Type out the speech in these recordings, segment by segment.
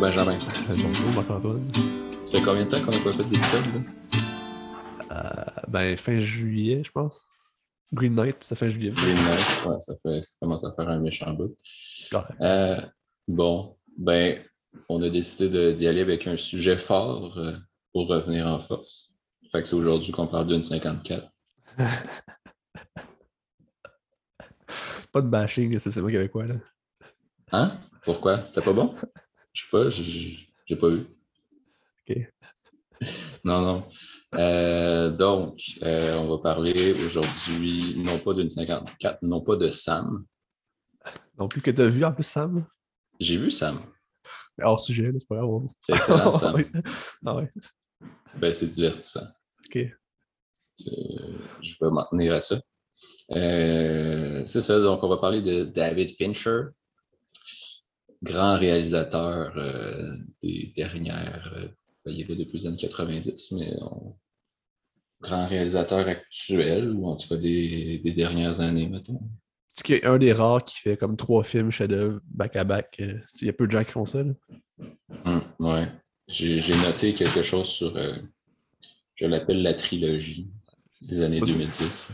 Benjamin. Bonjour Marc-Antoine. Ça fait combien de temps qu'on n'a pas fait d'épisode? là? Euh, ben, fin juillet, je pense. Green Knight, ça fin juillet. Green Knight, ouais, ça, fait, ça commence à faire un méchant bout. Euh, bon, ben, on a décidé d'y aller avec un sujet fort euh, pour revenir en force. Fait que c'est aujourd'hui qu'on parle d'une 54. Pas de bashing, c'est c'est moi québécois, là. Hein? Pourquoi? C'était pas bon? Je sais pas, j'ai pas vu. Ok. Non, non. Euh, donc, euh, on va parler aujourd'hui, non pas d'une 54, non pas de Sam. Non plus que t'as vu en plus, Sam? J'ai vu Sam. Mais Hors sujet, c'est pas grave. C'est excellent, Sam. Ah ouais. Ben, c'est divertissant. Ok. Je vais m'en tenir à ça. Euh, c'est ça, donc on va parler de David Fincher, grand réalisateur euh, des dernières. euh, ben, il est là depuis les années 90, mais on- grand réalisateur actuel, ou en tout cas des, des dernières années, mettons. C'est qu'il y a un des rares qui fait comme trois films chef-d'œuvre back-à-back. euh, Il y a peu de gens qui font ça. Là? Hum, ouais. J'ai noté quelque chose sur. euh, je l'appelle la trilogie des années 2010.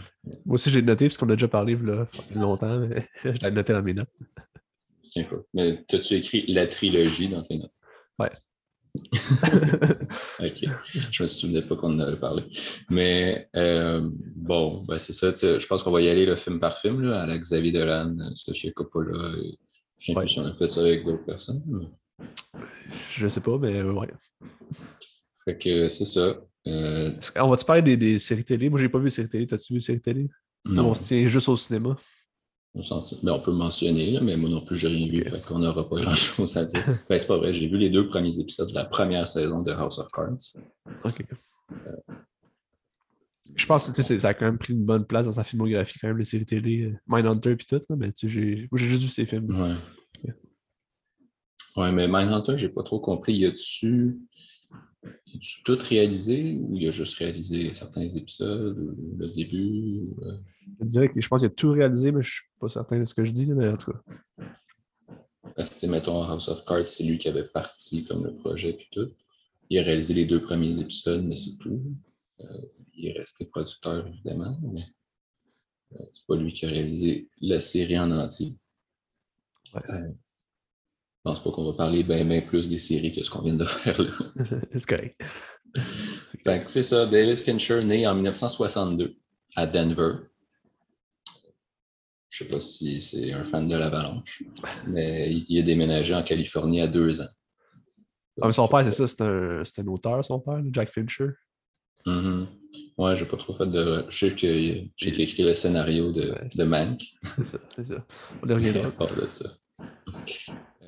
Moi aussi, j'ai noté, parce qu'on a déjà parlé là, longtemps, mais je l'ai noté dans mes notes. Pas. Mais t'as-tu écrit la trilogie dans tes notes? Ouais. OK. Je me souvenais pas qu'on en avait parlé. Mais euh, bon, ben c'est ça. Je pense qu'on va y aller le film par film, là, à la Xavier Dolan, euh, Sofia Coppola. et Je sais Ouais. si on a fait ça avec d'autres personnes. mais- je sais pas, mais euh, ouais. Fait que c'est ça. Euh, qu'on va-tu parler des, des séries télé? Moi, j'ai pas vu les séries télé. T'as-tu vu les séries télé? Non, on se tient juste au cinéma. Ben, on peut mentionner, là, mais moi non plus, j'ai rien vu. Ok. Fait qu'on n'aura pas grand-chose à dire. Ben, c'est pas vrai. J'ai vu les deux premiers épisodes de la première saison de House of Cards. Ok. Je pense que ça a quand même pris une bonne place dans sa filmographie, quand même, les séries télé, euh, Mindhunter et tout, là, mais j'ai juste vu ces films. Ouais. Ouais, mais Mindhunter, j'ai pas trop compris. Y a-tu y a-tu tout réalisé ou il a juste réalisé certains épisodes ou le début? ou, euh, Je dirais que je pense qu'il a tout réalisé, mais je suis pas certain de ce que je dis, mais en tout cas. Parce que, tu mettons, House of Cards, c'est lui qui avait parti comme le projet puis tout. Il a réalisé les deux premiers épisodes, mais c'est tout. Euh, il est resté producteur, évidemment, mais euh, c'est pas lui qui a réalisé la série en entier. Ouais. Euh, je pense pas qu'on va parler bien plus des séries que ce qu'on vient de faire là. c'est correct. C'est ça, David Fincher, né en 1962 à Denver. Je sais pas si c'est un fan de l'Avalanche, mais il est déménagé en Californie à deux ans. Ah, mais son père, c'est ça, c'est un, un auteur, son père, Jack Fincher? Mhm. Ouais, j'ai pas trop fait de. Je sais que j'ai écrit le scénario de, Ouais, de Mank. C'est ça, c'est ça. On. À part de ça.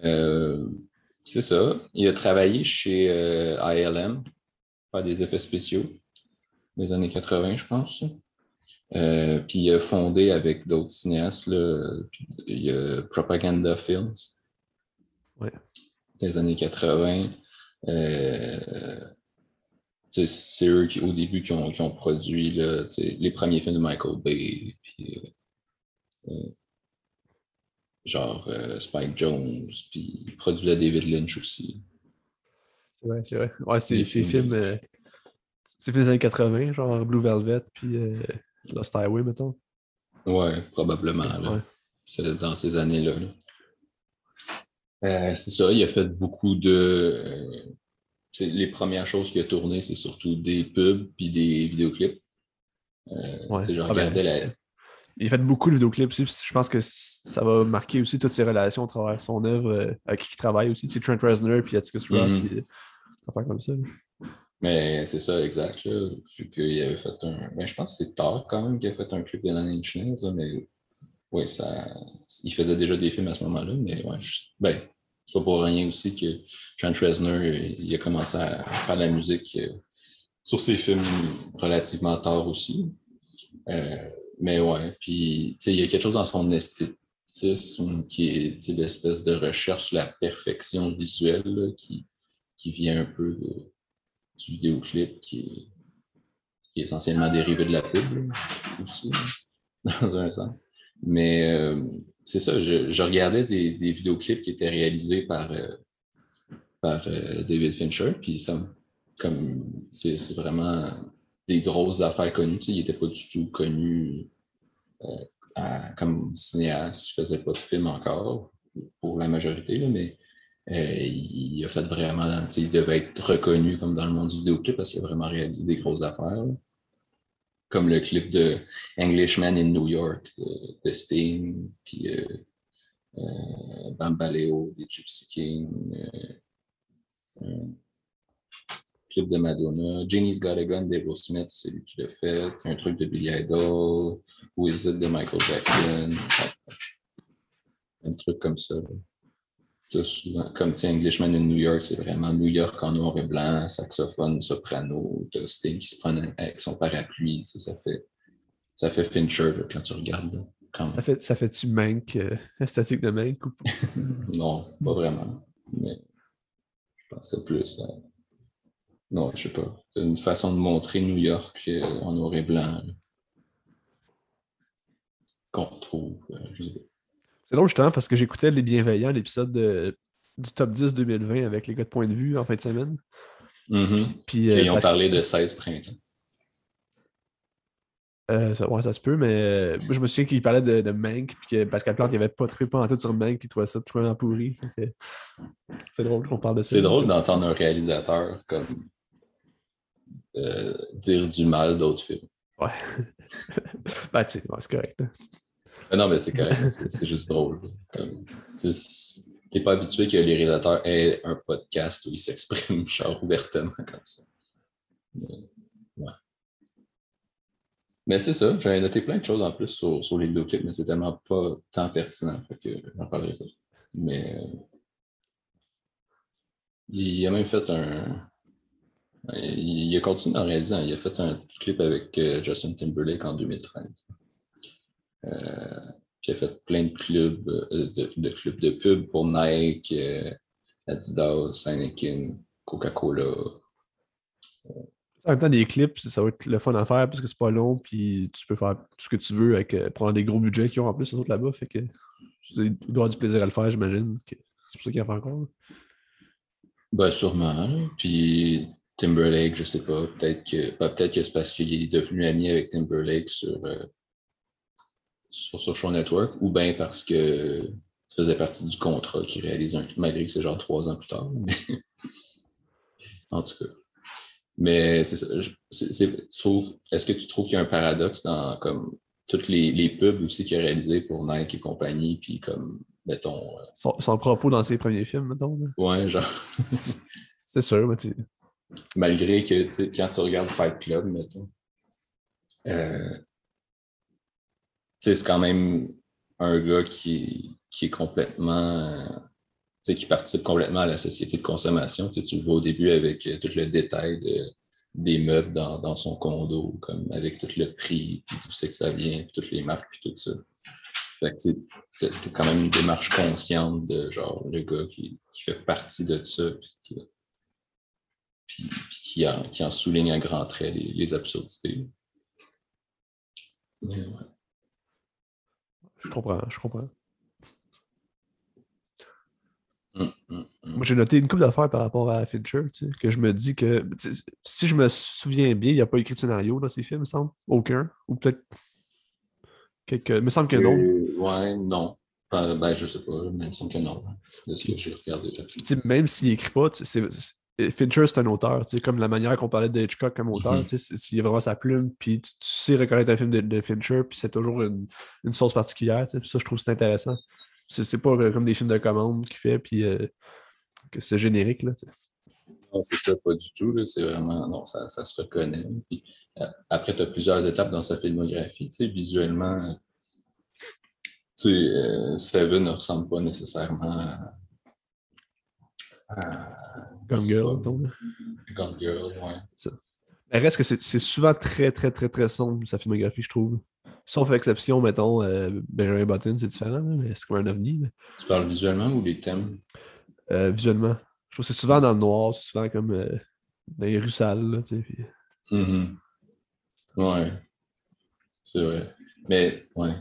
Euh, c'est ça. Il a travaillé chez euh, ILM, faire des effets spéciaux, des années 80, je pense. Euh, puis il a fondé avec d'autres cinéastes, là, puis il y a Propaganda Films Ouais. des années 80. Euh, tu sais, c'est eux qui, au début, qui ont, qui ont produit là, les premiers films de Michael Bay. Puis, euh, euh, genre euh, Spike Jones, puis il produisait David Lynch aussi. C'est vrai, c'est vrai. Ouais, c'est ces films euh, c'est films des années 80, genre Blue Velvet, puis euh, Lost Highway, mettons. Ouais, probablement. là. Ouais. C'est dans ces années-là. là. Euh, c'est ça, il a fait beaucoup de. les premières choses qu'il a tournées, c'est surtout des pubs puis des vidéoclips. Ouais. je Ah ben, la. Ça. Il a fait beaucoup de vidéoclips aussi, je pense que ça va marquer aussi toutes ses relations à travers son œuvre, euh, avec qui il travaille aussi. C'est Trent Reznor, puis Atticus Ross, Mhm. puis des affaires comme ça. là. Mais c'est ça, exact. Là, vu qu'il avait fait un. Ben, je pense que c'est tard quand même qu'il a fait un clip de Nails, là, mais oui, ça. Il faisait déjà des films à ce moment-là, mais ouais, juste... ben, c'est pas pour rien aussi que Trent Reznor, il il a commencé à faire de la musique euh, sur ses films relativement tard aussi. Euh, mais ouais, puis il y a quelque chose dans son esthétisme qui est l'espèce de recherche sur la perfection visuelle qui, qui vient un peu du vidéoclip qui est, qui essentiellement dérivé de la pub aussi, dans un sens. Mais euh, c'est ça, je, je regardais des, des vidéoclips qui étaient réalisés par, euh, par euh, David Fincher. Puis ça, comme c'est vraiment des grosses affaires connues. il n'était pas du tout connu euh, comme cinéaste. Il ne faisait pas de film encore pour la majorité, mais euh, il a fait vraiment. Il devait être reconnu comme dans le monde du vidéoclip parce qu'il a vraiment réalisé des grosses affaires. Comme le clip de Englishman in New York de, Sting, puis Bambaleo des Gypsy King clip de Madonna. Jenny's Got a Gun d'Evo Smith, c'est lui qui l'a fait. Un truc de Billy Idol. Who Is It de Michael Jackson. Un truc comme ça. Souvent, comme Englishman in New York, c'est vraiment New York en noir et blanc, saxophone, soprano, Sting qui se prend avec son parapluie. Ça fait, ça fait Fincher quand tu regardes. Ça fait, ça fait-tu Mank, euh, esthétique de Mank ou pas? non, pas vraiment. Mais je pensais plus à non, je sais pas. C'est une façon de montrer New York euh, en noir et blanc. Qu'on retrouve. Euh, c'est drôle justement parce que j'écoutais Les Bienveillants, l'épisode du top 10 2020 avec les gars de point de vue en fin de semaine. Mm-hmm. puis, euh, ils ont parlé de 16 printemps. ça, ouais, ça se peut, mais je me souviens qu'il parlait de, de Mank, puis que Pascal Plante n'avait pas très pas en tout sur Mank, puis il trouvait ça trop pourri. C'est drôle qu'on parle de ça. C'est drôle d'entendre un réalisateur comme euh, dire du mal d'autres films. Ouais. ben, tu sais, c'est correct. non, mais c'est correct. c'est juste drôle. T'es pas habitué que les réalisateurs aient un podcast où ils s'expriment genre ouvertement comme ça. Mais, ouais. Mais c'est ça, j'avais noté plein de choses en plus sur, sur les vidéoclips, mais c'est tellement pas tant pertinent que j'en parlerai pas. Mais euh, il a même fait un, il a continué en réalisant. Il a fait un clip avec euh, Justin Timberlake en 2013. Euh, puis il a fait plein de clubs, euh, de, clubs de pub pour Nike, Adidas, Heineken, Coca-Cola. En même temps, des clips, ça va être le fun à faire parce que c'est pas long, puis tu peux faire tout ce que tu veux avec prendre des gros budgets qu'ils ont en plus, les autres là-bas. Fait que tu dois avoir du plaisir à le faire, j'imagine. C'est pour ça qu'il en fait encore. Ben, sûrement. Puis Timberlake, je sais pas, peut-être que bah, peut-être que c'est parce qu'il est devenu ami avec Timberlake sur, euh, sur Social Network, ou bien parce que ça faisait partie du contrat qu'il réalise un malgré que c'est genre trois ans plus tard. en tout cas. Mais c'est ça. Est-ce que tu trouves qu'il y a un paradoxe dans comme toutes les, les pubs aussi qu'il a réalisé pour Nike et compagnie, puis comme, mettons. Euh, son, propos dans ses premiers films, mettons. Ouais, genre. c'est sûr, mais tu Malgré que, quand tu regardes Fight Club, mettons, euh, c'est quand même un gars qui, qui est complètement. qui participe complètement à la société de consommation. Tu, le vois au début avec euh, tout le détail des meubles dans, son condo, comme avec tout le prix, puis tout ce que ça vient, puis toutes les marques, puis tout ça. Fait c'est quand même une démarche consciente de genre le gars qui, fait partie de ça, qui, en, souligne un grand trait les, absurdités. Je comprends, je comprends. Hum, hum, hum. Moi, j'ai noté une couple d'affaires par rapport à Fincher, que je me dis que, si je me souviens bien, il n'y a pas écrit de scénario dans ces films, il me semble. Aucun. Ou peut-être quelques. Il me semble que non. Euh, ouais, non. Ben, ben, je sais pas, mais il me semble que non. De ce que j'ai regardé. Même s'il n'écrit pas, c'est Fincher, c'est un auteur, comme la manière qu'on parlait de Hitchcock comme auteur, mm -hmm. il a vraiment sa plume, puis tu, sais reconnaître un film de, Fincher, puis c'est toujours une, une, source particulière, ça, je trouve c'est intéressant. C'est pas euh, comme des films de commande qu'il fait, puis euh, que c'est générique, là, Non, c'est ça, pas du tout, c'est vraiment, non, ça, ça se reconnaît. Puis, euh, après, tu as plusieurs étapes dans sa filmographie, visuellement, tu sais, Seven ne ressemble pas nécessairement à Gone Girl, Gone Girl, ouais. Mais reste que c'est souvent très, très, très, très sombre, sa filmographie, je trouve. Sauf exception, mettons, euh, Benjamin Button, c'est différent, mais c'est comme un ovni. Tu parles visuellement ou les thèmes? Euh, visuellement. Je trouve que c'est souvent dans le noir, c'est souvent comme euh, dans les rues sales, là, tu sais. Puis... Mm-hmm. Ouais. C'est vrai. Mais, ouais.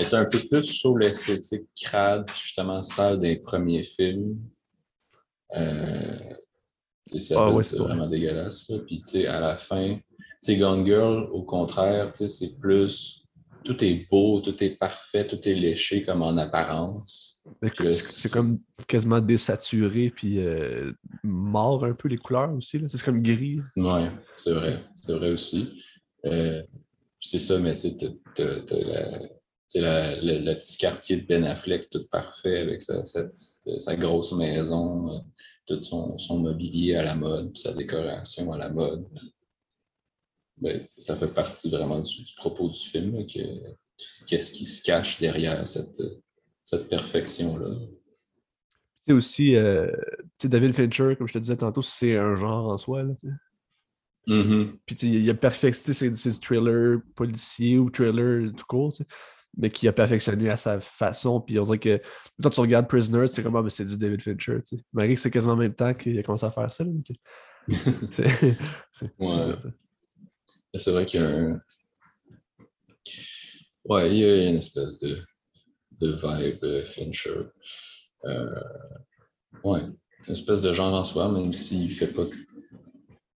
Être un peu plus sur l'esthétique crade, justement, sale des premiers films, Euh, ça Ah ouais, c'est vrai. vraiment dégueulasse. là. Puis, tu sais, à la fin, tu sais, Gone Girl, au contraire, tu sais, c'est plus. Tout est beau, tout est parfait, tout est léché comme en apparence. C'est comme quasiment désaturé, puis euh, mort un peu les couleurs aussi. là. C'est comme gris. Ouais, c'est vrai. C'est vrai aussi. Euh, c'est ça, mais tu sais, la- le, le petit quartier de Ben Affleck, tout parfait, avec sa, sa, sa grosse maison, euh, tout son, son mobilier à la mode, puis sa décoration à la mode. Ben, ça fait partie vraiment du, du propos du film, là, que qu'est-ce qui se cache derrière cette, cette perfection-là. Tu sais aussi, euh, tu David Fincher, comme je te disais tantôt, c'est un genre en soi. Là. Mhm. Puis tu sais, il a perfectionné ses, ses thrillers policiers ou thrillers tout court, mais qui a perfectionné à sa façon. Puis on dirait que quand tu regardes Prisoner, c'est comme ah, mais c'est du David Fincher. Tu sais. Malgré que c'est quasiment en même temps qu'il a commencé à faire ça. là, tu sais. C'est Ouais. vrai qu'il y a un. Ouais, il y a une espèce de, de vibe euh, Fincher. Euh, ouais, une espèce de genre en soi, même s'il fait pas.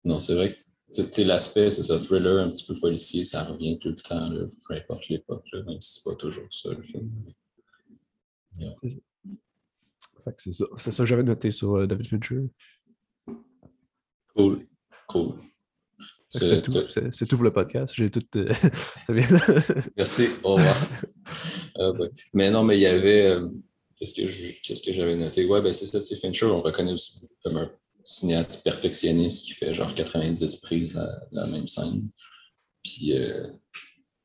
Non, c'est vrai que sais, l'aspect, c'est ça, thriller un petit peu policier, ça revient tout le temps, là, peu importe l'époque, même si c'est pas toujours ça le film. C'est ça. C'est ça que j'avais noté sur euh, David Fincher. Cool, cool. C'est tout. tout pour le podcast. J'ai tout. euh, c'est bien. Merci, au revoir. Ah, ouais. Mais non, mais il y avait. euh, Qu'est-ce que j'avais noté? Ouais, ben c'est ça, tu sais, Fincher, on reconnaît aussi comme un cinéaste perfectionniste qui fait genre 90 prises la, la même scène. Puis euh,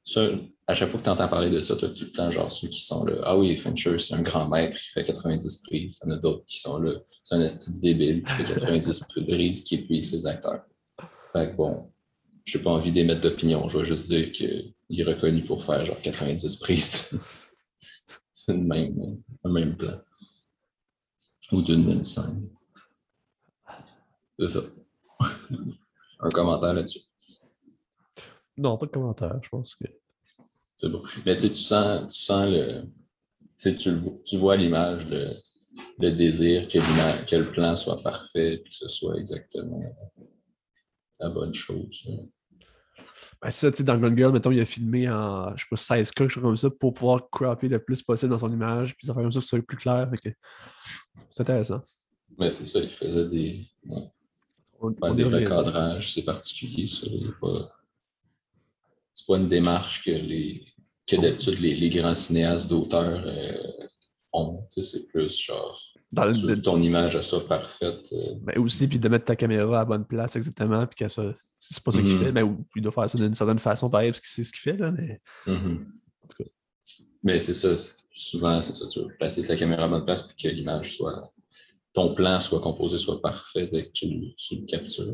ça, à chaque fois que tu entends parler de ça, tu as tout le temps genre ceux qui sont là. Ah oui, Fincher, c'est un grand maître, il fait 90 prises. Il y en a d'autres qui sont là. C'est un esti de débile qui fait 90 prises, qui épuise ses acteurs. Fait que bon, j'ai pas envie d'émettre d'opinion. Je vais juste dire qu'il est reconnu pour faire genre 90 prises. C'est le même, un même plan. Ou d'une même scène. C'est ça. un commentaire là-dessus. non, pas de commentaire. Je pense que. C'est bon. Mais tu sens, tu sens le. Tu le tu vois l'image le, le désir que, que le plan soit parfait que ce soit exactement la bonne chose. Ben, c'est ça, tu sais, dans Gone Girl, mettons, il a filmé en, je sais pas, 16 k quelque chose comme ça, pour pouvoir cropper le plus possible dans son image, puis ça fait comme ça que ce soit plus clair. que C'est intéressant. Mais c'est ça, il faisait des, ouais, On, faire on des recadrages, c'est particulier, ça. pas- C'est pas une démarche que les que d'habitude les, les grands cinéastes d'auteurs euh, font. C'est plus genre Dans le- de- ton image elle soit parfaite. euh, ben, aussi, puis de mettre ta caméra à la bonne place exactement, puis qu'elle soit. C'est pas ça qu'il Mhm. fait, mais il doit faire ça d'une certaine façon, pareil, parce que c'est ce qu'il fait, là, mais. Mhm. En tout cas. Mais c'est ça, souvent, c'est ça, tu veux placer ta caméra à la bonne place puis que l'image soit. Ton plan soit composé, soit parfait dès que tu, le- tu le captures.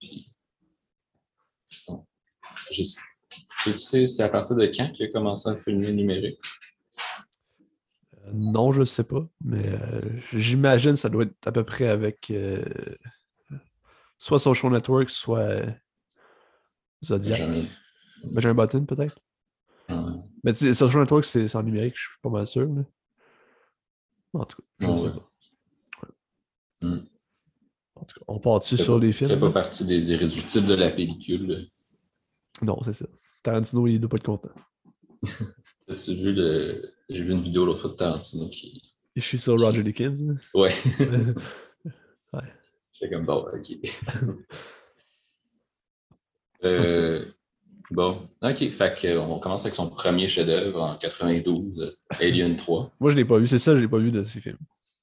Puis, bon. Je sais- tu sais, c'est à partir de quand qu'il a commencé à filmer numérique? Euh, Non, je sais pas, mais euh, j'imagine que ça doit être à peu près avec euh, soit Social Network, soit Zodiac. Benjamin Button, peut-être. Ah, Mais sais, Social Network, c'est en numérique, je suis pas mal sûr. là. En tout cas, je Ouais, sais ouais. pas. Hmm. En tout cas, on part dessus fait sur pas- les fait films. pas là? partie des irréductibles de la pellicule. Non, c'est ça. Tarantino, il doit pas être content. As-tu vu le. J'ai vu une vidéo l'autre fois de Tarantino qui. Je suis sur Roger Dickens. là. Ouais. Ouais. C'est comme bon, ok. Euh, bon, ok. Fait qu'on commence avec son premier chef-d'œuvre en 92, euh, Alien 3. Moi, je l'ai pas vu. C'est ça, je l'ai pas vu de ces films.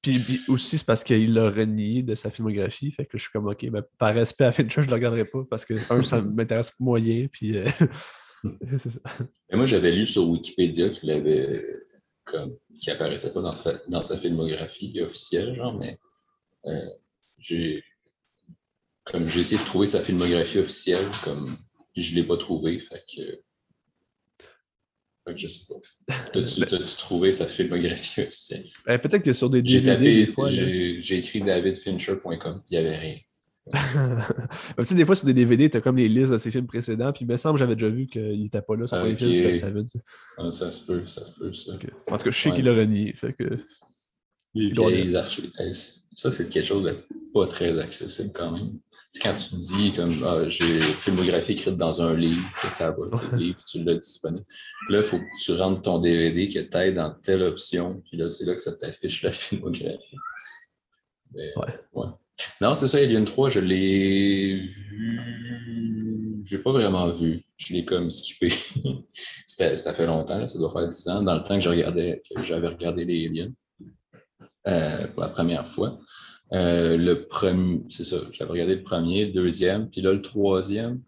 Puis, puis aussi, c'est parce qu'il l'a renié de sa filmographie. Fait que je suis comme, OK, ben, par respect à Fincher, je le regarderai pas parce que, un, ça m'intéresse moyen. Puis, euh, c'est ça. Mais moi, j'avais lu sur Wikipédia qu'il avait. Comme, qui apparaissait pas dans, sa- dans sa filmographie officielle, genre, mais euh, j'ai. Comme j'ai essayé de trouver sa filmographie officielle, comme. Puis je l'ai pas trouvé, fait que. Je sais pas. T'as-tu Ben- trouvé sa filmographie officielle? Ben, Peut-être que sur des J'ai DVD, tapé, des fois. j'ai écrit davidfincher.com, il n'y avait rien. Ben, tu sais, des fois, sur des DVD, t'as comme les listes de ses films précédents. Puis, il me semble que j'avais déjà vu qu'il était pas là. Son premier Ok. film. Ah, ça se peut, ça se peut, ça. En tout cas, je sais Ouais. qu'il l'a renié. Fait que. Les vieilles archives. Ça, c'est quelque chose de pas très accessible quand même. Quand tu dis comme ah, j'ai filmographie écrite dans un livre, ça va, le livre, tu l'as disponible. Là, il faut que tu rentres ton DVD que tu dans telle option, puis là, c'est là que ça t'affiche la filmographie. ouais. ouais. Non, c'est ça, Alien 3, je l'ai vu. J'ai pas vraiment vu. Je l'ai comme skippé. C'était fait longtemps, ça doit faire 10 ans, dans le temps que j'avais regardé les Aliens euh, pour la première fois. Euh, le premier, c'est ça, j'avais regardé le premier, le deuxième, puis là, le troisième.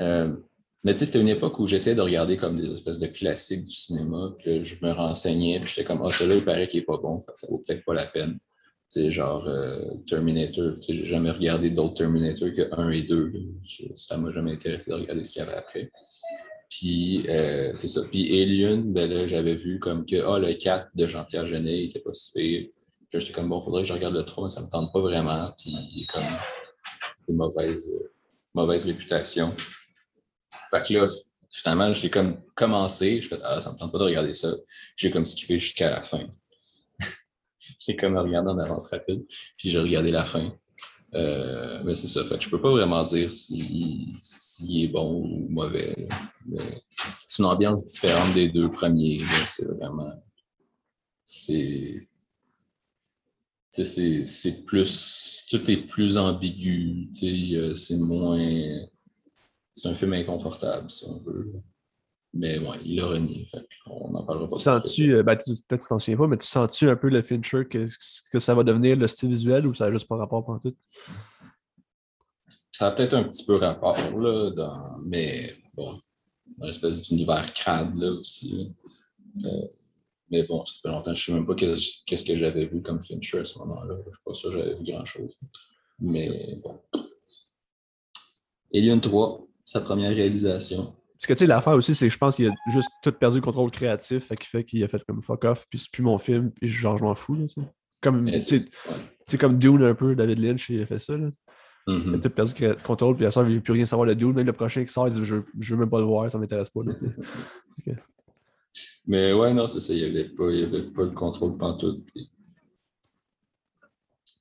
Euh, mais tu sais, c'était une époque où j'essayais de regarder comme des espèces de classiques du cinéma, puis je me renseignais, puis j'étais comme, ah, celui-là, il paraît qu'il n'est pas bon, ça vaut peut-être pas la peine. C'est genre Terminator, tu sais, j'ai jamais regardé d'autres Terminator que 1 et 2. Ça m'a jamais intéressé de regarder ce qu'il y avait après. Puis, c'est ça. Puis Alien, ben là, j'avais vu comme que, ah, le 4 de Jean-Pierre Genet était pas si j'étais comme, bon, faudrait que je regarde le 3, mais ça ne me tente pas vraiment. Puis il est comme une mauvaise, mauvaise réputation. Fait que là, finalement, je l'ai comme commencé. Je fais, ah, ça ne me tente pas de regarder ça. J'ai comme skippé jusqu'à la fin. j'ai comme regardé en avance rapide. Puis j'ai regardé la fin. Euh, mais c'est ça. Fait que je peux pas vraiment dire s'il si, est bon ou mauvais. C'est une ambiance différente des deux premiers. C'est vraiment. C'est c'est plus. Tout est plus ambigu. Euh, c'est moins. C'est un film inconfortable, si on veut. Mais ouais, il a renié. on n'en parlera pas. Sens-tu, euh, ben, peut-être tu t'en souviens pas, mais tu sens-tu un peu le Fincher que, que ça va devenir le style visuel ou ça n'a juste pas rapport pour tout? Ça a peut-être un petit peu rapport, là, dans, mais bon, une espèce d'univers crade là aussi. Euh, mais bon, ça fait longtemps, je ne sais même pas qu'est-ce que j'avais vu comme Fincher à ce moment-là. Je ne suis pas sûr que j'avais vu grand-chose. Mais bon. Alien 3, sa première réalisation. Parce que tu sais, l'affaire aussi, c'est que je pense qu'il a juste tout perdu le contrôle créatif, fait qui fait qu'il a fait comme fuck off, puis c'est plus mon film, puis genre je m'en fous. Là, comme, c'est comme Dune un peu, David Lynch, il a fait ça. Là. Mm-hmm. Il a tout perdu le contrôle, puis à ça, il ne veut plus rien savoir de Dune. Même le prochain qui sort, il dit Je, je veux même pas le voir, ça m'intéresse pas. Là, Mais ouais, non, c'est ça, il n'y avait, pas, avait pas le contrôle pantoute. Puis...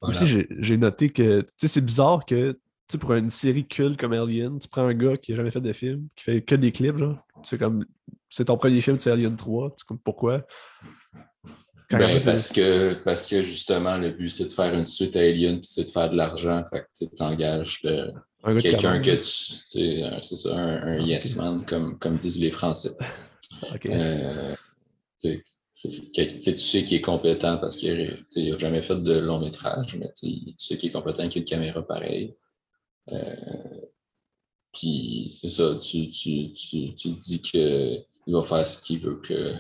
Aussi, j'ai noté que, tu sais, c'est bizarre que, tu pour une série culte comme Alien, tu prends un gars qui n'a jamais fait de film, qui fait que des clips, genre. C'est comme, c'est ton premier film, c'est Alien 3. C'est comme, pourquoi? Ben, parce, que, parce que justement, le but, c'est de faire une suite à Alien, puis c'est de faire de l'argent. Fait que tu t'engages quelqu'un que tu. C'est ça, un, yes man, comme, comme disent les Français. Euh, tu sais qu'il est compétent parce qu'il n'a jamais fait de long métrage, mais tu sais qu'il est compétent avec une caméra pareille. Euh, puis c'est ça, tu, tu, tu, tu dis qu'il va faire ce qu'il veut que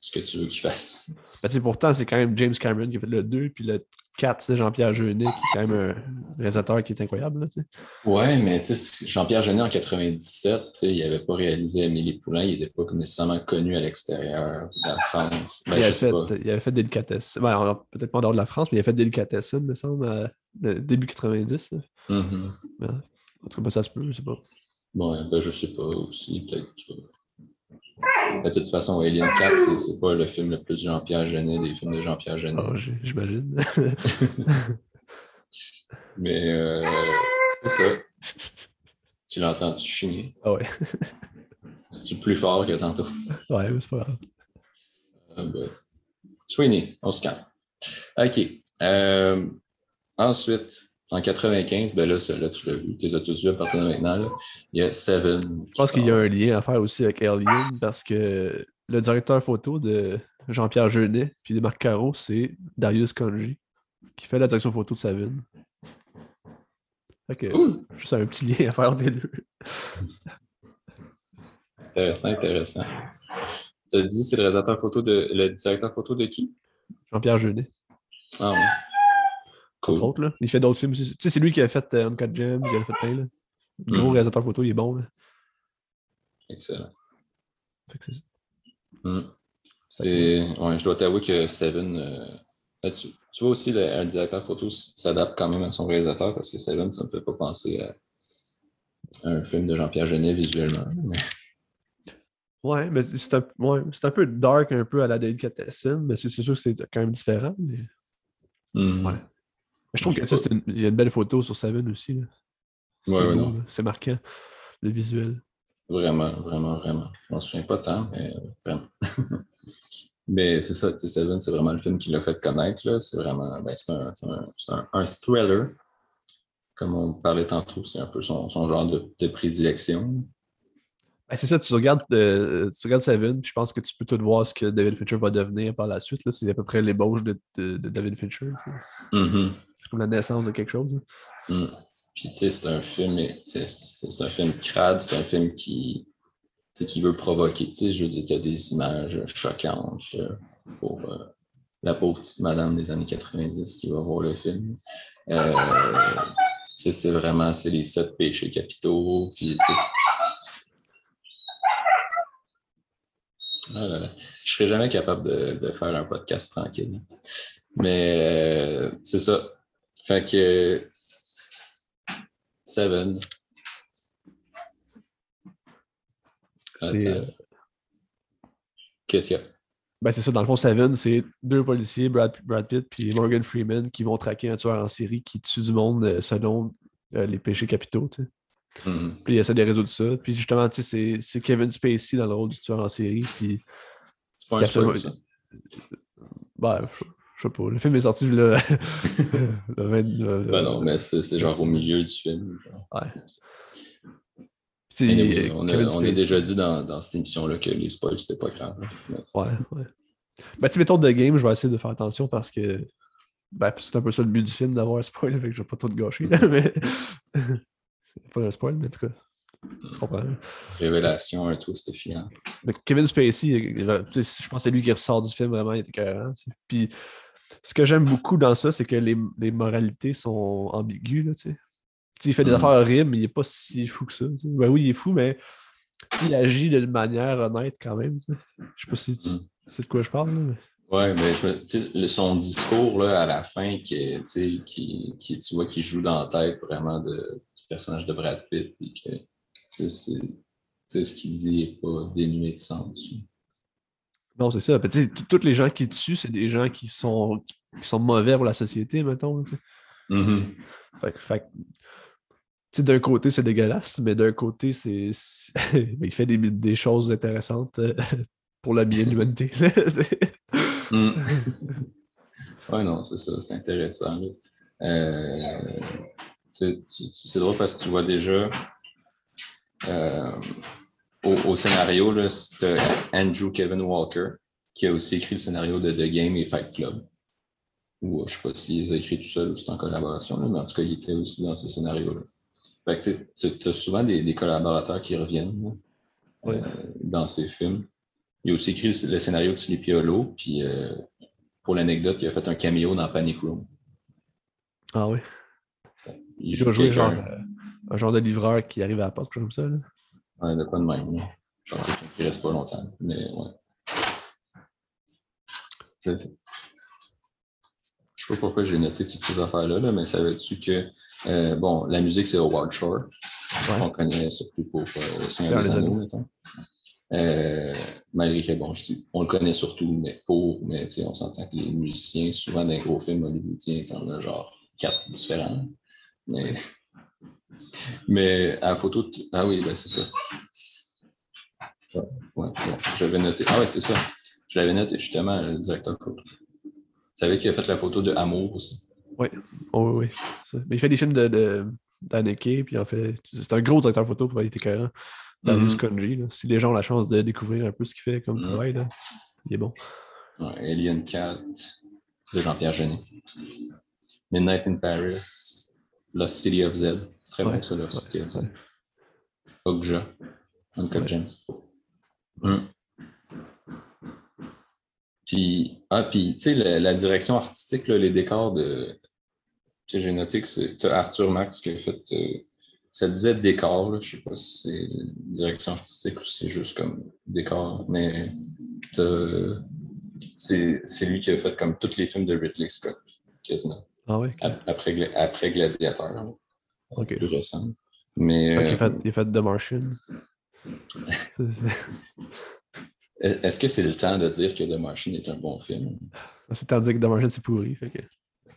ce que tu veux qu'il fasse. Ben, pourtant, c'est quand même James Cameron qui a fait le 2, puis le 4, c'est Jean-Pierre Jeunet, qui est quand même un réalisateur qui est incroyable. Là, ouais, mais Jean-Pierre Jeunet, en 97, il n'avait pas réalisé Amélie Poulain, il n'était pas nécessairement connu à l'extérieur de la France. Ben, il, avait fait, il, avait fait, Délicatessen. Ben, Peut-être pas en dehors de la France, mais il a fait Délicatessen, me semble, début 90. Mm-hmm. En tout cas, ça se peut, je sais pas. Bon, ben, je sais pas aussi, peut-être de toute façon, Alien 4, c'est pas le film le plus Jean-Pierre Jeunet des films de Jean-Pierre Jeunet. Oh, J'imagine. Mais euh, c'est ça. Tu l'entends, tu chigner. Ah ouais. C'est-tu plus fort que tantôt? Ouais, c'est pas grave. Euh, ben, Sweeney, on se calme. OK. Euh, ensuite, en 95, ben là, tu l'as vu, tu les as tous vus à partir de maintenant. Il y a Seven. Je pense qu'il y a un lien à faire aussi avec Alien parce que le directeur photo de Jean-Pierre Jeunet puis de Marc Caro, c'est Darius Conji qui fait la direction photo de Seven. Fait juste un petit lien à faire entre les deux. intéressant, intéressant. Tu as dit c'est le réalisateur photo de. le directeur photo de qui? Jean-Pierre Jeunet. Ah ouais. Il fait d'autres films. Tu sais, c'est lui qui a fait euh, Uncut Gems, il a fait plein. Là. Le gros mm. réalisateur photo, il est bon. Là. Excellent. c'est ça. Mm. C'est... Ouais, je dois t'avouer que Seven. Euh... Tu... tu, vois aussi, le... un directeur photo s'adapte quand même à son réalisateur parce que Seven, ça ne me fait pas penser à un film de Jean-Pierre Genet visuellement. Mais... Ouais, mais c'est un... Ouais, un, peu dark, un peu à la Delicatessen, mais c'est sûr que c'est quand même différent. Mais... Mhm. Ouais. Mais je trouve que ça, c'est une- il y a une belle photo sur Seven aussi. là. C'est Ouais. C'est marquant, le visuel. Vraiment, vraiment, vraiment. Je m'en souviens pas tant, mais vraiment. mais c'est ça, tu sais, Seven, c'est vraiment le film qui l'a fait connaître. C'est vraiment, ben, c'est un, c'est un- c'est un- un thriller. Comme on parlait tantôt, c'est un peu son, son genre de, de prédilection. Ben, c'est ça, tu regardes, euh, tu regardes Seven, puis je pense que tu peux tout voir ce que David Fincher va devenir par la suite. C'est à peu près l'ébauche de, de- de David Fincher. sais. C'est comme la naissance de quelque chose. là. Mm. Puis, tu sais, c'est un film, c'est un film crade, c'est un film qui, qui veut provoquer. Tu sais, je veux dire, tu as des images choquantes euh, pour euh, la pauvre petite madame des années 90 qui va voir le film. Euh, c'est vraiment, c'est les sept péchés capitaux. Puis, Ah. Je serais jamais capable de, de faire un podcast tranquille. Mais euh, c'est ça. Fait que Seven. C'est, Qu'est-ce qu'il y a? ben, c'est ça, dans le fond, Seven, c'est deux policiers, Brad, Brad Pitt puis Morgan Freeman, qui vont traquer un tueur en série qui tue du monde euh, selon euh, les péchés capitaux. tu sais. Mhm. Puis il essaie de résoudre ça. Puis justement, tu sais, c'est- Kevin Spacey dans le rôle du tueur en série. Puis, C'est pas un spoil, ça? ben, je je sais pas, le film est sorti le, le 20. le- Ben non, mais c'est genre au milieu du film. genre. Anyway, euh, on, a, on a déjà dit dans, dans cette émission-là que les spoils, c'était pas grave. Mais- Ouais, ouais. Ben, tu mettons, de game, je vais essayer de faire attention parce que. Ben, c'est un peu ça le but du film d'avoir un spoil, fait que je vais pas tout gâcher, là, mais. pas un spoil, mais en tout cas. Tu comprends. Révélation, un twist. Mais Kevin Spacey, je pense que c'est lui qui ressort du film vraiment, il était sais. Puis ce que j'aime beaucoup dans ça, c'est que les, les moralités sont ambiguës. Là, tu sais. Il fait des Mm. affaires horribles, mais il n'est pas si fou que ça. Ben oui, il est fou, mais il agit d'une manière honnête quand même. Je sais pas si tu Mm. sais de quoi je parle. là, mais- Ouais, mais je me- tu sais, le- son discours là, à la fin, qui, tu sais, qui, qui, tu vois, qui joue dans la tête vraiment de, du personnage de Brad Pitt, puis que c'est- ce qu'il dit n'est pas dénué de sens. Non, c'est ça. Puis, t- tous les gens qui tuent, c'est des gens qui sont, qui sont mauvais pour la société, mettons. Fait, fait d'un côté, c'est dégueulasse, mais d'un côté, c'est. il fait des, des choses intéressantes euh, pour le bien de l'humanité. Mm. ouais, non, c'est ça, c'est intéressant. Euh, c'est drôle parce que tu vois déjà euh, au, au scénario, c'est euh, Andrew Kevin Walker qui a aussi écrit le scénario de The Game et Fight Club. Ou euh, je ne sais pas s'il les a écrits tout seul ou c'est en collaboration, là, mais en tout cas, il était aussi dans ces scénarios-là. Fait que tu as souvent des, des collaborateurs qui reviennent là, euh, dans ces films. Il a aussi écrit le, le scénario de Sleepy Hollow, puis euh, pour l'anecdote, il a fait un caméo dans Panic Room. Ah oui? Il Il joue genre, euh, un genre de livreur qui arrive à la porte, comme ça. là. Ouais, de quoi de même. là. Genre quelqu'un qui reste pas longtemps. Mais ouais. Je sais. Je sais pas pourquoi j'ai noté toutes ces affaires-là, là, mais savais-tu que euh, bon, la musique c'est Howard Shore. Ouais. On connaît surtout pour euh, Seigneur des Anneaux, mettons. Euh, malgré que bon, je dis, on le connaît surtout, mais pour, mais tu sais, on s'entend que les musiciens, souvent dans les gros films hollywoodiens, t'en as genre quatre différents. Mais, mais à la photo, ah oui, ben c'est ça. Ouais, ouais, bon, j'avais noté. Ah ouais, c'est ça. Je l'avais noté justement, le directeur de photo. Tu savais qu'il a fait la photo de Amour aussi. Oh, oui, oui. Mais il fait des films de, de, d'Anneke, puis en fait, c'est un gros directeur photo pour être écœurant. Darius Mhm. Konji, là. Si les gens ont la chance de découvrir un peu ce qu'il fait comme Mhm. travail, là, il est bon. Ouais, Alien 4 de Jean-Pierre Genet. Midnight in Paris, Lost City of Z. C'est très Ouais, bon ça, Lost ouais, City of Z. ouais. Okja, Uncut. James. Hum. Puis, ah, puis, tu sais, la, la direction artistique, là, les décors de. Tu sais, j'ai noté que c'est Arthur Max qui a fait. euh, ça disait décor, là, je sais pas si c'est direction artistique ou si c'est juste comme décor, mais c'est lui qui a fait comme tous les films de Ridley Scott, quasiment. Ah oui, Après, après Gladiateur, là, Ok. plus récent. Mais Fait a euh, fait, il fait The Martian. C'est- est-ce que c'est le temps de dire que The Martian est un bon film? C'est tandis que The Martian, c'est pourri. Fait que...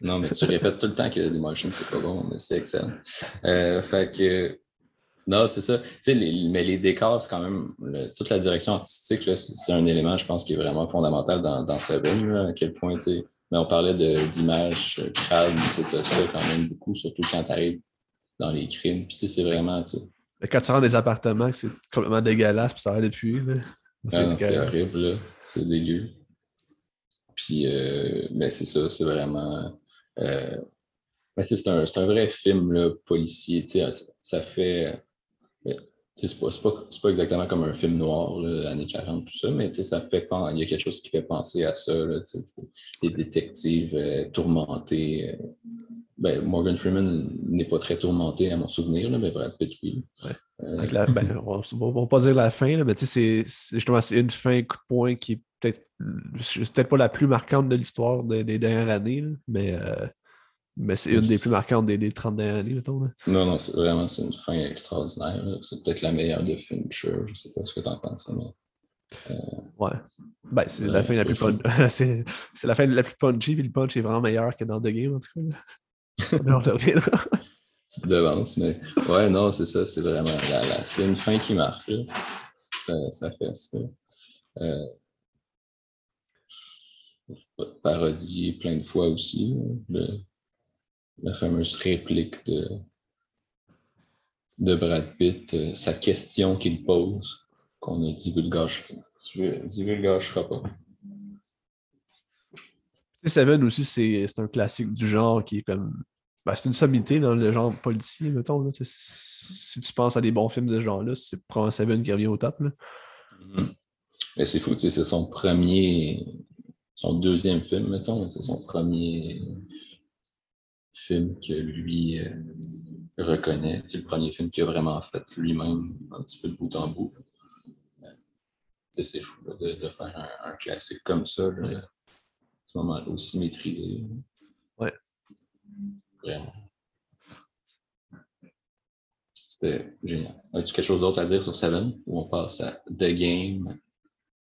non, mais tu répètes tout le temps que Demolition, c'est pas bon, mais c'est excellent. Euh, fait que. Non, c'est ça. Tu sais, les- mais les décors, c'est quand même. le- toute la direction artistique, c'est un élément, je pense, qui est vraiment fondamental dans, dans Seven, là, à quel point, tu sais. Mais on parlait d'images euh, crades, c'était ça quand même beaucoup, surtout quand tu arrives dans les crimes. Puis, tu sais, c'est vraiment. tu sais, Mais Quand tu rentres dans des appartements, c'est complètement dégueulasse, puis ça a l'air depuis. Ah C'est horrible, là. C'est dégueu. Puis, euh, ben, c'est ça, c'est vraiment. euh, ben, tu sais, c'est un, un vrai film là, policier. tu sais, Ça, ça fait. C'est pas, c'est pas, c'est pas exactement comme un film noir, là, années 40, tout ça, mais tu sais, ça fait il y a quelque chose qui fait penser à ça. Là, des détectives euh, tourmentés. euh. Ben, Morgan Freeman n'est pas très tourmenté à mon souvenir, là, mais Brad Pitt, oui. Ouais. Euh, la- ben, on ne va pas dire la fin, là, mais tu sais, c'est- c'est justement c'est une fin coup de poing qui est peut-être peut-être pas la plus marquante de l'histoire des, des dernières années, là, mais, euh, mais c'est une des plus marquantes des, des 30 dernières années, mettons. là. Non, non, c'est vraiment c'est une fin extraordinaire. C'est peut-être la meilleure de Fincher. Je sais pas ce que tu en penses. Mais... Ouais. Ben, c'est Ouais, la fin la plus ouais. pun- c'est la fin la plus punchy, puis le punch est vraiment meilleur que dans The Game, en tout cas. on reviendra. Tu te devances, mais ouais, non, c'est ça. C'est vraiment la, la- c'est une fin qui marque. là. Ça, ça fait ça. Euh... Parodié plein de fois aussi. Le- la fameuse réplique de, de Brad Pitt, euh, sa question qu'il pose, qu'on ne divulgagera pas. Seven aussi, c'est un classique du genre qui est comme. ben, c'est une sommité dans le genre policier, mettons. Là. Si tu penses à des bons films de ce genre-là, c'est probablement Seven qui revient au top. Là. Mhm. Mais c'est fou, tu sais, c'est son premier, son deuxième film, mettons, c'est son premier film que lui euh, reconnaît. C'est le premier film qu'il a vraiment fait lui-même, un petit peu de bout en bout. Euh, c'est fou là, de, de faire un, un classique comme ça, là, à ce moment-là, aussi maîtrisé. Ouais. Vraiment. C'était génial. As-tu quelque chose d'autre à dire sur Seven ou on passe à The Game?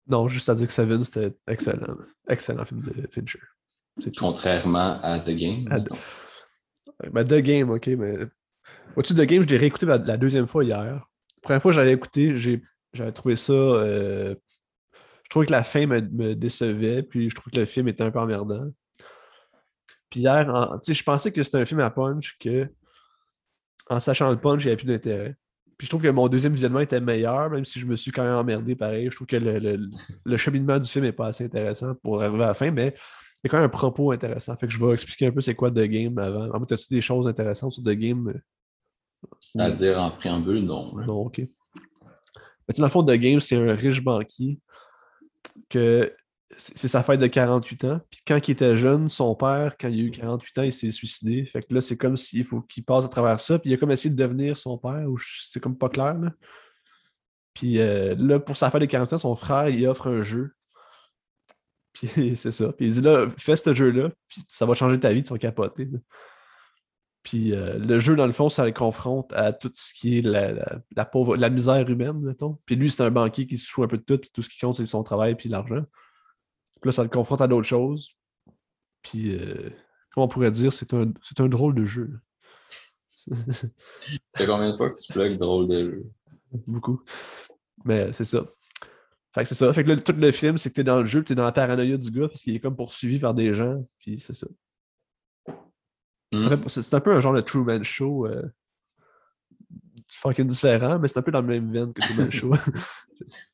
Non, juste à dire que Seven, c'était excellent. Excellent film de Fincher. Contrairement à The Game. À-. Ben, The Game, ok, mais. Vois-tu, The Game, je l'ai réécouté la, deuxième fois hier. La première fois que j'avais écouté, j'avais trouvé ça. euh, Je trouvais que la fin me, décevait, puis je trouvais que le film était un peu emmerdant. Puis hier, je pensais que c'était un film à punch que, en sachant le punch, il n'y avait plus d'intérêt. Puis je trouve que mon deuxième visionnement était meilleur, même si je me suis quand même emmerdé pareil. Je trouve que le, le- le cheminement du film n'est pas assez intéressant pour arriver à la fin, mais il y a quand même un propos intéressant. Fait que je vais expliquer un peu c'est quoi The Game avant. En fait, as-tu des choses intéressantes sur The Game? À dire en préambule, non. là. Non, ok. Mais dans le fond, The Game, c'est un riche banquier que c'est sa fête de 48 ans. Puis quand il était jeune, son père, quand il a eu 48 ans, il s'est suicidé. Fait que là, c'est comme s'il faut qu'il passe à travers ça. Puis il a comme essayé de devenir son père, ou c'est comme pas clair. Là. Puis euh, là, pour sa fête de 48 ans, son frère, il offre un jeu. Puis c'est ça. Puis il dit là, fais ce jeu-là, puis ça va changer ta vie, tu vas capoter. là. Puis euh, le jeu, dans le fond, ça le confronte à tout ce qui est la, la, la pauvre, la misère humaine, mettons. Puis lui, c'est un banquier qui se fout un peu de tout, puis tout ce qui compte, c'est son travail puis l'argent. Puis là, ça le confronte à d'autres choses. Puis, euh, comment on pourrait dire, c'est un, c'est un drôle de jeu. fait combien de fois que tu plugues drôle de jeu? Beaucoup. Mais c'est ça. Fait que c'est ça. Fait que là, tout le film, c'est que t'es dans le jeu, t'es dans la paranoïa du gars, parce qu'il est comme poursuivi par des gens, puis c'est ça. Hmm. C'est un peu un genre de Truman Show euh, fucking différent, mais c'est un peu dans le même veine que Truman Show.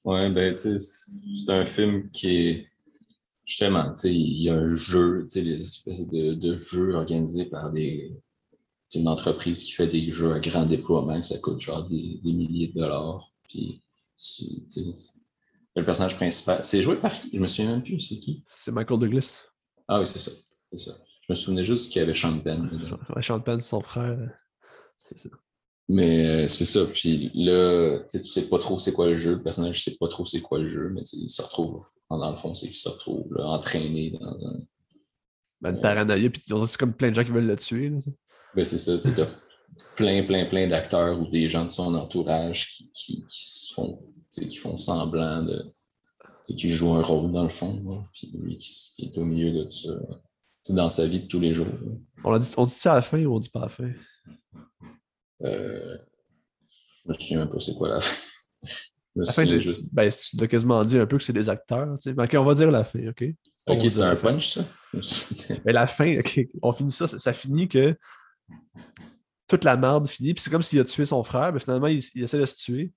Ouais, ben, tu sais, c'est un film qui est. Justement, tu sais, il y a un jeu, tu sais, les espèces de, de jeux organisés par des. C'est une entreprise qui fait des jeux à grand déploiement, ça coûte genre des, des milliers de dollars. Puis, tu tu sais, le personnage principal. C'est joué par qui? Je me souviens même plus, c'est qui? C'est Michael Douglas. Ah oui, c'est ça. C'est ça. Je me souvenais juste qu'il y avait Sean Penn. Ouais, Sean Penn, c'est son frère. C'est ça. Mais euh, c'est ça. Puis là, tu sais, pas trop c'est quoi le jeu. Le personnage sait pas trop c'est quoi le jeu, mais il se retrouve. Dans le fond, c'est qu'il se retrouve là, entraîné dans un. Ben, une paranoïa, puis c'est comme plein de gens qui veulent le tuer. là. Ben, c'est ça. Tu t'as plein, plein, plein d'acteurs ou des gens de son entourage qui, qui, qui se font, tu sais, qui font semblant de. qui jouent un rôle dans le fond. là. Puis lui qui, qui est au milieu de tout ça. Dans sa vie de tous les jours. On, a dit, on dit ça à la fin ou on dit pas à la fin? Euh, je me souviens même pas c'est quoi la fin. La fin, juste... ben, tu as quasiment dit un peu que c'est des acteurs. Tu sais. Ben, ok, on va dire la fin, OK? Ok, c'est un punch, ça? Mais la fin, OK, on finit ça, ça, finit que toute la merde finit, puis c'est comme s'il a tué son frère, mais finalement, il, essaie de se tuer.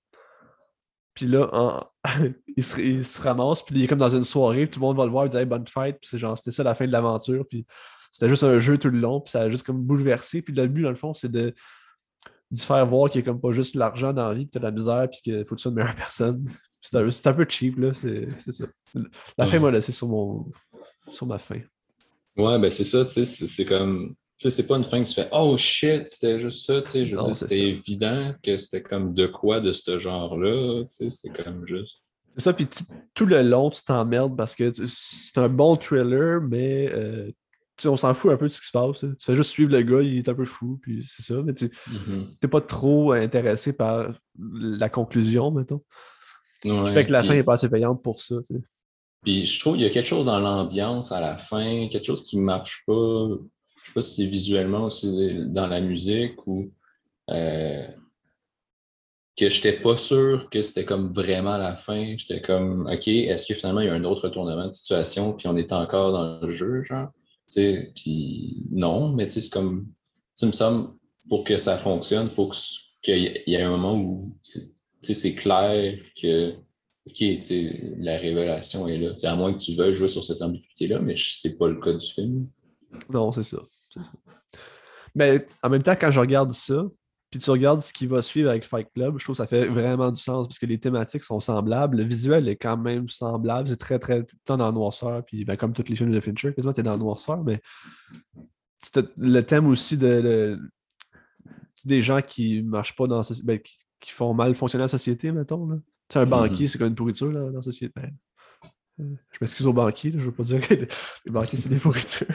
Puis là, il, se, ramasse, puis il est comme dans une soirée, tout le monde va le voir, il dit hey, bonne fête, puis c'est genre, c'était ça la fin de l'aventure, puis c'était juste un jeu tout le long, puis ça a juste comme bouleversé, puis le but, dans le fond, c'est de d'y faire voir qu'il n'y a comme pas juste l'argent dans la vie, puis t'as la misère, puis qu'il faut que tu sois une meilleure personne. C'est un, peu cheap, là, c'est ça. La fin m'a laissé sur, mon, sur ma fin. Ouais, ben c'est ça, tu sais, c'est comme... Sais, c'est pas une fin que tu fais « Oh shit, c'était juste ça », tu sais, c'était évident que c'était comme de quoi de ce genre-là, tu sais, c'est comme juste... C'est ça, puis tout le long, tu t'emmerdes parce que c'est un bon thriller, mais euh, on s'en fout un peu de ce qui se passe. Tu fais juste suivre le gars, il est un peu fou, puis c'est ça. Mais tu n'es mm-hmm. pas trop intéressé par la conclusion, mettons. Ouais, fait que la fin n'est pas assez payante pour ça. Puis je trouve qu'il y a quelque chose dans l'ambiance à la fin, quelque chose qui ne marche pas. Sais pas si c'est visuellement aussi dans la musique ou euh, que je n'étais pas sûr que c'était comme vraiment la fin. J'étais comme OK, est-ce que finalement il y a un autre retournement de situation, puis on est encore dans le jeu, genre? Puis non, mais c'est comme, tu me semble, pour que ça fonctionne, il faut qu'il y ait un moment où c'est clair que la révélation est là. à moins que tu veuilles jouer sur cette ambiguïté-là, mais c'est pas le cas du film. Non, c'est ça. Mais en même temps, quand je regarde ça, puis tu regardes ce qui va suivre avec Fight Club, je trouve que ça fait vraiment du sens parce que les thématiques sont semblables. Le visuel est quand même semblable. C'est très, très. dans la noirceur. Puis ben, comme tous les films de Fincher, quasiment, tu es dans la noirceur. Mais le thème aussi de. des gens qui marchent pas dans. Ben, qui, font mal fonctionner la société, mettons. Tu un mm-hmm. banquier, c'est comme une pourriture dans la société. Ben, euh, je m'excuse aux banquiers, je ne veux pas dire que les banquiers, c'est des pourritures.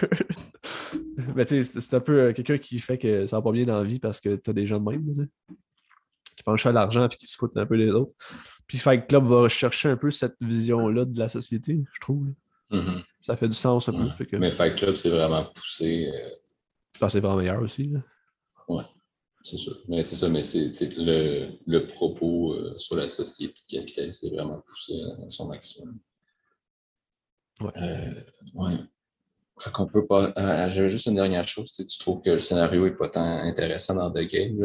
Mais tu sais, c'est un peu euh, quelqu'un qui fait que ça va pas bien dans la vie parce que tu as des gens de même, qui penchent à l'argent et qui se foutent un peu des autres. Puis Fight Club va chercher un peu cette vision-là de la société, je trouve. Mm-hmm. Ça fait du sens un peu. Mais Fight Club, c'est vraiment poussé. Euh... c'est vraiment meilleur aussi. Là. Ouais, c'est sûr. Mais c'est ça, mais c'est le, le, propos euh, sur la société capitaliste est vraiment poussé à son maximum. Ouais. Euh, ouais. Fait qu'on peut pas. Euh, j'avais juste une dernière chose. Tu, trouves que le scénario n'est pas tant intéressant dans The Game.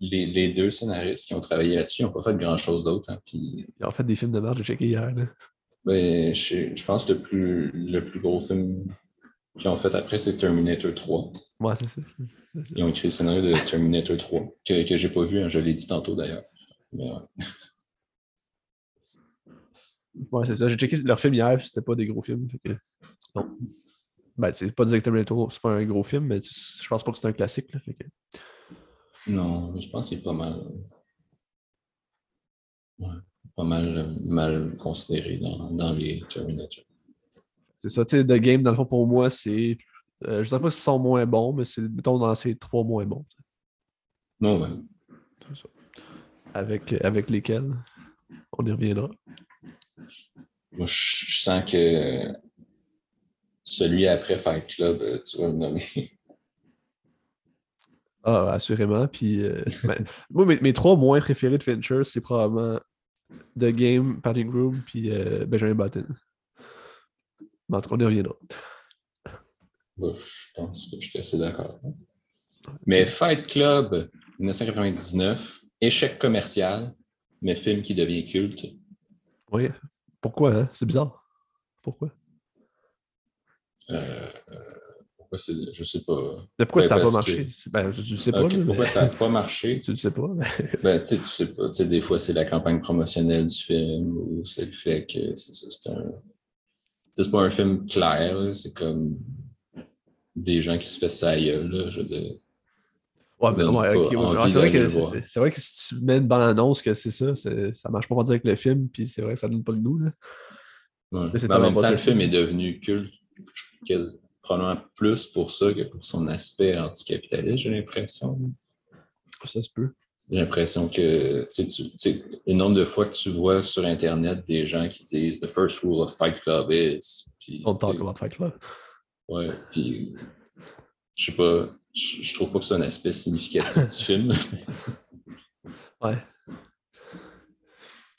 Les, les, deux scénaristes qui ont travaillé là-dessus n'ont pas fait grand-chose d'autre. Hein, puis... Ils ont fait des films de merde, j'ai checké hier. Ben, je, je, pense que le plus, le plus gros film qu'ils ont fait après, c'est Terminator 3. Ouais, c'est ça. Ils ont écrit le scénario de Terminator 3, que, que j'ai pas vu, hein, je l'ai dit tantôt d'ailleurs. Mais ouais. Ouais, c'est ça. J'ai checké leur film hier, c'était pas des gros films. Fait que... Non. Ben, c'est pas directement c'est pas un gros film, mais je pense pas que c'est un classique. Là, fait que... Non, je pense qu'il est pas mal. Ouais, pas mal, mal considéré dans, dans les Terminator. C'est ça, tu sais, The Game, dans le fond, pour moi, c'est. Euh, je sais pas si sont moins bons, mais c'est, mettons, dans ces trois moins bons. Non, ouais. Ça. Avec, avec lesquels on y reviendra. Moi, je sens que celui après Fight Club, euh, tu vas le nommer. Ah, assurément. Puis, euh, ben, moi, mes, trois moins préférés de Fincher, c'est probablement The Game, Padding Room, puis euh, Benjamin Button. Mais on y reviendra. je pense que je suis assez d'accord. Mais Fight Club, 1999, échec commercial, mais film qui devient culte. Oui. Pourquoi, hein? C'est bizarre. Pourquoi? Euh, pourquoi c'est. Je sais pas. Mais pourquoi ça n'a pas marché? Ben, ne sais pas. Pourquoi ça n'a pas marché? tu ne sais pas. ben, tu sais pas. des fois, c'est la campagne promotionnelle du film ou c'est le fait que c'est ça. C'est un. C'est pas un film clair, c'est comme des gens qui se fait ça là, je veux dire. Ouais, mais ouais, c'est vrai, que, c'est, vrai que si tu mets une bande-annonce que c'est ça, ça marche pas avec le film, puis c'est vrai que ça donne pas le goût. Là. Ouais. Mais, en même temps, le film est devenu culte probablement plus pour ça que pour son aspect anticapitaliste, j'ai l'impression. Ça se peut. J'ai l'impression que tu sais, le nombre de fois que tu vois sur Internet des gens qui disent The first rule of Fight Club is. On talk about Fight Club. Ouais, puis je sais pas, je, je trouve pas que c'est un aspect significatif du film. Ouais.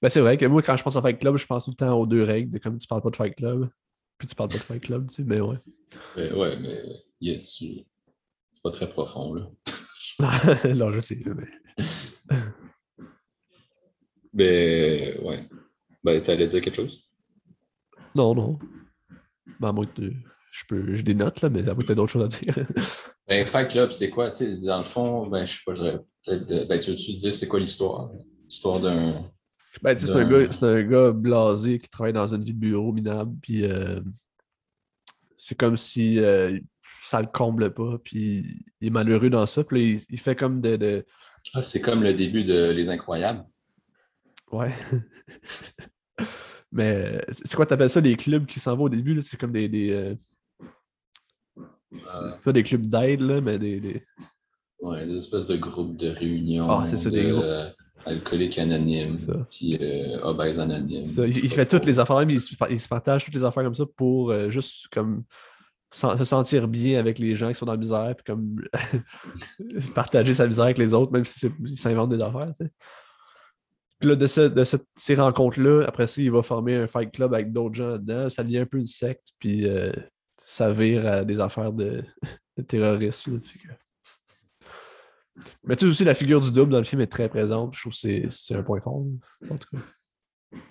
Ben, c'est vrai que moi, quand je pense à Fight Club, je pense tout le temps aux deux règles, de comme tu parles pas de Fight Club, puis tu parles pas de Fight Club, tu sais, mais ouais. Mais ouais, mais y a-tu. C'est pas très profond, là. non, je sais, mais. Mais ouais. Ben, t'allais dire quelque chose? Non, non. Ben, à moins que tu- je peux. J'ai des notes, là, mais à moins que t'aies d'autres choses à dire. Ben, Fight Club, c'est quoi? Tu sais, dans le fond, ben, je sais pas, je dirais Ben, tu veux-tu dire c'est quoi l'histoire? L'histoire d'un. Ben, c'est un, gars- c'est un gars blasé qui travaille dans une vie de bureau minable, puis euh, c'est comme si euh, ça le comble pas, puis il est malheureux dans ça, puis là, il, il fait comme de. de- Ah, c'est comme le début de Les Incroyables. Ouais. Mais c'est quoi, t'appelles ça les clubs qui s'en vont au début? là? C'est comme des. des euh, Euh, Pas des clubs d'aide, là, mais des. des- ouais, des espèces de groupes de réunion. Ah, c'est ça, de, des groupes. Alcooliques anonymes, Ça. puis euh, obèses anonymes. ça, il, fait toutes les affaires, mais il se, il se partage toutes les affaires comme ça pour euh, juste comme se sentir bien avec les gens qui sont dans la misère, puis comme partager sa misère avec les autres, même si c'est- il s'invente des affaires, tu sais. Puis là, de, ce- de cette- ces rencontres-là, après ça, il va former un fight club avec d'autres gens dedans. Ça devient un peu une secte, puis euh, ça vire à des affaires de, de terrorisme. là, que- Mais tu sais aussi, la figure du double dans le film est très présente. Je trouve que c'est- un point fort, en tout cas.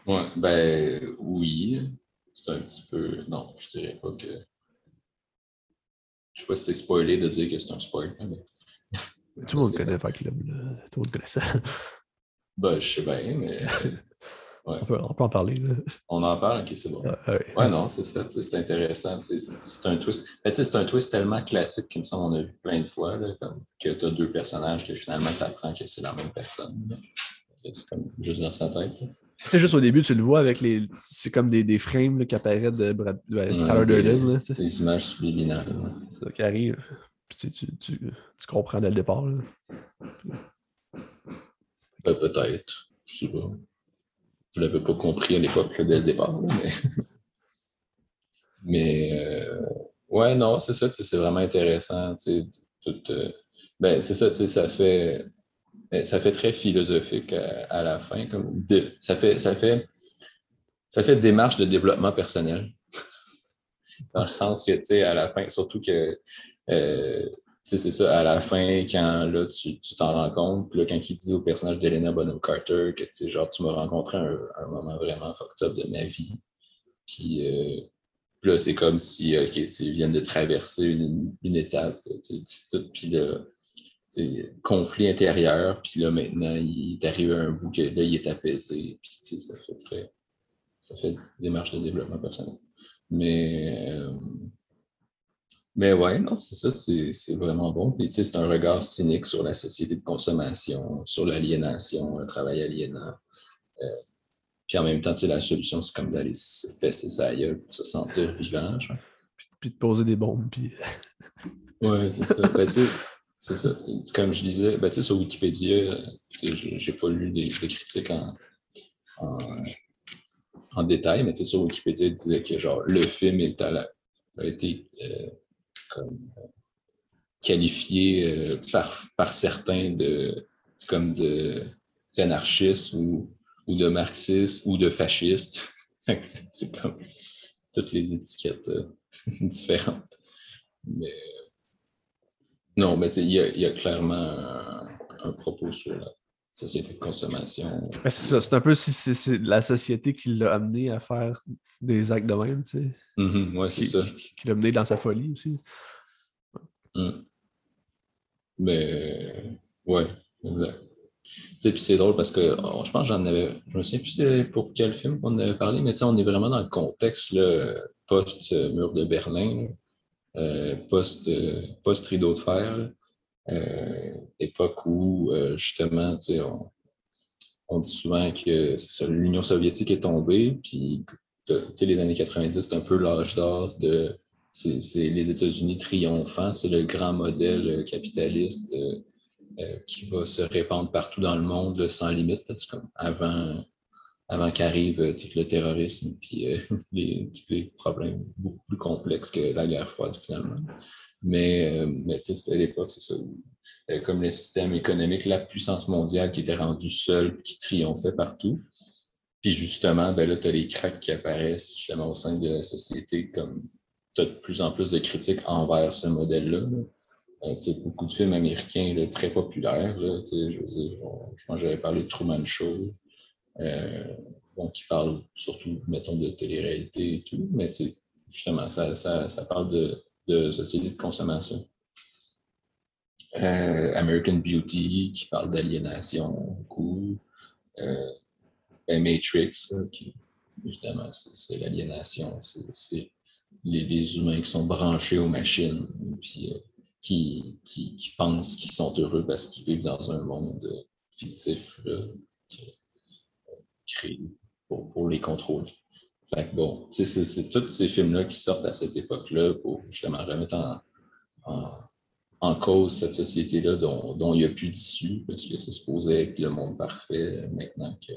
Ouais, ben oui. C'est un petit peu. Non, je dirais pas que. Je sais pas si c'est spoilé de dire que c'est un spoil, mais. Tout le monde connaît Fight Club. Tout le monde connaît ça. Ben, je sais bien, mais on, peut, on peut en parler. Là. on en parle, ok, c'est bon. Ouais, ouais. Ouais, non, c'est ça, c'est intéressant. C'est un twist. C'est un twist tellement classique, comme ça, on a vu plein de fois, là, comme, que tu as deux personnages que finalement tu apprends que c'est la même personne. C'est comme juste dans sa tête. Tu sais, juste au début, tu le vois avec les. C'est comme des, des frames là, qui apparaissent de Brad, Tyler des- Durden. images subliminales. C'est ça qui arrive. Puis tu, tu, tu, tu comprends dès le départ. Ben, peut-être. Je sais pas. Je l'avais pas compris à l'époque dès le départ, mais. euh, ouais, non, c'est ça, c'est vraiment intéressant. euh, ben, c'est ça, ça fait. ben, Ça fait très philosophique à, la fin. Ça, fait, ça, fait, ça fait démarche de développement personnel. Dans le sens que, tu sais, à la fin, surtout que euh, c'est ça, à la fin, quand là, tu t'en rends compte, là, quand il dit au personnage d'Elena Bonham Carter que tu sais, genre, tu m'as rencontré un, un moment vraiment fucked up de ma vie. Puis euh, là, c'est comme si, OK, tu sais, ils viennent de traverser une, étape, puis conflit intérieur, puis là, maintenant, il est arrivé à un bout que là, il est apaisé, puis tu sais, ça fait très, ça fait démarche de développement personnel. Mais, euh, mais ouais, non, c'est ça, c'est vraiment bon. Puis, tu sais, c'est un regard cynique sur la société de consommation, sur l'aliénation, le travail aliénant. Euh, puis en même temps, tu sais, la solution, c'est comme d'aller se fesser sa gueule pour se sentir vivant. genre. Puis, puis de poser des bombes. Puis... Ouais, c'est ça. Ben, tu sais, c'est ça. Comme je disais, ben, tu sais, sur Wikipédia, tu sais, j'ai pas lu des, des critiques en, en, en détail, mais tu sais, sur Wikipédia, il disait que genre le film est à la- a été euh, qualifié euh, par, certains de comme de d'anarchiste ou, ou de marxiste ou de fasciste. C'est comme toutes les étiquettes euh, différentes. Mais euh, non, mais il y a clairement un, un propos sur la société de consommation. Ben, c'est ça, c'est un peu si c'est la société qui l'a amené à faire des actes de même, tu sais. Ouais, c'est ça. qui- qui l'a mené dans sa folie aussi. Mm. Mais ouais, exact. Puis c'est drôle parce que oh, je pense que j'en avais. Je me souviens plus c'est pour quel film qu'on avait parlé, mais on est vraiment dans le contexte post-mur de Berlin, euh, post, euh, post-rideau de fer, là, euh, époque où euh, justement, on, on dit souvent que l'Union soviétique est tombée, puis les années 90, c'est un peu l'âge d'or de c'est les États-Unis triomphants, c'est le grand modèle euh, capitaliste euh, euh, qui va se répandre partout dans le monde sans limite. avant, avant qu'arrive tout le terrorisme puis tous les problèmes beaucoup plus complexes que la guerre froide finalement. Mais, mais c'était l'époque, c'est ça, comme le système économique, la puissance mondiale qui était rendue seule, qui triomphait partout. Puis justement, ben là, tu as les cracks qui apparaissent justement au sein de la société, comme tu as de plus en plus de critiques envers ce modèle-là. Euh, beaucoup de films américains très populaires. Là, je, veux dire, je pense que j'avais parlé de Truman Show, euh, qui parle surtout, mettons, de télé-réalité et tout, mais justement, ça, ça, ça parle de, de, société de consommation. Euh, American Beauty, qui parle d'aliénation beaucoup. Euh, ben, Matrix, qui, évidemment, c'est l'aliénation, c'est les, humains qui sont branchés aux machines, puis euh, qui, pensent qu'ils sont heureux parce qu'ils vivent dans un monde fictif créé pour, pour, les contrôler. Bon, c'est tous ces films-là qui sortent à cette époque-là pour justement remettre en, cause cette société-là dont, il n'y a plus d'issue, parce que c'est supposé être le monde parfait maintenant que,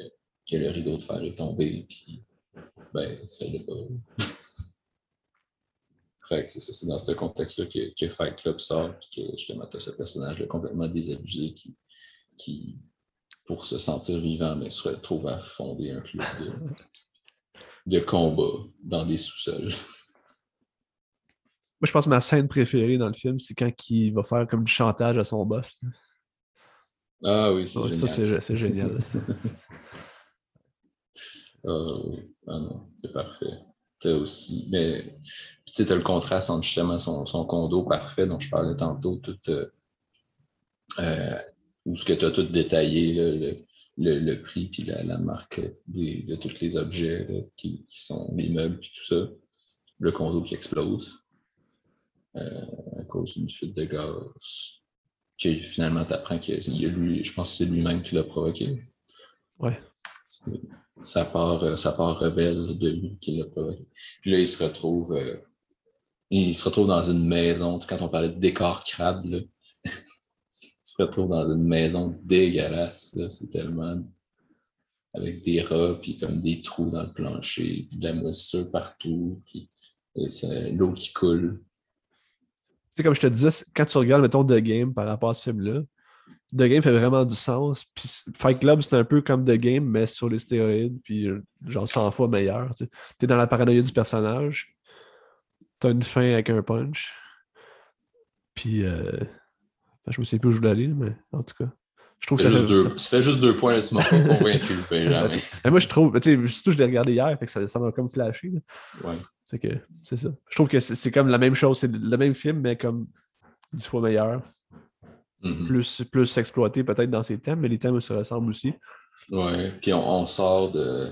que le rideau de fer est tombé, puis ben, ça l'est pas. c'est dans ce contexte-là que, Fight Club sort, puis que justement, tu as ce personnage-là complètement désabusé qui, qui, pour se sentir vivant, mais se retrouve à fonder un club de, combat dans des sous-sols. Moi, je pense que ma scène préférée dans le film, c'est quand il va faire comme du chantage à son boss. Ah oui, c'est génial. Ça, c'est génial. ah oui, ah non, c'est parfait. Tu aussi, mais tu sais, as le contraste entre justement son, son, condo parfait dont je parlais tantôt, tout, euh, euh où ce que tu as tout détaillé, le, le, le, prix puis la, la marque des, de tous les objets qui, qui, sont les meubles puis tout ça. Le condo qui explose euh, à cause d'une fuite de gaz. Finalement, tu apprends qu'il y a lui, je pense que c'est lui-même qui l'a provoqué. Ouais. Ça part, euh, ça part rebelle de lui qui l'a provoqué. Puis là, il se retrouve euh, il se retrouve dans une maison. quand on parlait de décor crade, là, il se retrouve dans une maison dégueulasse. C'est tellement avec des rats, puis comme des trous dans le plancher, puis de la moisissure partout, puis euh, l'eau qui coule. C'est comme je te disais, quand tu regardes, mettons, The Game par rapport à ce film-là, The Game fait vraiment du sens. Puis Fight Club, c'est un peu comme The Game, mais sur les stéroïdes, puis genre 100 fois meilleur. Tu es dans la paranoïa du personnage, t'as une fin avec un punch. Puis, euh, je me sais plus où je voulais aller, mais en tout cas. Je trouve ça, fait deux, ça... fait juste deux points, là, tu m'as pas convaincu, Benjamin. mais moi, je trouve, tu sais, surtout, je l'ai regardé hier, fait que ça, ça m'a comme flashé. Ouais. C'est que, c'est ça. Je trouve que c'est comme la même chose, c'est le même film, mais comme dix fois meilleur. Mm-hmm. plus, plus exploité peut-être dans ses thèmes, mais les thèmes se ressemblent aussi. Ouais, puis on, on sort de.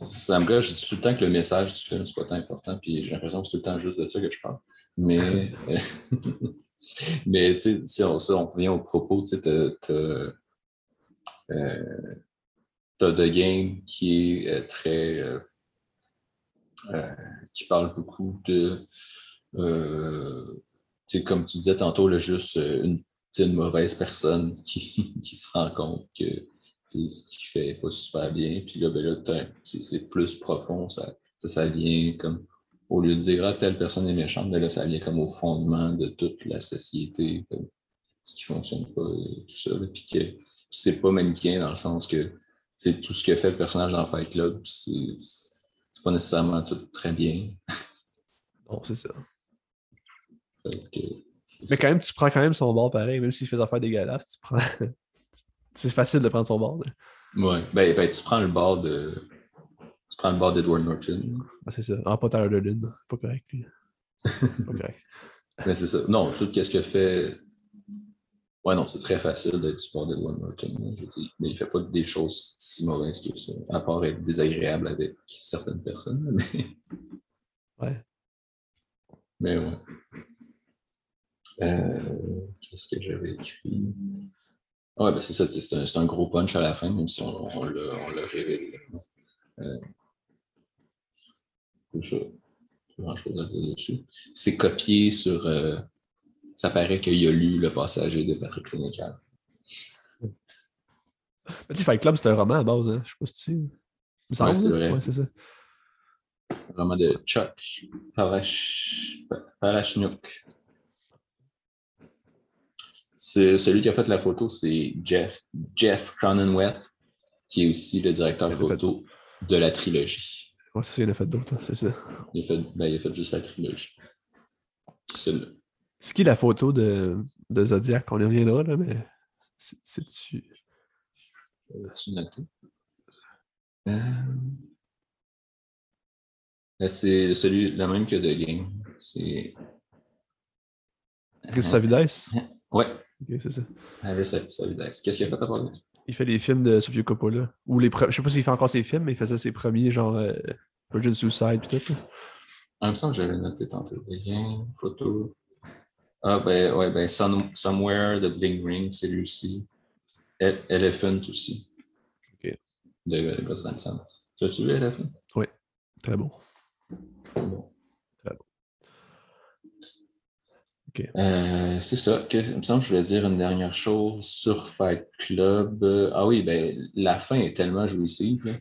Ça me gâche, je dis tout le temps que le message du film, c'est pas tant important, puis j'ai l'impression que c'est tout le temps juste de ça que je parle. Mais, mais tu sais, si on, on revient au propos, tu sais, t'as euh, The Game qui est euh, très. Euh, qui parle beaucoup de. tu sais, comme tu disais tantôt, là, juste une, une mauvaise personne qui, qui se rend compte que ce qui fait pas super bien. Puis là, ben là c'est plus profond. Ça, ça, vient comme, au lieu de dire, ah, telle personne est méchante, ben là, ça vient comme au fondement de toute la société, ce qui fonctionne pas, tout ça. puis que c'est pas manichéen dans le sens que tout ce que fait le personnage dans Fight Club, c'est pas nécessairement tout très bien. Non, c'est ça. Mais quand même, tu prends quand même son bord pareil, même s'il fait des affaires dégueulasses, tu prends. C'est facile de prendre son bord. Oui, ben, ben, tu prends le bord de. Tu prends le bord d'Edward Norton. Ah, c'est ça. Ah, pas Tyler Durden. Pas correct, lui. pas correct. Mais c'est ça. Non, tout ce que fait. Ouais, non, c'est très facile d'être du bord d'Edward Norton. Je dis. Mais il fait pas des choses si mauvaises que ça. À part être désagréable avec certaines personnes. Mais... Ouais. Mais ouais. Euh, Qu'est-ce que j'avais écrit? Oui, ben c'est ça, c'est un, un, gros punch à la fin, même si on, on l'a révélé. Euh, c'est grand chose à dire dessus. C'est copié sur. Euh, ça paraît qu'il a lu Le Passager de Patrick Sénécal. Tu sais, Fight Club, c'est un roman à base, hein? Je sais pas si tu Ouais, c'est là. vrai. Ouais, c'est ça. Vraiment de Chuck Parash... Celui qui a fait la photo, c'est Jeff, Jeff Cronenweth, qui est aussi le directeur fait- photo de la trilogie. Ouais, c'est ça, il a fait d'autres, hein, c'est ça. Il a fait, ben, il a fait juste la trilogie. C'est qui la photo de, de Zodiac? On y reviendra, là, mais c'est- c'est-tu? As-tu noté? Euh, C'est celui, le même que The Game. C'est. Chris Savides? Ouais, Ok, c'est ça. Harry Sav- Savides. Qu'est-ce qu'il a fait de ça? Il fait les films de Sofia Coppola. Ou les pre- Je sais pas s'il fait encore ses films, mais il faisait ses premiers, genre euh, Virgin Suicide pis tout. là. En même temps, que j'avais noté tantôt. Game, photo. Ah, ben, ouais, ben, Some- Somewhere, The Bling Ring, c'est lui aussi. E- Elephant aussi. Ok. De Gus Van Sant. Tu as-tu vu Elephant? Très bon. Bon. Très bon. Euh, c'est ça. Que, il me semble que je voulais dire une dernière chose sur Fight Club. Euh, ah oui, ben, la fin est tellement jouissive.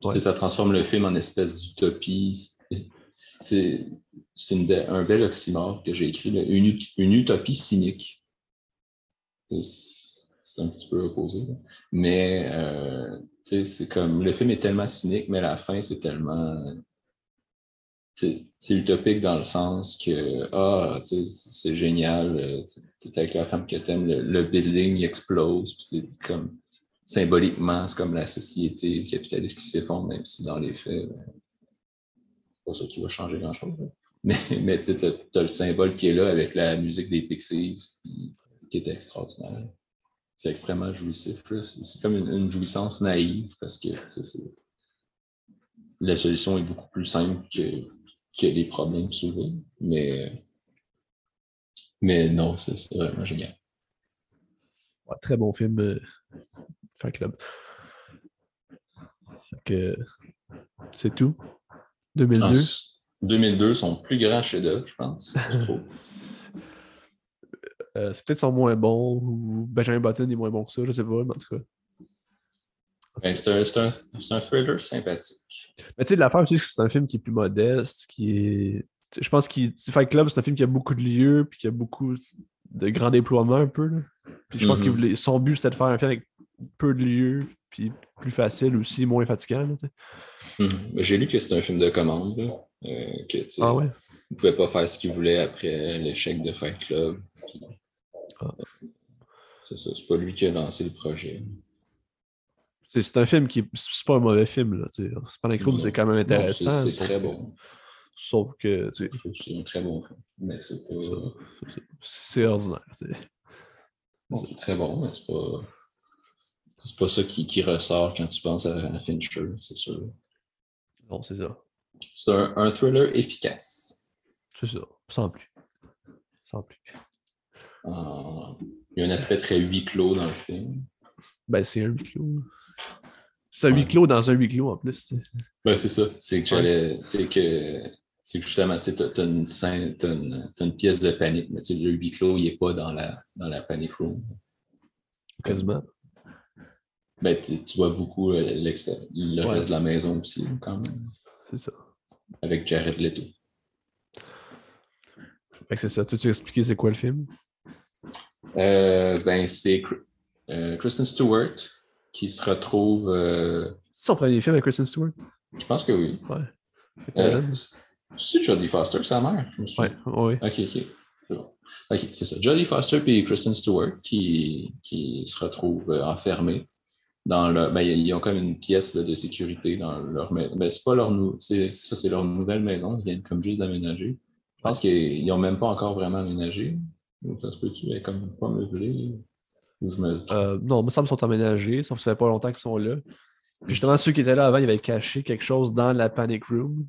Tu sais. Ça transforme le film en espèce d'utopie. C'est un bel oxymore que j'ai écrit, là. Une, ut- une utopie cynique. C'est un petit peu opposé. là. Mais euh, c'est comme le film est tellement cynique, mais la fin, c'est tellement c'est utopique dans le sens que ah, c'est génial, euh, tu avec la femme que t'aimes, le, le building il explose, puis c'est comme symboliquement, c'est comme la société capitaliste qui s'effondre, même si dans les faits, ben, pas ça qui va changer grand-chose. là. Mais, mais tu as, le symbole qui est là avec la musique des Pixies, qui est extraordinaire. C'est extrêmement jouissif. C'est comme une, jouissance naïve parce que la solution est beaucoup plus simple que, que les problèmes soulevés. Mais, mais non, c'est vraiment génial. Ouais, très bon film. euh, Club. Que c'est tout? 2002. En s- 2002, son plus grand chef-d'œuvre, je pense. Euh, c'est peut-être son moins bon ou Benjamin Button est moins bon que ça, je sais pas, mais en tout cas. Ben, c'est un, un- un thriller sympathique. Mais tu sais, l'affaire aussi, c'est que c'est un film qui est plus modeste, qui est. Je pense que Fight Club, c'est un film qui a beaucoup de lieux, puis qui a beaucoup de grands déploiements un peu. Là. Puis je pense Mhm. que son but, c'était de faire un film avec peu de lieux, puis plus facile aussi, moins fatigant. Mhm. J'ai lu que c'était un film de commande. là, euh, que, Ah ouais? Il ne pouvait pas faire ce qu'il voulait après l'échec de Fight Club. Ah. C'est ça, c'est pas lui qui a lancé le projet. C'est un film qui. C'est pas un mauvais film. Là, Non. c'est quand même intéressant. c'est- très bon. Sauf que, tu sais, Je trouve que c'est un très bon film. Mais c'est pas. c'est ordinaire. Bon, c'est très bon, mais c'est pas. C'est pas ça qui, qui ressort quand tu penses à, à Fincher, c'est sûr. Non, c'est ça. C'est un, un thriller efficace. C'est ça. Sans plus. Sans plus. Euh, il y a un aspect très huis clos dans le film. Ben, c'est un huis clos. C'est un Ouais. huis clos dans un huis clos en plus. Ben, c'est ça. C'est que j'allais. C'est que. C'est que justement, tu t'as une pièce de panique, mais le huis clos, il n'est pas dans la, dans la panic room. Quasiment. Ben, tu vois beaucoup euh, le Ouais. reste de la maison aussi, quand même, C'est ça. avec Jared Leto. C'est ça. Tu tu expliqué c'est quoi le film? Euh, ben, c'est euh, Kristen Stewart qui se retrouve. euh, C'est son premier film avec Kristen Stewart? je pense que oui. Ouais. Euh, c'est Jodie Foster, sa mère. Je me Ouais, souviens. ouais. Ok, ok. Ok, c'est ça. Jodie Foster et Kristen Stewart qui, qui se retrouvent euh, enfermés dans le. Ben, ils ont comme une pièce là, de sécurité dans leur maison. Ben, c'est pas leur nou- c'est Ça, c'est leur nouvelle maison. Ils viennent comme juste d'aménager. Je pense qu'ils n'ont même pas encore vraiment aménagé. Ou Ça se peut-tu, est comme pas meublée. Euh, non, me semble qu'ils sont aménagés, sauf que ça fait pas longtemps qu'ils sont là. Justement, ceux qui étaient là avant, ils avaient caché quelque chose dans la panic room.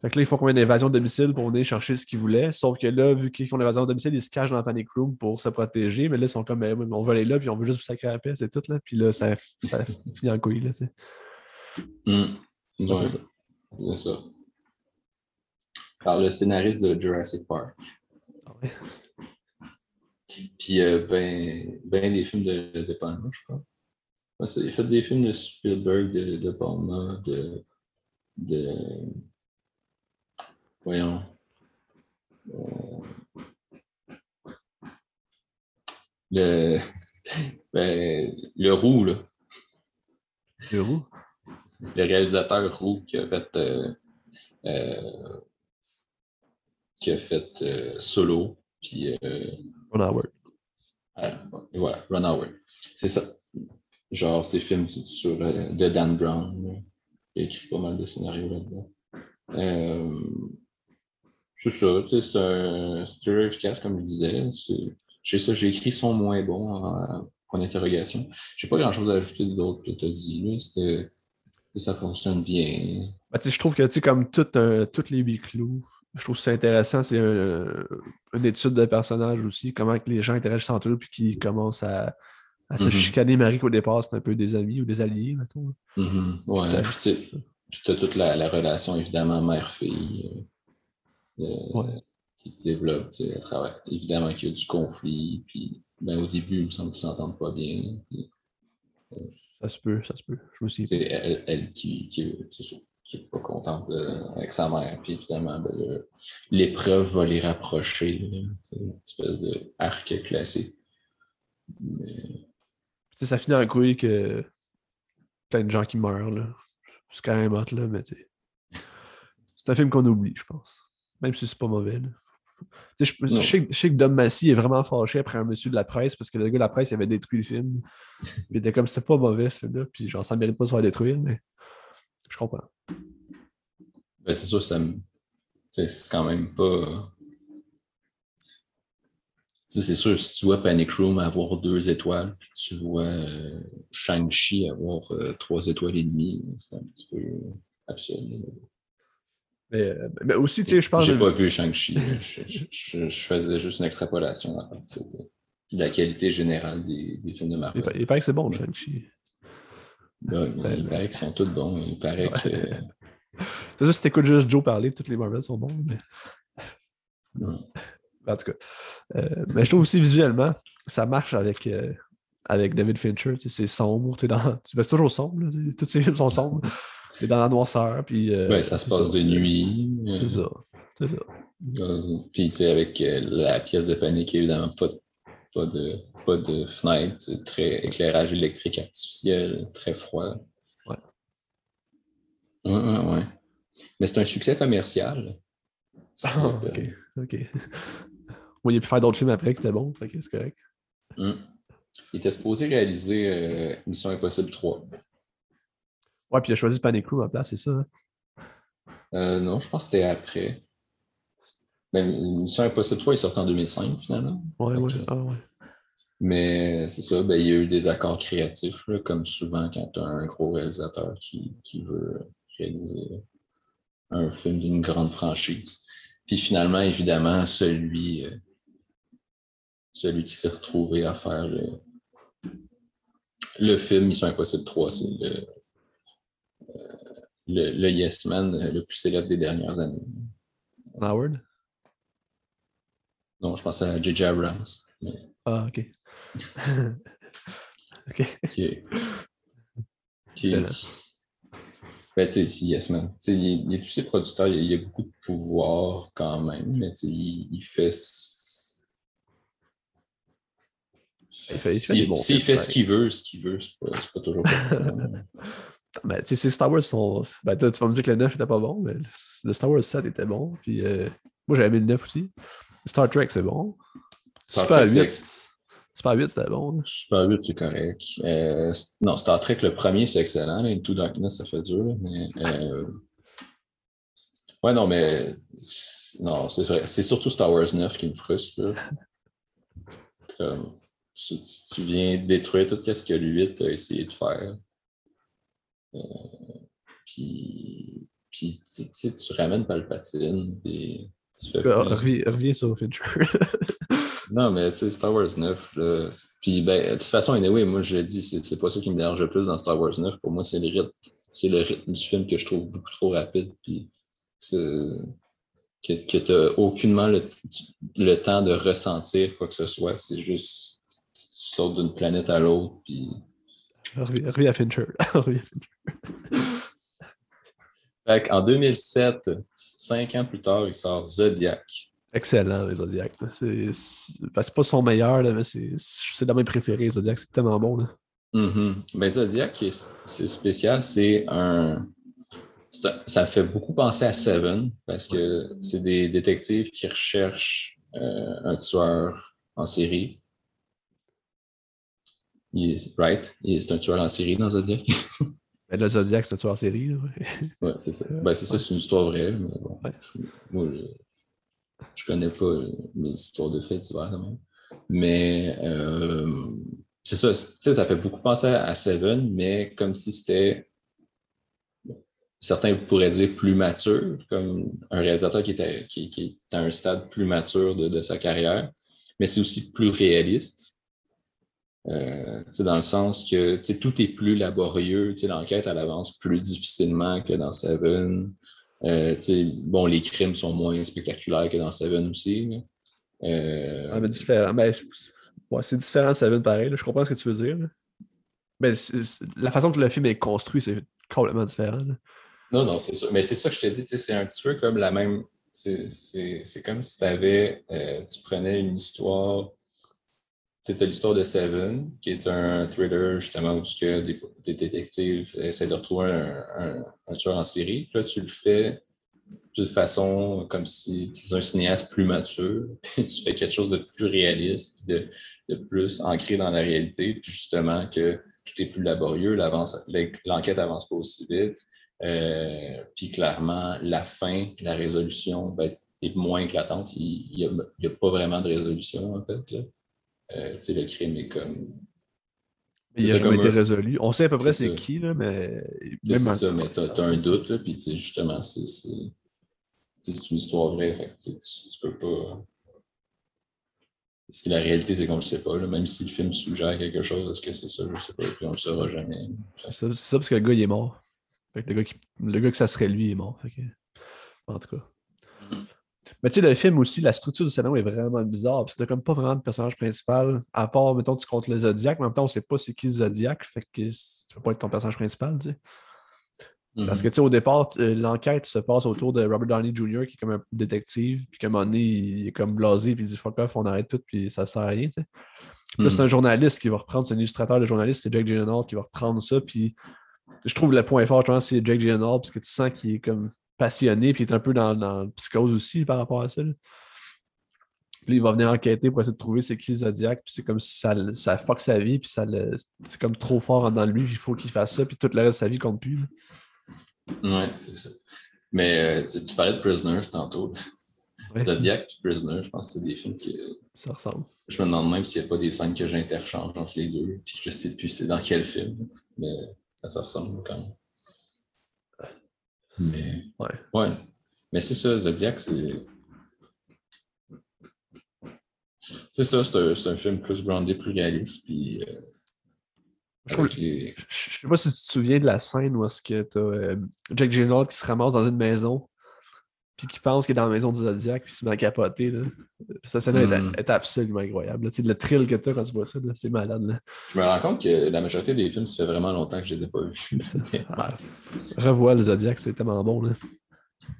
Fait que là, ils font comme une évasion de domicile pour venir chercher ce qu'ils voulaient. Sauf que là, vu qu'ils font l'évasion de domicile, ils se cachent dans la panic room pour se protéger. Mais là, ils sont comme, ben, on veut aller là, puis on veut juste vous sacrer la paix, c'est tout. Là. Puis là, ça, ça finit en couille. Là. Hmm. C'est Ouais, ça. c'est ça. Par le scénariste de Jurassic Park. Ah ouais. Puis euh, ben, ben des films de, de Palma, je crois. Il a fait des films de Spielberg, de, de Palma, de, de. Voyons. Euh, le. Ben, le roux, là. Le roux? Le réalisateur roux qui a fait. Euh, euh, qui a fait Solo, puis. Euh, Ron Howard. euh, voilà, Ron Howard. C'est ça. Genre, ces films sur, euh, de Dan Brown. a écrit pas mal de scénarios là-dedans. Euh, c'est ça, c'est un efficace, comme je disais. C'est- J'ai ça, j'ai écrit son moins bon en point d'interrogation. J'ai pas grand-chose à ajouter d'autre que tu as dit. C'était, ça fonctionne bien. Ben, je trouve que, comme tout, euh, tous les huit clous, je trouve que c'est intéressant. C'est un- une étude de personnage aussi, comment que les gens interagissent entre eux, puis qu'ils commencent à, à se Mhm. chicaner. Marie, qu'au départ, c'est un peu des amis ou des alliés, mettons. Mhm, ouais, Ça- puis tu sais, puis t'as toute la, la relation, évidemment, mère-fille euh, euh, Ouais. qui se développe tu sais, à travers. Évidemment qu'il y a du conflit, puis ben, au début, il me semble qu'ils s'entendent pas bien. puis Ça se peut, ça se peut. Je me suis c'est elle, elle qui, qui, ça, qui est pas contente de- avec sa mère, puis évidemment, ben, l'épreuve va les rapprocher. C'est une espèce de arc classé. Mais, ça finit en couille que plein de gens qui meurent. C'est quand même hot, là, mais tu sais. C'est un film qu'on oublie, je pense. Même si c'est pas mauvais, là. Je, sais, que- je sais que Dom Massy est vraiment fâché après un monsieur de la presse parce que le gars de la presse il avait détruit le film. Puis il était comme c'était pas mauvais, ce film-là. Puis genre, ça mérite pas de se faire détruire, mais je comprends. ben, c'est sûr, ça me- c'est quand même pas. C'est sûr, si tu vois Panic Room avoir deux étoiles, puis tu vois euh, Shang-Chi avoir euh, trois étoiles et demie, c'est un petit peu absurde. Mais, euh, mais aussi, tu sais, je pense. J'ai pas vu Shang-Chi. je, je- je- je faisais juste une extrapolation à partir de, de la qualité générale des, des films de Marvel. il paraît que c'est bon, Shang-Chi. Ouais, mais il paraît qu'ils sont tous bons. Il paraît que. C'est sûr, si t'écoutes juste Joe parler, toutes les Marvel sont bons. Mais... En tout cas. Euh, mais je trouve aussi visuellement, ça marche avec, euh, avec David Fincher. tu sais, C'est sombre. t'es Dans... c'est toujours sombre. là, Tous ces films sont sombres. T'es dans la noirceur. Puis, euh, Ouais, ça se passe de nuit. euh, C'est ça. C'est ça. Euh, Puis, tu sais, avec euh, la pièce de panique, évidemment, pas, de- pas, de, pas de fenêtre, très éclairage électrique artificiel, très froid. Ouais. Ouais, ouais, ouais. Mais c'est un succès commercial. Ah, ok. ok. Moi, il a pu faire d'autres films après qui étaient bons. Fait que c'est correct. Hum. Il était supposé réaliser euh, Mission Impossible 3. Ouais, puis il a choisi Panic Room à la place, c'est ça. hein? Euh, non, je pense que c'était après. Ben, Mission Impossible 3 est sorti en 2005, finalement. Ouais, Ok. ouais. Ah, ouais. Mais c'est ça, ben, il y a eu des accords créatifs, là, comme souvent quand tu as un gros réalisateur qui, qui veut réaliser un film d'une grande franchise. Puis finalement, évidemment, celui, euh, celui qui s'est retrouvé à faire le, le film Mission Impossible 3, c'est le, euh, le, le Yes Man le plus célèbre des dernières années. Howard? Non, je pense à J.J. Abrams. mais- Ah, ok. ok. qui est. Qui Excellent. est ben, tu sais, Yes Man. Tu sais, il, il est aussi producteur, il, il a beaucoup de pouvoir quand même, mais tu sais, il, il fait. Il fait, fait S'il fait ouais. ce qu'il veut, ce qu'il veut, c'est pas, pas toujours pertinent. Ben, tu sais, ces Star Wars sont. Ben, tu vas me dire que le 9 était pas bon, mais le- le Star Wars 7 était bon. Puis, euh, moi, j'avais aimé le 9 aussi. Star Trek, c'est bon. Star Super Trek, c'est 8. ex- Super 8, c'était bon. là. Super 8, c'est correct. Euh, non, Star Trek, le premier, c'est excellent. là. Into Darkness, ça fait dur. là, mais, euh, Ouais, non, mais. Non, c'est vrai. C'est surtout Star Wars 9 qui me frustre. là. Comme, tu, tu viens détruire tout ce que le 8 a essayé de faire. Euh, puis, puis tu tu ramènes Palpatine. Puis Reviens, reviens sur Fincher. non, mais tu sais, Star Wars 9, là, c'est- puis ben, de toute façon, anyway, moi je le dis, c'est pas ça qui me dérange le plus dans Star Wars 9. Pour moi, c'est le rythme, c'est le rythme du film que je trouve beaucoup trop rapide. Puis que, que tu n'as aucunement le, le, temps de ressentir quoi que ce soit. C'est juste, tu sautes d'une planète à l'autre. Puis... Reviens à Fincher. en 2007, cinq ans plus tard, il sort Zodiac. Excellent, les Zodiac. C'est pas son meilleur, mais c'est dans mes préférés, Zodiac. C'est tellement bon. Là. Mm ben, Zodiac, c'est spécial. C'est un. Ça fait beaucoup penser à Seven parce que c'est des détectives qui recherchent euh, un tueur en série. right? C'est un tueur en série dans Zodiac. Ben, le Zodiac, c'est un tueur en série. Oui, c'est ça. Ben, c'est ça, c'est une histoire vraie. Mais bon, moi, je, connais pas mes histoires de faits divers quand même. Mais euh, c'est ça, ça fait beaucoup penser à Seven, mais comme si c'était certains pourraient dire plus mature, comme un réalisateur qui était, qui, qui à un stade plus mature de, sa carrière, mais c'est aussi plus réaliste. Euh, dans le sens que tout est plus laborieux, l'enquête elle avance plus difficilement que dans Seven. Euh, bon, les crimes sont moins spectaculaires que dans Seven aussi. Euh, ah, mais différent. Ben, c'est différent de Seven pareil. Je comprends ce que tu veux dire. Mais la façon que le film est construit, c'est complètement différent. Non, non, c'est ça. Mais c'est ça que je te dis, c'est un petit peu comme la même. C'est comme si avais, euh, tu prenais une histoire. C'était l'histoire de Seven, qui est un thriller justement où des, des détectives essaient de retrouver un, un, tueur en série. là, tu le fais de façon comme si tu étais un cinéaste plus mature, puis tu fais quelque chose de plus réaliste, de, de plus ancré dans la réalité, puis justement que tout est plus laborieux, l'enquête avance pas aussi vite. Euh, puis clairement, la fin, la résolution ben, est moins éclatante. Il n'y a, pas vraiment de résolution, en fait. Là. Euh, le crime est comme. Il n'a jamais été résolu. On sait à peu près c'est qui, là, mais. C'est ça, mais tu as, un doute, là, puis justement, c'est une histoire vraie. Fait, tu, tu peux pas. Si la réalité, c'est qu'on ne le sait pas, là, même si le film suggère quelque chose, est-ce que c'est ça, je ne sais pas, puis on ne le saura jamais. C'est ça, parce que le gars, il est mort le, gars qui, le gars que ça serait lui est mort. En tout cas. Mais tu sais, le film aussi, la structure du scénario est vraiment bizarre. Parce que t'as comme pas vraiment de personnage principal, à part, mettons, tu comptes le Zodiac, mais en même temps, on sait pas c'est qui le Zodiac, fait que tu peux pas être ton personnage principal, tu sais. Parce mm-hmm. que, tu sais, au départ, euh, l'enquête se passe autour de Robert Downey Jr., qui est comme un détective, puis qu'à un moment donné, il est comme blasé, puis il dit fuck off, on arrête tout, puis ça sert à rien, tu sais. Là, c'est mm-hmm. un journaliste qui va reprendre, c'est un illustrateur de journaliste, c'est Jack Gyllenhaal qui va reprendre ça, puis je trouve le point fort, c'est Jake Gyllenhaal, parce que tu sens qu'il est comme passionné, puis il est un peu dans, dans psychose aussi par rapport à ça. Puis il va venir enquêter pour essayer de trouver c'est qui Zodiac, puis c'est comme si ça, ça fuck sa vie, puis ça c'est comme trop fort dans lui, il faut qu'il fasse ça, puis tout le reste de sa vie compte plus. Ouais, c'est ça. Mais euh, tu, parlais de Prisoners tantôt. Zodiac et Prisoner, je pense que c'est des films qui. Ça ressemble. Je me demande même s'il n'y a pas des scènes que j'interchange entre les deux, puis je sais plus c'est dans quel film. Mais ça se ressemble quand même. Mais, ouais. ouais. Mais c'est ça, Zodiac, c'est. C'est ça, c'est un, un, film plus groundé, plus réaliste. Puis, euh, je, ne sais pas si tu te souviens de la scène où est-ce que tu as euh, Jack Gyllenhaal qui se ramasse dans une maison puis qui pense qu'il est dans la maison du Zodiac, puis il se met à capoter. Là. Cette scène mm. est, absolument incroyable. Tu sais, le thrill que tu as quand tu vois ça, c'est malade. Là. Je me rends compte que la majorité des films, ça fait vraiment longtemps que je les ai pas vus. ah, revois le Zodiac, c'est tellement bon. Là.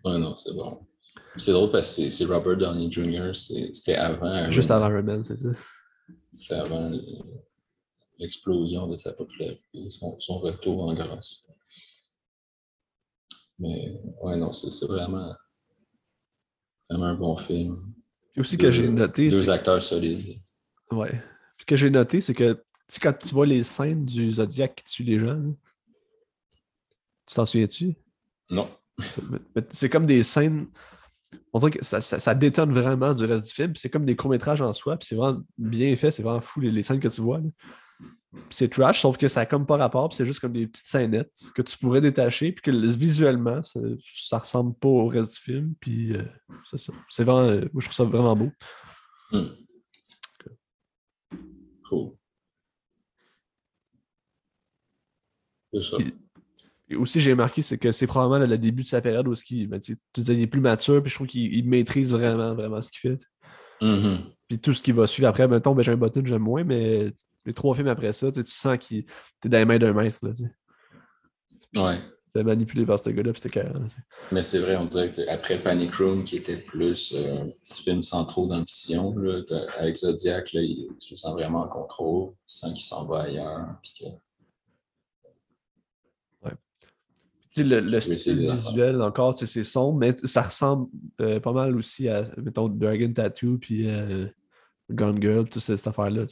Ouais, non, c'est bon. C'est drôle parce que c'est Robert Downey Jr., c'était avant. Juste avant Iron Man, c'est ça. C'était avant l'explosion de sa popularité, son, son retour en grâce. Mais ouais, non, c'est vraiment Vraiment un bon film. Puis aussi que j'ai noté. Deux acteurs solides. Ouais. Ce que j'ai noté, c'est que quand tu vois les scènes du Zodiac qui tue les gens, tu t'en souviens-tu? Non. C'est comme des scènes. On dirait que ça, ça, détonne vraiment du reste du film. C'est comme des courts-métrages en soi. Puis c'est vraiment bien fait. C'est vraiment fou les, scènes que tu vois. C'est trash, sauf que ça n'a comme pas rapport, c'est juste comme des petites scénettes que tu pourrais détacher, puis que visuellement, ça, ça ressemble pas au reste du film, puis euh, c'est ça. C'est vraiment, euh, moi, je trouve ça vraiment beau. Hmm. Cool. C'est ça. aussi, j'ai remarqué, c'est que c'est probablement le début de sa période où il, ben, il est plus mature, puis je trouve qu'il maîtrise vraiment, vraiment ce qu'il fait. Mm-hmm. Puis tout ce qui va suivre après, mettons, Benjamin Button, j'aime moins, mais les trois films après ça, tu sens qu'il est dans les mains d'un maître. Là, ouais. T'es manipulé par ce gars-là, puis c'était carré. Mais c'est vrai, on dirait que après Panic Room, qui était plus euh, un petit film sans trop d'ambition, avec Zodiac, là, tu le sens vraiment en contrôle, tu sens qu'il s'en va ailleurs. Puis que... Le, le style visuel, encore, c'est sombre, mais ça ressemble euh, pas mal aussi à, mettons, Dragon Tattoo, puis euh, Gone Girl, toute cette affaire-là.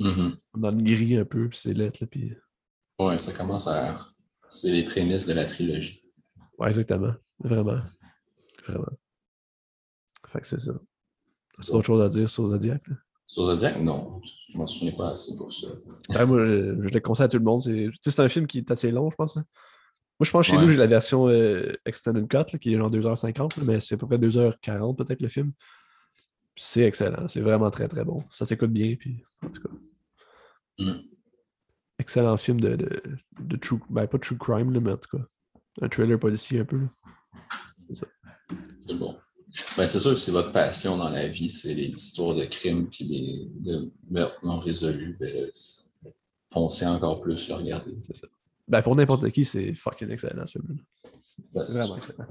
Sais. Mm-hmm. Dans le gris un peu, puis c'est lettre. Puis... Ouais, ça commence à c'est les prémices de la trilogie. Oui, exactement. Vraiment. Vraiment. Fait que c'est ça. C'est autre chose à dire sur Zodiac? Sur Zodiac, non. Je m'en souviens pas assez pour ça. moi, je, je, le conseille à tout le monde. C'est un film qui est assez long, je pense. Hein. Moi, je pense que chez nous, j'ai la version euh, Extended Cut, qui est genre 2h50, mais c'est à peu près 2h40 peut-être le film. C'est excellent. C'est vraiment très, très bon. Ça s'écoute bien, puis en tout cas. Mm excellent film de, de, de true, ben pas true crime, là, mais en tout cas, un trailer policier un peu. C'est bon. Ben, c'est sûr que c'est votre passion dans la vie, c'est les histoires de crimes puis les de meurtres non résolus. Ben, foncez encore plus le regarder. C'est ça. Ben, pour n'importe qui, c'est fucking excellent ce film. Ben, c'est vraiment excellent.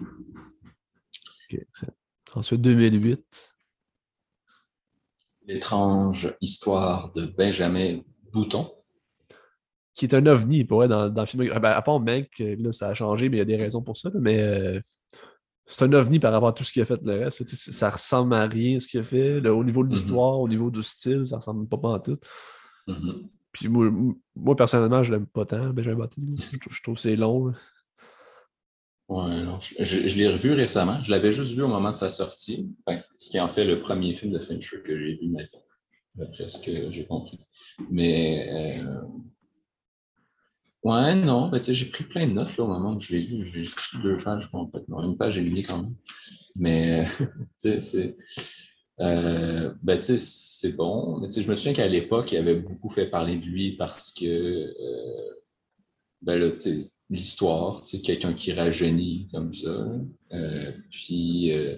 Ok, excellent. Ensuite, 2008. L'étrange histoire de Benjamin Bouton. Qui est un ovni, pour être dans, dans le film. Ben, à part mec, là, ça a changé, mais il y a des raisons pour ça. mais euh, c'est un ovni par rapport à tout ce qu'il a fait le reste. Ça ressemble à rien ce qu'il a fait. au niveau de mm-hmm. l'histoire, au niveau du style, ça ressemble pas, pas à tout. Mm-hmm. Puis moi, personnellement, je l'aime pas tant, Benjamin Button. Je, trouve que c'est long. Ouais, non, je, l'ai revu récemment. Je l'avais juste vu au moment de sa sortie. ce qui en fait le premier film de Fincher que j'ai vu maintenant, d'après ce que j'ai compris. Mais euh... ouais, non, ben, j'ai pris plein de notes là, au moment où je l'ai vu. J'ai juste deux pages. Non, une page et demie quand même. Mais c'est. Euh, ben, c'est bon. Mais je me souviens qu'à l'époque, il avait beaucoup fait parler de lui parce que euh, ben, l'histoire, quelqu'un qui rajeunit comme ça. Euh, puis euh,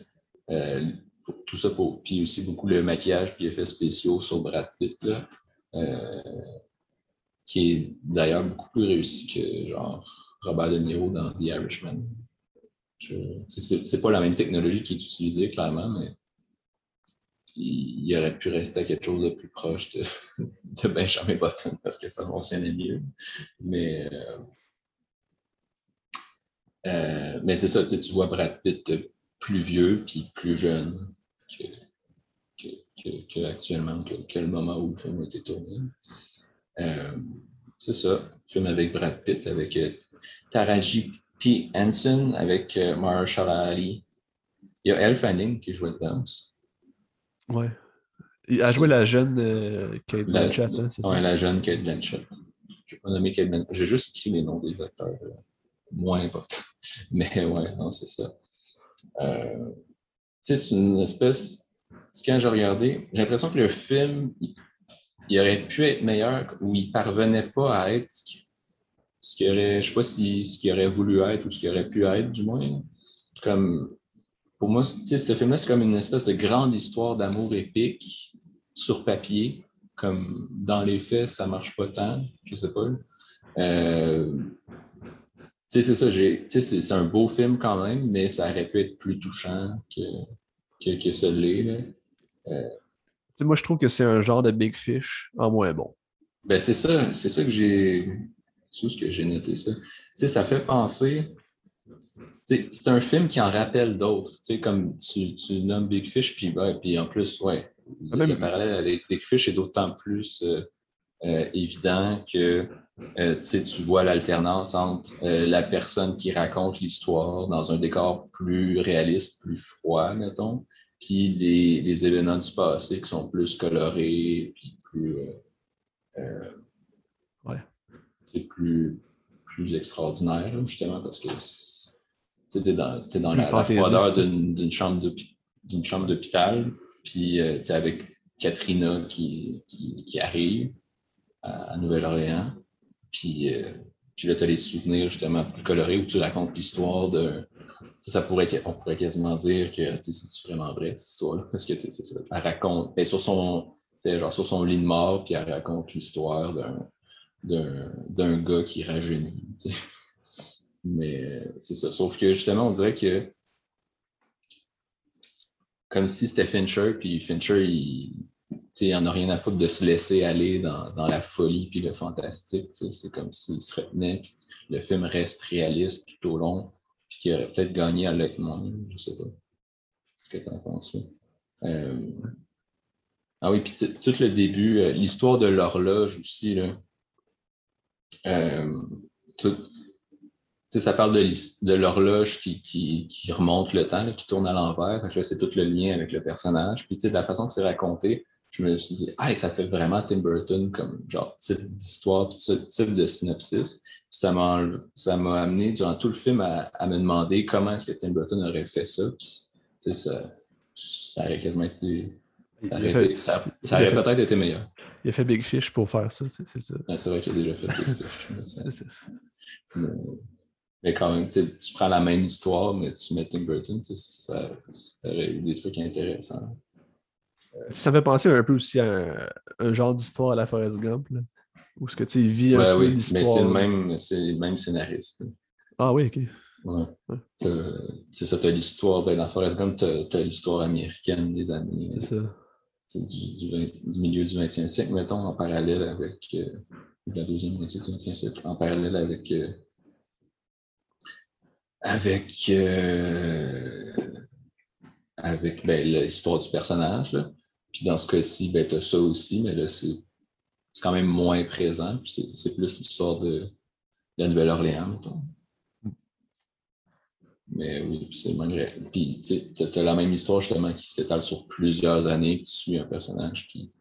tout ça pour. Puis aussi beaucoup le maquillage puis effets spéciaux sur Brad Pitt. Là. Euh, qui est d'ailleurs beaucoup plus réussi que genre Robert De Niro dans The Irishman. C'est pas la même technologie qui est utilisée, clairement, mais il, aurait pu rester à quelque chose de plus proche de, Benjamin Button parce que ça fonctionnait mieux. Mais, euh, euh, mais c'est ça, tu vois Brad Pitt plus vieux puis plus jeune que, que, actuellement, que, le moment où le film a été tourné. Euh, c'est ça, film avec Brad Pitt, avec euh, Taraji P. Henson, avec Marshall Ali. Il y a Elle Fanning qui jouait dedans aussi. Ouais. Il a joué la jeune Kate Blanchett, hein, c'est ça? Oui, la jeune Kate Blanchett. Je n'ai pas nommé Kate Blanchett. J'ai juste écrit les noms des acteurs moins importants. Mais ouais, non, c'est ça. c'est une espèce quand j'ai regardé, j'ai l'impression que le film, il, aurait pu être meilleur ou il parvenait pas à être ce qu'il aurait, je sais pas si ce qu'il aurait voulu être ou ce qu'il aurait pu être, du moins. Comme, pour moi, ce film-là, c'est comme une espèce de grande histoire d'amour épique sur papier. Comme dans les faits, ça marche pas tant, je sais pas. Euh, c'est ça, c'est un beau film quand même, mais ça aurait pu être plus touchant que, que, que celui-là. Euh, moi, je trouve que c'est un genre de Big Fish en moins bon. Ben, c'est ça, c'est ça que j'ai. C'est ce que j'ai noté ça. sais, ça fait penser. C'est un film qui en rappelle d'autres. Comme tu, tu, nommes Big Fish, puis, ben, en plus, ouais, ah, le parallèle avec Big Fish est d'autant plus euh, euh, évident que tu vois l'alternance entre la personne qui raconte l'histoire dans un décor plus réaliste, plus froid, mettons, puis les, les, événements du passé qui sont plus colorés, puis plus. Euh, euh ouais. C'est plus, plus extraordinaire, justement, parce que tu es dans, es dans la, froideur d'une chambre d'hôpital, puis euh, avec Katrina qui, qui, qui arrive à, Nouvelle-Orléans. Puis, euh, puis là, tu as les souvenirs justement plus colorés où tu racontes l'histoire de. Ça pourrait, on pourrait quasiment dire que c'est vraiment vrai cette histoire-là? Parce que c'est ça. Elle raconte. Elle, sur, son, genre, sur son lit de mort, puis elle raconte l'histoire d'un gars qui rajeunit. Mais c'est ça. Sauf que justement, on dirait que comme si c'était Fincher, puis Fincher, il, il en a rien à foutre de se laisser aller dans, la folie puis le fantastique. C'est comme s'il se retenait, puis le film reste réaliste tout au long, puis qu'il aurait peut-être gagné à Leckman, je sais pas. Ce que tu en penses. Euh... Ah oui, puis tout le début, euh, l'histoire de l'horloge aussi, là. Euh, ça parle de, l'horloge qui, qui, remonte le temps, qui tourne à l'envers. c'est tout le lien avec le personnage. Puis de la façon que c'est raconté, je me suis dit, ah, ça fait vraiment Tim Burton comme genre type d'histoire, type de synopsis. ça m'a, ça m'a amené durant tout le film à, me demander comment est-ce que Tim Burton aurait fait ça. Puis, ça, ça aurait quasiment été. Ça, aurait, peut-être été meilleur. Il a fait Big Fish pour faire ça, c'est ça. c'est vrai qu'il a déjà fait Big Fish. mais, quand même, tu prends la même histoire, mais tu mets Tim Burton, ça, ça aurait eu des trucs intéressants. Ça fait penser un peu aussi à un, genre d'histoire à la Forest Gump, là, où ce que tu vis un peu oui, l'histoire. Mais c'est le même, c'est le même scénariste. Ah oui, ok. Ouais. C'est ça, tu as l'histoire, ben, dans Forest Gump, tu as, l'histoire américaine des années. C'est ça. Du, du, milieu du 20e siècle, mettons, en parallèle avec euh, la deuxième moitié du 20e siècle, en parallèle avec. Euh, avec. Euh, avec ben, l'histoire du personnage. Là. Puis dans ce cas-ci, ben, tu as ça aussi, mais là, c'est quand même moins présent. Puis c'est plus l'histoire de, la Nouvelle-Orléans, mettons. Mais oui, c'est même. Puis tu as la même histoire justement qui s'étale sur plusieurs années, tu suis un personnage qui,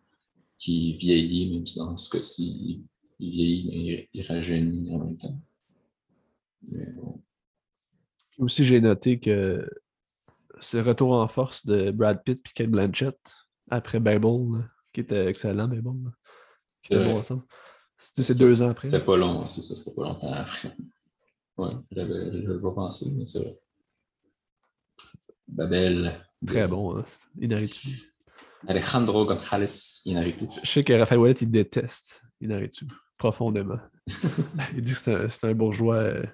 qui vieillit, même si dans ce cas-ci, il vieillit, mais il, rajeunit en même temps. Mais bon. Aussi, j'ai noté que le retour en force de Brad Pitt et Kate Blanchett après Babel, qui était excellent, mais bon. Qui était bon ensemble. C'était deux ans après. C'était pas long, c'est ça, c'était pas longtemps après. Ouais, j'avais pas pensé, mais c'est vrai. Babel. Très bon, hein? Inaritu. Alejandro González Inaritu. Je sais que Raphaël Wallet, il déteste Inaritu, profondément. il dit que c'est un, un, bourgeois. Euh...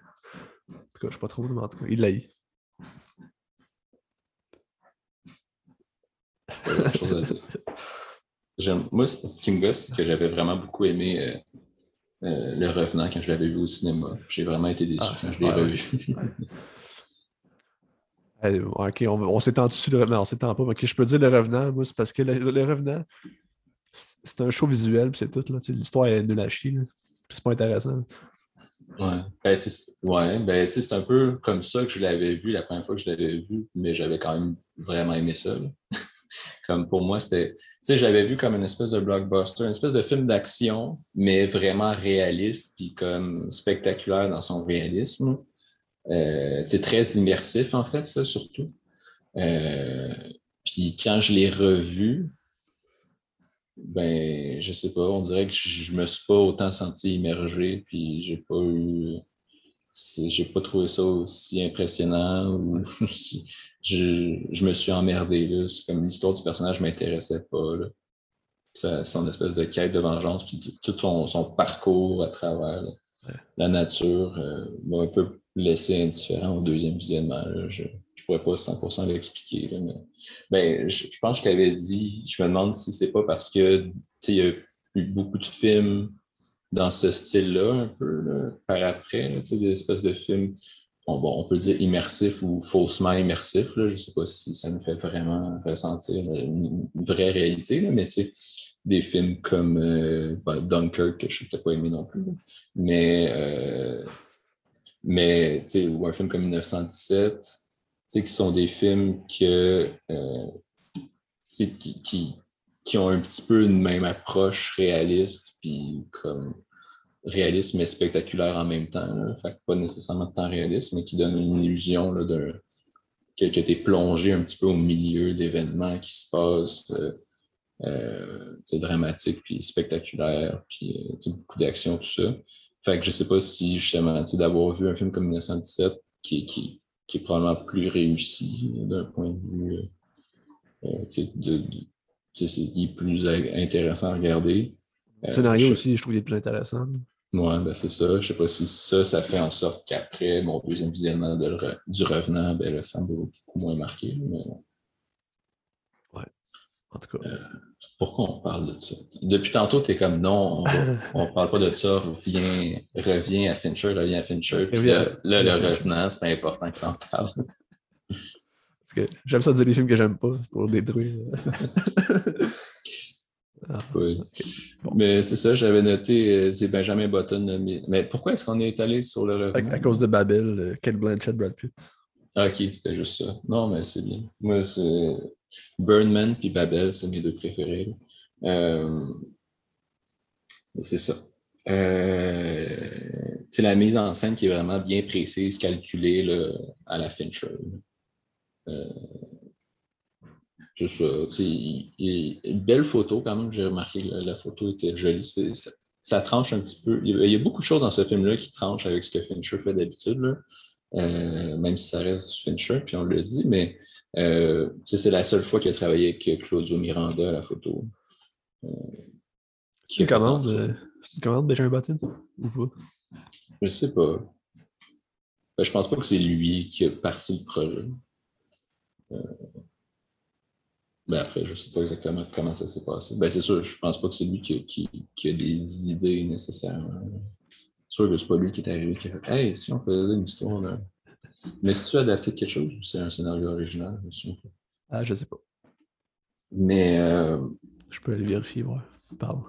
En tout cas, je sais pas trop, mais en tout cas, il l'a Moi, ce qui me gosse, c'est que j'avais vraiment beaucoup aimé euh, euh, Le Revenant quand je l'avais vu au cinéma. J'ai vraiment été déçu ah, quand je l'ai revu. ok, on, s'étend dessus le Revenant. On s'étend pas. Ok, je peux dire Le Revenant, moi, c'est parce que Le, Revenant, c'est un show visuel, c'est tout. L'histoire est nulle à chier. C'est pas intéressant. Ouais, ben, c'est ouais, ben, un peu comme ça que je l'avais vu la première fois que je l'avais vu, mais j'avais quand même vraiment aimé ça. Comme pour moi, c'était. Tu sais, j'avais vu comme une espèce de blockbuster, une espèce de film d'action, mais vraiment réaliste, puis comme spectaculaire dans son réalisme. Euh, c'est très immersif, en fait, surtout. Euh, puis quand je l'ai revu, ben, je sais pas, on dirait que je, me suis pas autant senti immergé, puis j'ai pas eu. J'ai pas trouvé ça aussi impressionnant ou je, me suis emmerdé. C'est comme l'histoire du personnage ne m'intéressait pas. Là. son espèce de quête de vengeance, puis tout son, parcours à travers la nature euh, m'a un peu laissé indifférent au deuxième visionnement. Je ne pourrais pas 100% l'expliquer. Mais ben, je, pense que je t'avais dit, je me demande si c'est pas parce que il y a eu beaucoup de films dans ce style-là, un peu, par après, des espèces de films on, peut dire immersif ou faussement immersif. Je ne sais pas si ça nous fait vraiment ressentir une, vraie réalité, mais des films comme euh, ben, Dunkirk, que je n'ai peut-être pas aimé non plus, mais, euh, mais tu sais, ou un film comme 1917, tu sais, qui sont des films euh, qui, qui, qui, ont un petit peu une même approche réaliste, puis comme réaliste mais spectaculaire en même temps. Fait pas nécessairement de temps réaliste, mais qui donne une illusion là, de, que, tu es plongé un petit peu au milieu d'événements qui se passent. Euh, euh, dramatiques puis spectaculaires, puis euh, beaucoup d'action, tout ça. fait que je sais pas si justement, d'avoir vu un film comme 1917 qui, qui, qui est probablement plus réussi d'un point de vue euh, de, plus intéressant à regarder. Le scénario aussi, je trouve qu'il est plus intéressant. Ouais, ben c'est ça. Je sais pas si ça, ça fait en sorte qu'après mon deuxième visionnement du revenant, ben là, ça me beaucoup moins marqué. Mais... Ouais. En tout cas. Euh, pourquoi on parle de ça? Depuis tantôt, tu es comme non, on ne parle pas de ça, reviens, reviens à Fincher, reviens à Fincher. Puis là, le revenant, c'est important que tu en parles. Parce que j'aime ça dire les films que j'aime pas pour détruire. Ah, oui. Mais c'est ça, j'avais noté, euh, c'est Benjamin Button. Mais, pourquoi est-ce qu'on est allé sur le? À, cause de Babel, euh, Kate Blanchett, Brad Pitt? Ah, ok, c'était juste ça. Non, mais c'est bien. Moi, c'est Burnman puis Babel, c'est mes deux préférés. Euh... C'est ça. Euh... C'est la mise en scène qui est vraiment bien précise, calculée là, à la Fincher. Euh... C'est ça. une belle photo quand même. J'ai remarqué que la, photo était jolie. Ça, tranche un petit peu. Il y, a, beaucoup de choses dans ce film-là qui tranchent avec ce que Fincher fait d'habitude, euh, même si ça reste du Fincher, puis on le dit, mais euh, c'est la seule fois qu'il a travaillé avec Claudio Miranda à la photo. Euh, une commande, euh, déjà un bâtiment ou pas? Je sais pas. Ben, je pense pas que c'est lui qui a parti le projet. Ben après, je ne sais pas exactement comment ça s'est passé. Ben c'est sûr, je pense pas que c'est lui qui, qui, a des idées nécessairement. C'est sûr que c'est pas lui qui est arrivé qui a fait Hey, si on faisait une histoire là. Mais si tu as adapté quelque chose ou c'est un scénario original, je Ah, je sais pas. Mais euh, je peux aller vérifier, ouais. Parle.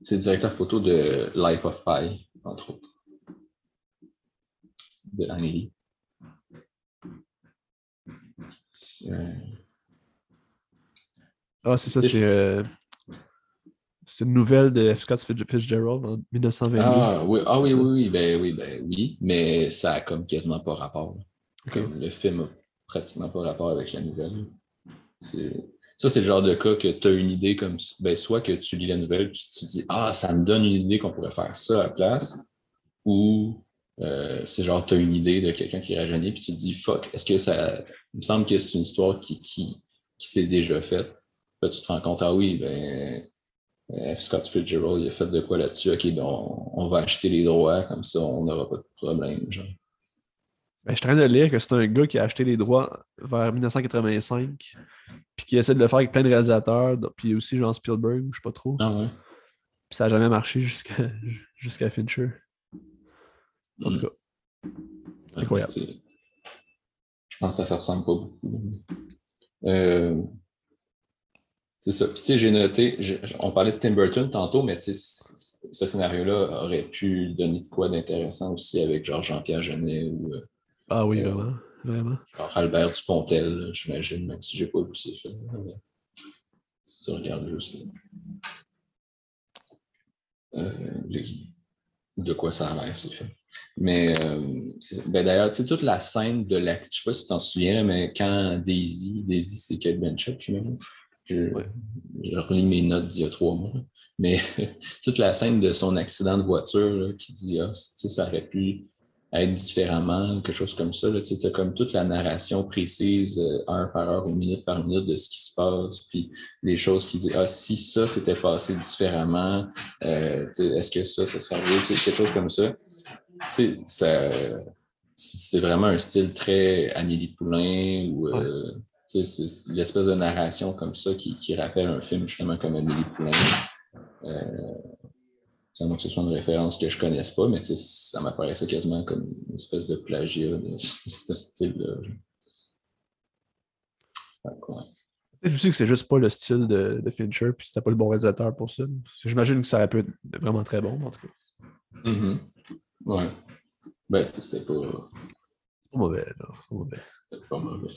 C'est le directeur photo de Life of Pi, entre autres. De Annie. Euh... Ah, c'est ça, c'est. Euh, c'est une nouvelle de F. Scott Fitzgerald en 1920. Ah oui, ah, oui, oui, oui, ben, oui, ben oui, mais ça a comme quasiment pas rapport. le film a pratiquement pas rapport avec la nouvelle. Ça, c'est le genre de cas que tu as une idée comme ben, soit que tu lis la nouvelle et tu te dis Ah, ça me donne une idée qu'on pourrait faire ça à la place, ou euh, c'est genre tu as une idée de quelqu'un qui rajeunit puis tu te dis Fuck, est-ce que ça. Il me semble que c'est une histoire qui, qui, qui s'est déjà faite tu te rends compte, ah oui, ben, euh. Scott Fitzgerald, il a fait de quoi là-dessus? OK, ben, on, va acheter les droits, comme ça, on n'aura pas de problème. Genre. Ben, je suis en train de lire que c'est un gars qui a acheté les droits vers 1985, puis qui essaie de le faire avec plein de réalisateurs, puis aussi Jean Spielberg, je sais pas trop. Ah ouais. Puis ça n'a jamais marché jusqu'à Fincher. En tout hmm. cas. Incroyable. je pense que ça ne ressemble pas beaucoup. Euh, c'est ça. Puis, tu sais, j'ai noté, on parlait de Tim Burton tantôt, mais tu sais, ce scénario-là aurait pu donner de quoi d'intéressant aussi avec genre Jean-Pierre Genet ou. Euh, ah oui, euh, vraiment. Vraiment. Genre Albert Dupontel, j'imagine, même si j'ai pas vu ces films. si tu regardes juste. Euh, de quoi ça a l'air, ces films. Mais ben d'ailleurs, tu sais, toute la scène de la. Je sais pas si tu t'en souviens, mais quand Daisy, Daisy, c'est Kate Blanchett, je relis mes notes d'il y a trois mois. Mais toute la scène de son accident de voiture qui dit ah, ça aurait pu être différemment, quelque chose comme ça. Tu as comme toute la narration précise, euh, heure par heure ou minute par minute de ce qui se passe, puis les choses qui disent Ah, si ça s'était passé différemment, euh, est-ce que ça, ça serait arrivé? Quelque chose comme ça. ça c'est vraiment un style très Amélie Poulain ou euh, c'est l'espèce de narration comme ça qui, rappelle un film justement comme Amélie Poulain. Euh, sans que ce soit une référence que je ne connaisse pas, mais ça m'apparaissait quasiment comme une espèce de plagiat de ce style-là. Je sais que c'est juste pas le style de, de Fincher, puis c'était pas le bon réalisateur pour ça. J'imagine que ça aurait pu être vraiment très bon, en tout cas. Mm-hmm. Ouais. Ben, c'était pas. C'est pas mauvais, là. C'est pas mauvais. C'était pas mauvais.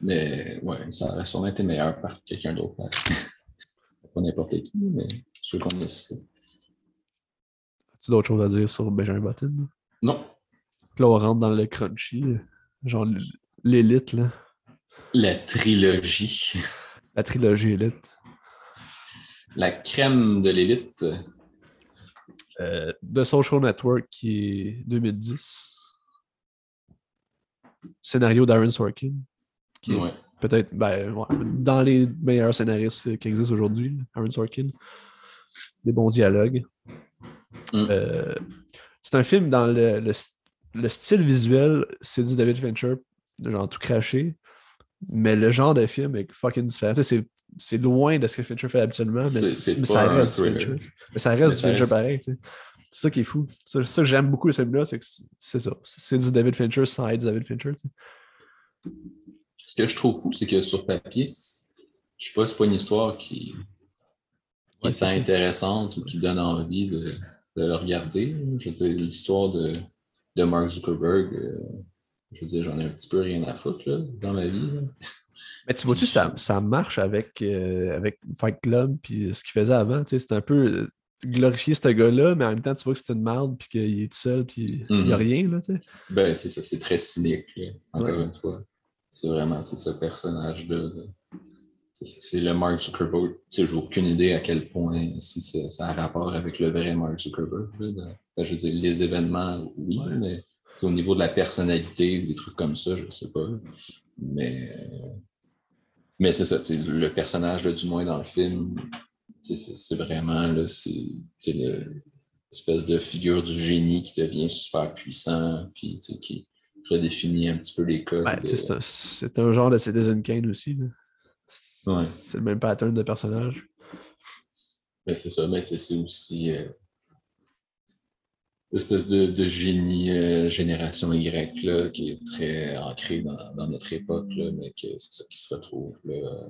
Mais ouais, ça aurait sûrement été meilleur par quelqu'un d'autre. Pas n'importe qui, mais ceux qu'on a cités. As-tu d'autres choses à dire sur Benjamin Button? Non. Là, on rentre dans le crunchy, genre l'élite, là. La trilogie. La trilogie élite. La crème de l'élite. Euh, The Social Network, qui est 2010. Scénario d'Aaron Sorkin. Qui est Ouais. peut-être ben, ouais, dans les meilleurs scénaristes qui existent aujourd'hui, Aaron Sorkin. Des bons dialogues. Mm. Euh, c'est un film dans le, le, le style visuel, c'est du David Fincher, genre tout craché. Mais le genre de film est fucking différent. Tu sais, C'est, c'est loin de ce que Fincher fait habituellement, mais, C'est- ça reste. Fincher. Mais ça reste Mais du ça Fincher reste- pareil. C'est ça qui est fou. C'est ça que j'aime beaucoup de ce film-là, c'est que c'est ça. C'est du David Fincher sans être David Fincher. Ce que je trouve fou, c'est que sur papier, je sais pas, c'est pas une histoire qui, qui Ouais, est intéressante ou qui donne envie de, de le regarder. Je veux dire, l'histoire de, de Mark Zuckerberg, euh, je veux dire, j'en ai un petit peu rien à foutre là, dans ma vie. là. Mais tu vois-tu, ça, ça marche avec, euh, avec Fight Club puis ce qu'il faisait avant. tu sais, C'est un peu euh, glorifier ce gars-là, mais en même temps, tu vois que c'est une merde puis qu'il est tout seul puis il n'y a Mhm. rien. Là, tu sais. Ben, c'est ça, c'est très cynique, là, encore Ouais. une fois. C'est vraiment, c'est ce personnage-là. là. C'est le Mark Zuckerberg. Sais, j'ai aucune idée à quel point, si ça, a rapport avec le vrai Mark Zuckerberg. là, ben, je veux dire, les événements, oui, Ouais. mais au niveau de la personnalité ou des trucs comme ça, je sais pas. Mais, mais c'est ça, le personnage, là, du moins dans le film, c'est vraiment, là, l'espèce de figure du génie qui devient super puissant, puis qui redéfinit un petit peu les codes. De- sais, c'est un- genre de Citizen Kane aussi. là. C'est Ouais. le même pattern de personnage. Mais c'est ça, mais c'est aussi euh, l'espèce de, de génie euh, génération Y là, qui est très ancré dans, dans notre époque, là, mais c'est ça qui se retrouve là,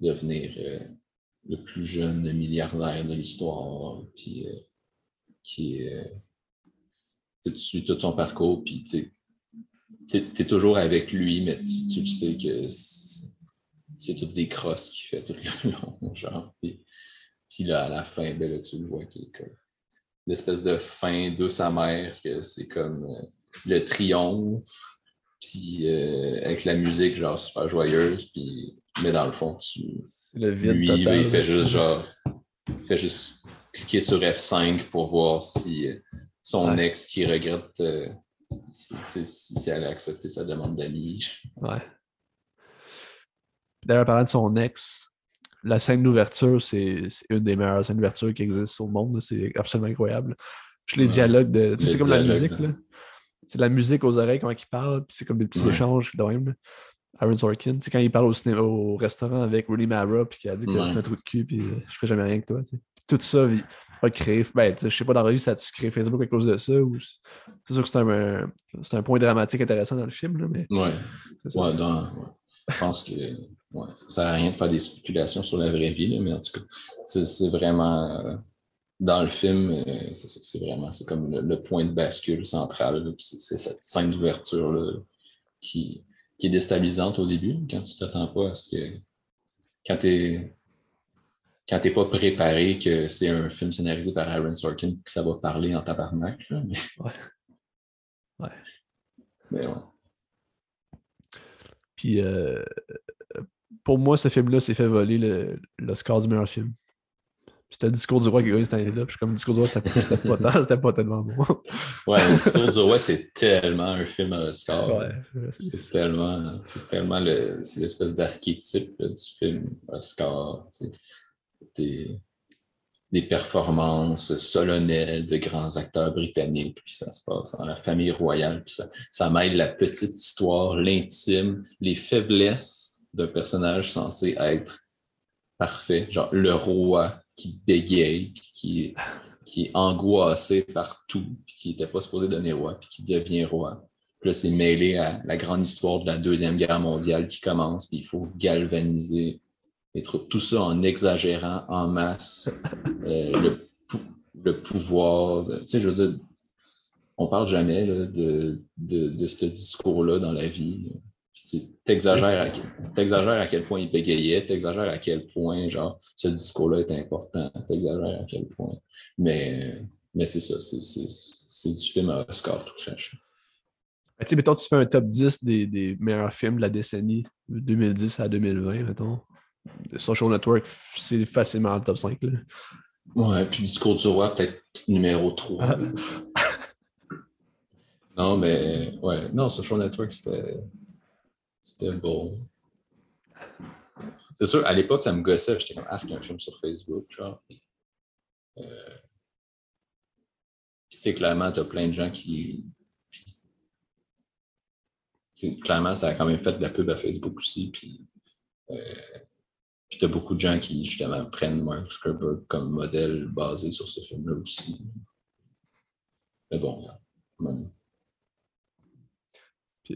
devenir euh, le plus jeune milliardaire de l'histoire, puis euh, qui tu suis tout son parcours, puis tu es, toujours avec lui, mais tu, tu le sais que c'est toutes des crosses qu'il fait tout le long, genre. Puis, puis là, à la fin, ben là, tu le vois qu'il est comme l'espèce de fin de sa mère, que c'est comme euh, le triomphe, puis euh, avec la musique, genre, super joyeuse, puis, mais dans le fond, tu, C'est le vide lui, total. ben, il fait juste, genre, il fait juste cliquer sur F5 pour voir si euh, son Ouais. ex qui regrette si, elle a accepté sa demande d'amis. Ouais. D'ailleurs, parlant de son ex, la scène d'ouverture, c'est une des meilleures scènes d'ouverture qui existent au monde. C'est absolument incroyable. Je les Ouais. dialogues de. tu sais, Le C'est comme la musique, là. là. C'est de la musique aux oreilles quand il parle, puis c'est comme des petits Ouais. échanges de même. Aaron Sorkin, c'est quand il parle au, cinéma, au restaurant avec Rooney Mara, puis qu'il a dit que Ouais. c'est un trou de cul, puis euh, je fais jamais rien que toi. tu sais. Tout ça, a créé. Ben, je sais pas dans la vie si ça a-tu créé Facebook à cause de ça, ou c'est sûr que c'est un, un- c'est un point dramatique intéressant dans le film, là, mais Ouais. Ouais, dans- ouais. Je pense que ouais, ça sert à rien de faire des spéculations sur la vraie vie, là, mais en tout cas, c'est c'est vraiment euh, dans le film, euh, c'est c'est vraiment c'est comme le, le point de bascule central. là, C'est cette scène d'ouverture qui, qui est déstabilisante au début, quand tu t'attends pas à ce que. Quand tu quand t'es pas préparé que c'est un film scénarisé par Aaron Sorkin que ça va parler en tabarnak. Là, mais... Ouais. Ouais. Mais ouais. Puis euh, pour moi, ce film-là s'est fait voler le, le score du meilleur film. Puis C'était le discours du roi qui a gagné cette année-là. Puis comme le discours du roi, c'était pas, tant- c'était pas tellement bon. Ouais, le discours du roi, c'est tellement un film à Oscar. Ouais, c'est- tellement, le, l'espèce d'archétype du film Oscar. tu sais. Des, performances solennelles de grands acteurs britanniques, puis ça se passe dans la famille royale, puis ça, mêle la petite histoire, l'intime, les faiblesses d'un personnage censé être parfait, genre le roi qui bégaye, qui qui est angoissé par tout, puis qui n'était pas supposé donner roi, puis qui devient roi. Puis là, c'est mêlé à la grande histoire de la Deuxième Guerre mondiale qui commence, puis il faut galvaniser troupes. Tout ça en exagérant en masse euh, le, le pouvoir. de- tu sais, je veux dire, on parle jamais de, de, de ce discours-là dans la vie. T'exagères à, à quel point il bégayait, t'exagères à quel point genre, ce discours-là est important, t'exagères à quel point. Mais, mais c'est ça, c'est- du film à Oscar tout craché. Tu mettons, tu fais un top 10 des, des meilleurs films de la décennie 2010 à 2020, mettons. Social Network, c'est facilement le top 5. Là. Ouais, puis Discours du roi, peut-être numéro 3. non, mais ouais, non, Social Network, c'était. C'était bon. C'est sûr, à l'époque, ça me gossait. J'étais comme, ah, un film sur Facebook, genre. Euh... tu sais, clairement, t'as plein de gens qui. clairement, ça a quand même fait de la pub à Facebook aussi. Puis, euh... puis t'as beaucoup de gens qui, justement, prennent Mark Zuckerberg comme modèle basé sur ce film-là aussi. Mais bon, yeah.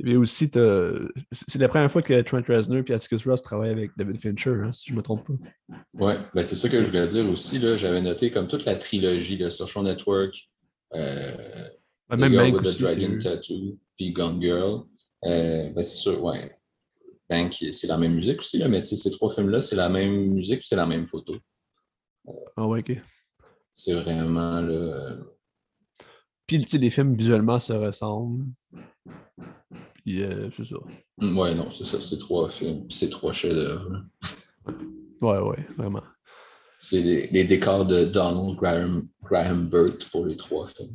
Mais aussi, c'est la première fois que Trent Reznor et Atticus Ross travaillent avec David Fincher, hein, si je ne me trompe pas. Oui, ben c'est ça que je voulais dire aussi. J'avais noté comme toute la trilogie de Social Network, euh, même Girl with the Dragon Tattoo, puis Gone Girl. Euh, ben c'est sûr, ouais. C'est la même musique aussi, là, mais ces trois films-là, c'est la même musique c'est la même photo. ah ouais, ok. C'est vraiment le. Puis, tu sais, les films visuellement se ressemblent. Puis, euh, c'est ça. Mm, ouais, non, c'est ça. C'est trois films. C'est trois chefs-d'œuvre. Ouais, ouais, vraiment. C'est les, décors de Donald Graham, Graham Burt pour les trois films.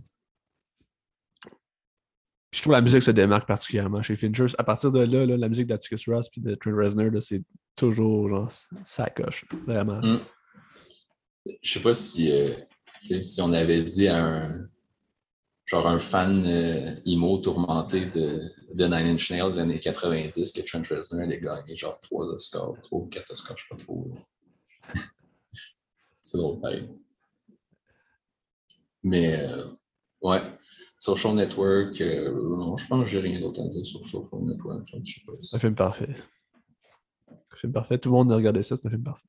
Je trouve la musique se démarque particulièrement chez Fincher. À partir de là, la musique d'Atticus Ross et de Trent Reznor, c'est toujours genre ça coche, vraiment. Mm. Je sais pas si, euh, si on avait dit à un, genre un fan euh, emo tourmenté de, de, Nine Inch Nails des années 90 que Trent Reznor allait gagner genre 3 Oscars, 3 ou 4 Oscars, je sais pas trop. C'est drôle, pareil. Mais euh, ouais, Social Network, euh, non, je pense que j'ai rien d'autre à dire sur Social Network. Je sais pas. Un film parfait. Un film parfait. Tout le monde a regardé ça, c'est un film parfait.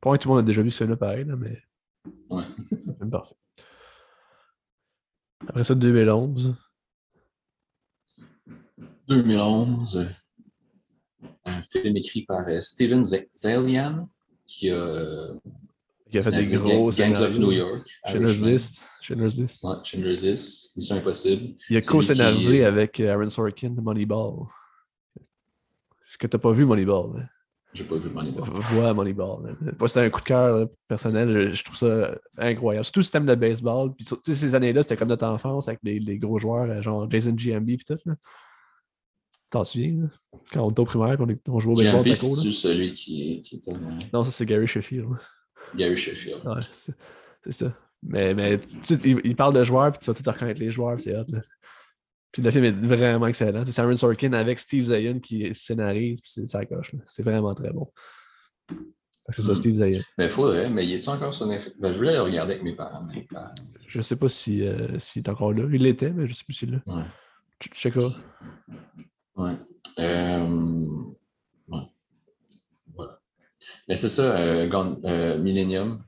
Pour moi, tout le monde a déjà vu ce film-là pareil, là, mais. Ouais. un film parfait. Après ça, 2011. 2011. Un film écrit par euh, Steven Zalian, qui a, qui a fait des gros Gangs of New York. Schindler's List. Schindler's List. Ouais, Schindler's List. Mission Impossible. Il a co-scénarisé avec euh, Aaron Sorkin de Moneyball. Que tu n'as pas vu, Moneyball. Hein? J'ai pas vu Moneyball. Vois Moneyball. Moi, c'était un coup de cœur personnel. Je trouve ça incroyable. Surtout le système de baseball. Puis, ces années-là, c'était comme notre enfance avec les, les gros joueurs, euh, genre Jason GMB et tout. T'en souviens? Quand on était au primaire, on, on jouait au baseball. GMB, c'est celui qui, qui était. Non, ça, c'est Gary Sheffield. Gary Sheffield. Ouais, c'est ça. Mais, mais il, il, parle de joueurs, puis tu vas tout reconnaître les joueurs, c'est hot. Là. Puis le film est vraiment excellent. C'est Aaron Sorkin avec Steve Zayn qui scénarise, puis c'est sa coche. C'est vraiment très bon. C'est ça, hmm. Steve Zayn. Mais il faudrait, mais il est encore sur Netflix? Ben, je voulais le regarder avec mes parents. Mais... Je sais pas s'il si, euh, si est encore là. Il l'était, mais je sais plus s'il est là. Ouais. Je sais quoi. Ouais. Euh... Mais c'est ça, euh, euh, Millennium.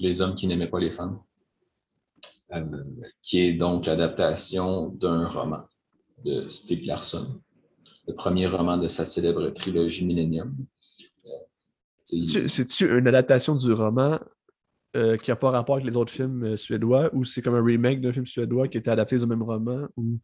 Les hommes qui n'aimaient pas les femmes. Euh, qui est donc l'adaptation d'un roman de Steve Larson, le premier roman de sa célèbre trilogie Millennium. C'est-tu une adaptation du roman euh, qui n'a pas rapport avec les autres films suédois ou c'est comme un remake d'un film suédois qui était adapté au même roman ou,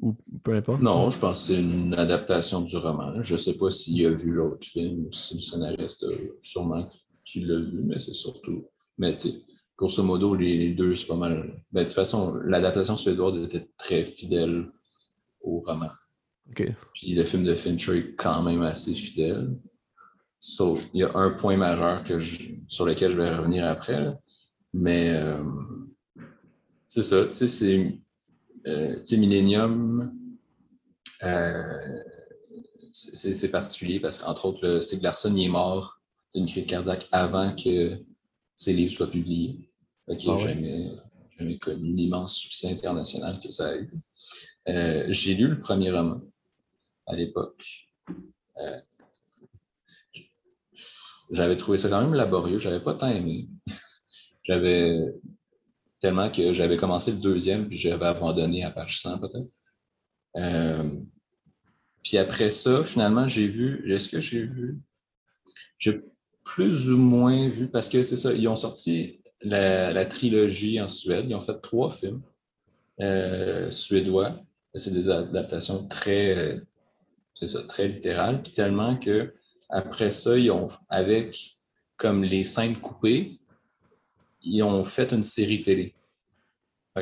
ou peu importe? Non, je pense que c'est une adaptation du roman. Je ne sais pas s'il a vu l'autre film ou si le scénariste sûrement qu'il l'a vu, mais c'est surtout. Mais tu grosso modo, les, deux, c'est pas mal. Ben, de toute façon, l'adaptation suédoise était très fidèle au roman. Puis le film de Fincher est quand même assez fidèle. So, il y a un point majeur que sur lequel je vais revenir après. Mais euh, c'est ça, tu sais, c'est euh, Millennium, euh, c'est particulier parce qu'entre autres, Stig Larsson il est mort d'une crise cardiaque avant que ses livres soient publiés. Qu'il n'a ah jamais, jamais, connu l'immense succès international que ça a eu. Euh, j'ai lu le premier roman à l'époque. Euh, j'avais trouvé ça quand même laborieux. J'avais pas tant aimé. j'avais tellement que j'avais commencé le deuxième, puis j'avais abandonné à page 100 peut-être. Euh, puis après ça, finalement, j'ai vu. Est-ce que j'ai vu? J'ai plus ou moins vu, parce que c'est ça, ils ont sorti la, trilogie en Suède. Ils ont fait trois films euh, suédois. C'est des adaptations très, c'est ça, très littérales. Puis tellement que après ça, ils ont, avec comme les scènes coupées, ils ont fait une série télé.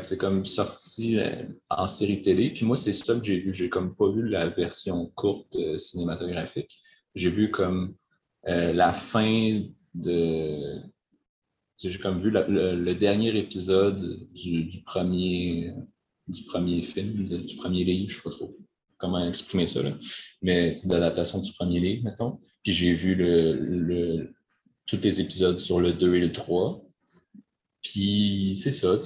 c'est comme sorti euh, en série télé. Puis moi, c'est ça que j'ai vu. J'ai comme pas vu la version courte euh, cinématographique. J'ai vu comme euh, la fin de. J'ai comme vu le, dernier épisode du, premier, du premier film, du premier livre, je sais pas trop comment exprimer ça, là. mais d'adaptation du premier livre, mettons. Puis j'ai vu le, tous les épisodes sur le 2 et le 3. Puis c'est ça,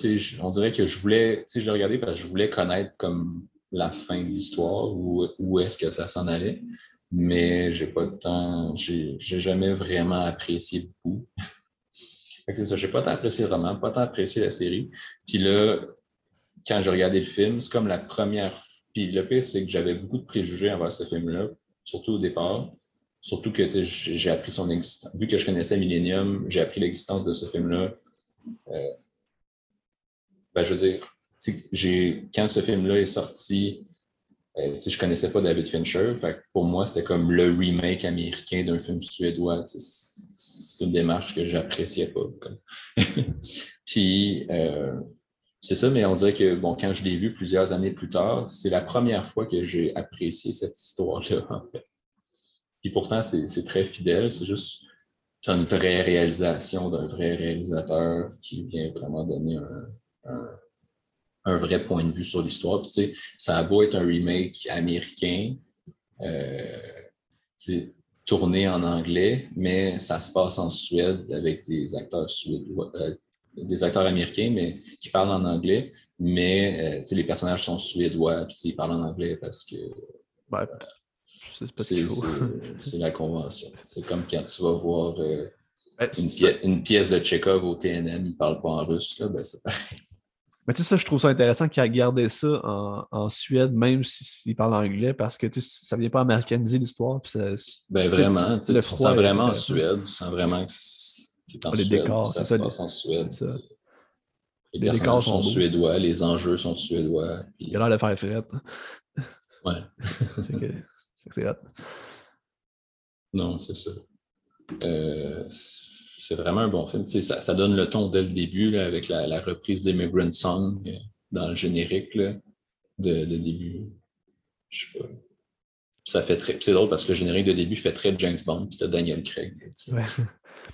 on dirait que je voulais, tu sais, je l'ai regardé parce que je voulais connaître comme la fin de l'histoire, où, où est-ce que ça s'en allait. Mais j'ai pas de temps, j'ai jamais vraiment apprécié beaucoup. c'est ça, j'ai pas tant apprécié le roman, pas tant apprécié la série. Puis là, quand j'ai regardé le film, c'est comme la première. Puis le pire, c'est que j'avais beaucoup de préjugés envers ce film-là, surtout au départ. Surtout que j'ai appris son existence. Vu que je connaissais Millennium, j'ai appris l'existence de ce film-là euh, ben, je veux dire, quand ce film-là est sorti, euh, je ne connaissais pas David Fincher. pour moi, c'était comme le remake américain d'un film suédois. C'est une démarche que j'appréciais pas. Puis, euh, c'est ça, mais on dirait que quand je l'ai vu plusieurs années plus tard, c'est la première fois que j'ai apprécié cette histoire-là, en fait. Pourtant, c'est très fidèle. C'est juste une vraie réalisation d'un vrai réalisateur qui vient vraiment donner un, vrai point de vue sur l'histoire. tu sais, ça a beau être un remake américain, euh, tourné en anglais, mais ça se passe en Suède avec des acteurs suédois, euh, des acteurs américains, mais qui parlent en anglais, mais euh, les personnages sont suédois, puis ils parlent en anglais parce que. C'est la convention. C'est comme quand tu vas voir euh, une, pièce, de Tchekhov au TNM, il ne parle pas en russe, là, ben c'est pareil. Mais tu sais, ça, je trouve ça intéressant qu'il a gardé ça en, Suède, même s'il parle anglais, parce que tu sais, ça ne vient pas américaniser l'histoire. Ben vraiment, tu, le tu sens vraiment en Suède, tu sens vraiment que c'est en les Suède. Décors, ça se passe en Suède. Les, les décors sont, suédois, les enjeux sont suédois. Il a l'air de faire fret. Ouais. c'est Non, c'est ça. Euh, c'est vraiment un bon film. Ça, ça, donne le ton dès le début là, avec la, la reprise d'Immigrant Song euh, dans le générique là, de, de, début. Je sais pas. Ça fait très. C'est drôle parce que le générique de début fait très James Bond, puis t'as Daniel Craig. Ouais.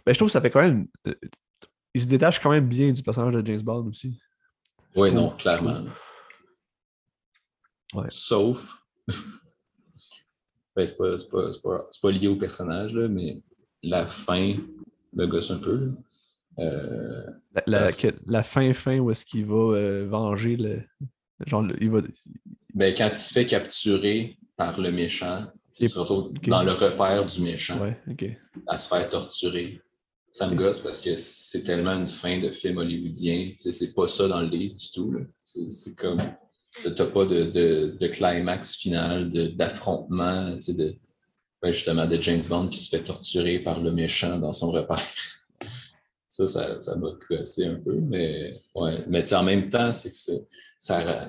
Ben, je trouve que ça fait quand même. Euh, il se détache quand même bien du personnage de James Bond aussi. Oui, non, clairement. Ouais. Sauf. Ben, c'est pas, pas, pas, pas, lié au personnage, là, mais la fin me gosse un peu. Euh, la, la, fin fin où est-ce qu'il va euh, venger le. Genre, il va... Ben, quand il se fait capturer par le méchant, il se retrouve dans le repère du méchant à se faire torturer. Ça me gosse parce que c'est tellement une fin de film hollywoodien. C'est pas ça dans le livre du tout. C'est comme. T'as pas de, de, climax final, d'affrontement, de, justement de James Bond qui se fait torturer par le méchant dans son repère. ça, ça, ça m'a cassé un peu, mais ouais. Mais en même temps, c'est que ça,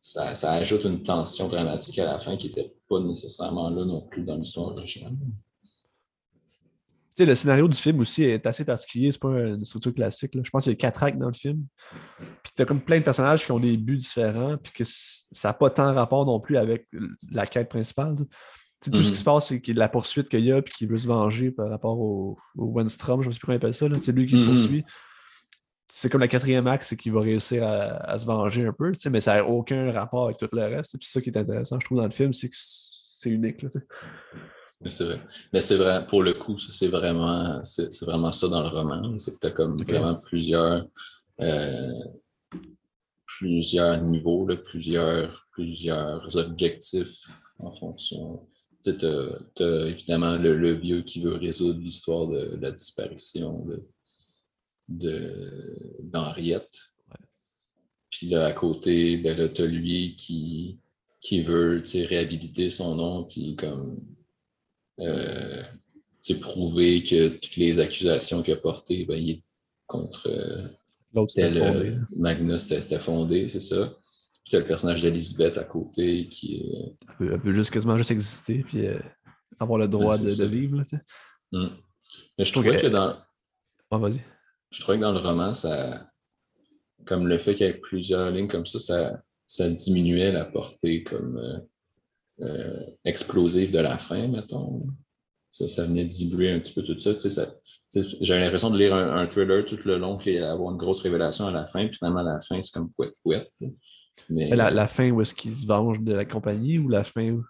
ça, ça, ajoute une tension dramatique à la fin qui n'était pas nécessairement là non plus dans l'histoire originale. Le scénario du film aussi est assez particulier, c'est pas une structure classique. Je pense qu'il y a quatre actes dans le film. Puis tu as comme plein de personnages qui ont des buts différents, puis que ça n'a pas tant rapport non plus avec la quête principale tout ce qui mhm. se passe, c'est la poursuite qu'il y a, puis qu'il veut se venger par rapport au, au Wenstrom, je ne sais plus comment il appelle ça. C'est lui qui le mhm. poursuit. C'est comme la quatrième acte, c'est qu'il va réussir à, se venger un peu, mais ça n'a aucun rapport avec tout le reste. C'est ça qui est intéressant, je trouve, dans le film, c'est que c'est unique. Mais c'est vrai. Mais c'est vrai, pour le coup, c'est vraiment, c'est, vraiment ça dans le roman. C'est que tu as comme vraiment plusieurs, euh, plusieurs niveaux, plusieurs, plusieurs objectifs en fonction tu as, évidemment le, vieux qui veut résoudre l'histoire de, la disparition d'Henriette. Puis là, à côté, ben tu as lui qui, qui veut réhabiliter son nom, puis comme euh, prouver que toutes les accusations qu'il a portées, ben, il est contre euh, Magnus, c'était fondé, c'est ça. Puis as le personnage d'Elisabeth à côté qui Elle veut, juste quasiment juste exister puis euh, avoir le droit de, vivre. Là, mm. Mais je trouvais que dans. Ah, vas-y. Je trouvais que dans le roman, ça. Comme le fait qu'il y ait plusieurs lignes comme ça, ça, ça diminuait la portée comme euh, euh, explosive de la fin, mettons. Ça, ça venait diluer un petit peu tout ça. Tu sais, ça j'avais l'impression de lire un, thriller tout le long, allait avoir une grosse révélation à la fin, puis finalement, à la fin, c'est comme pouet pouet. Mais... La, la, fin où est-ce qu'il se venge de la compagnie ou la fin où.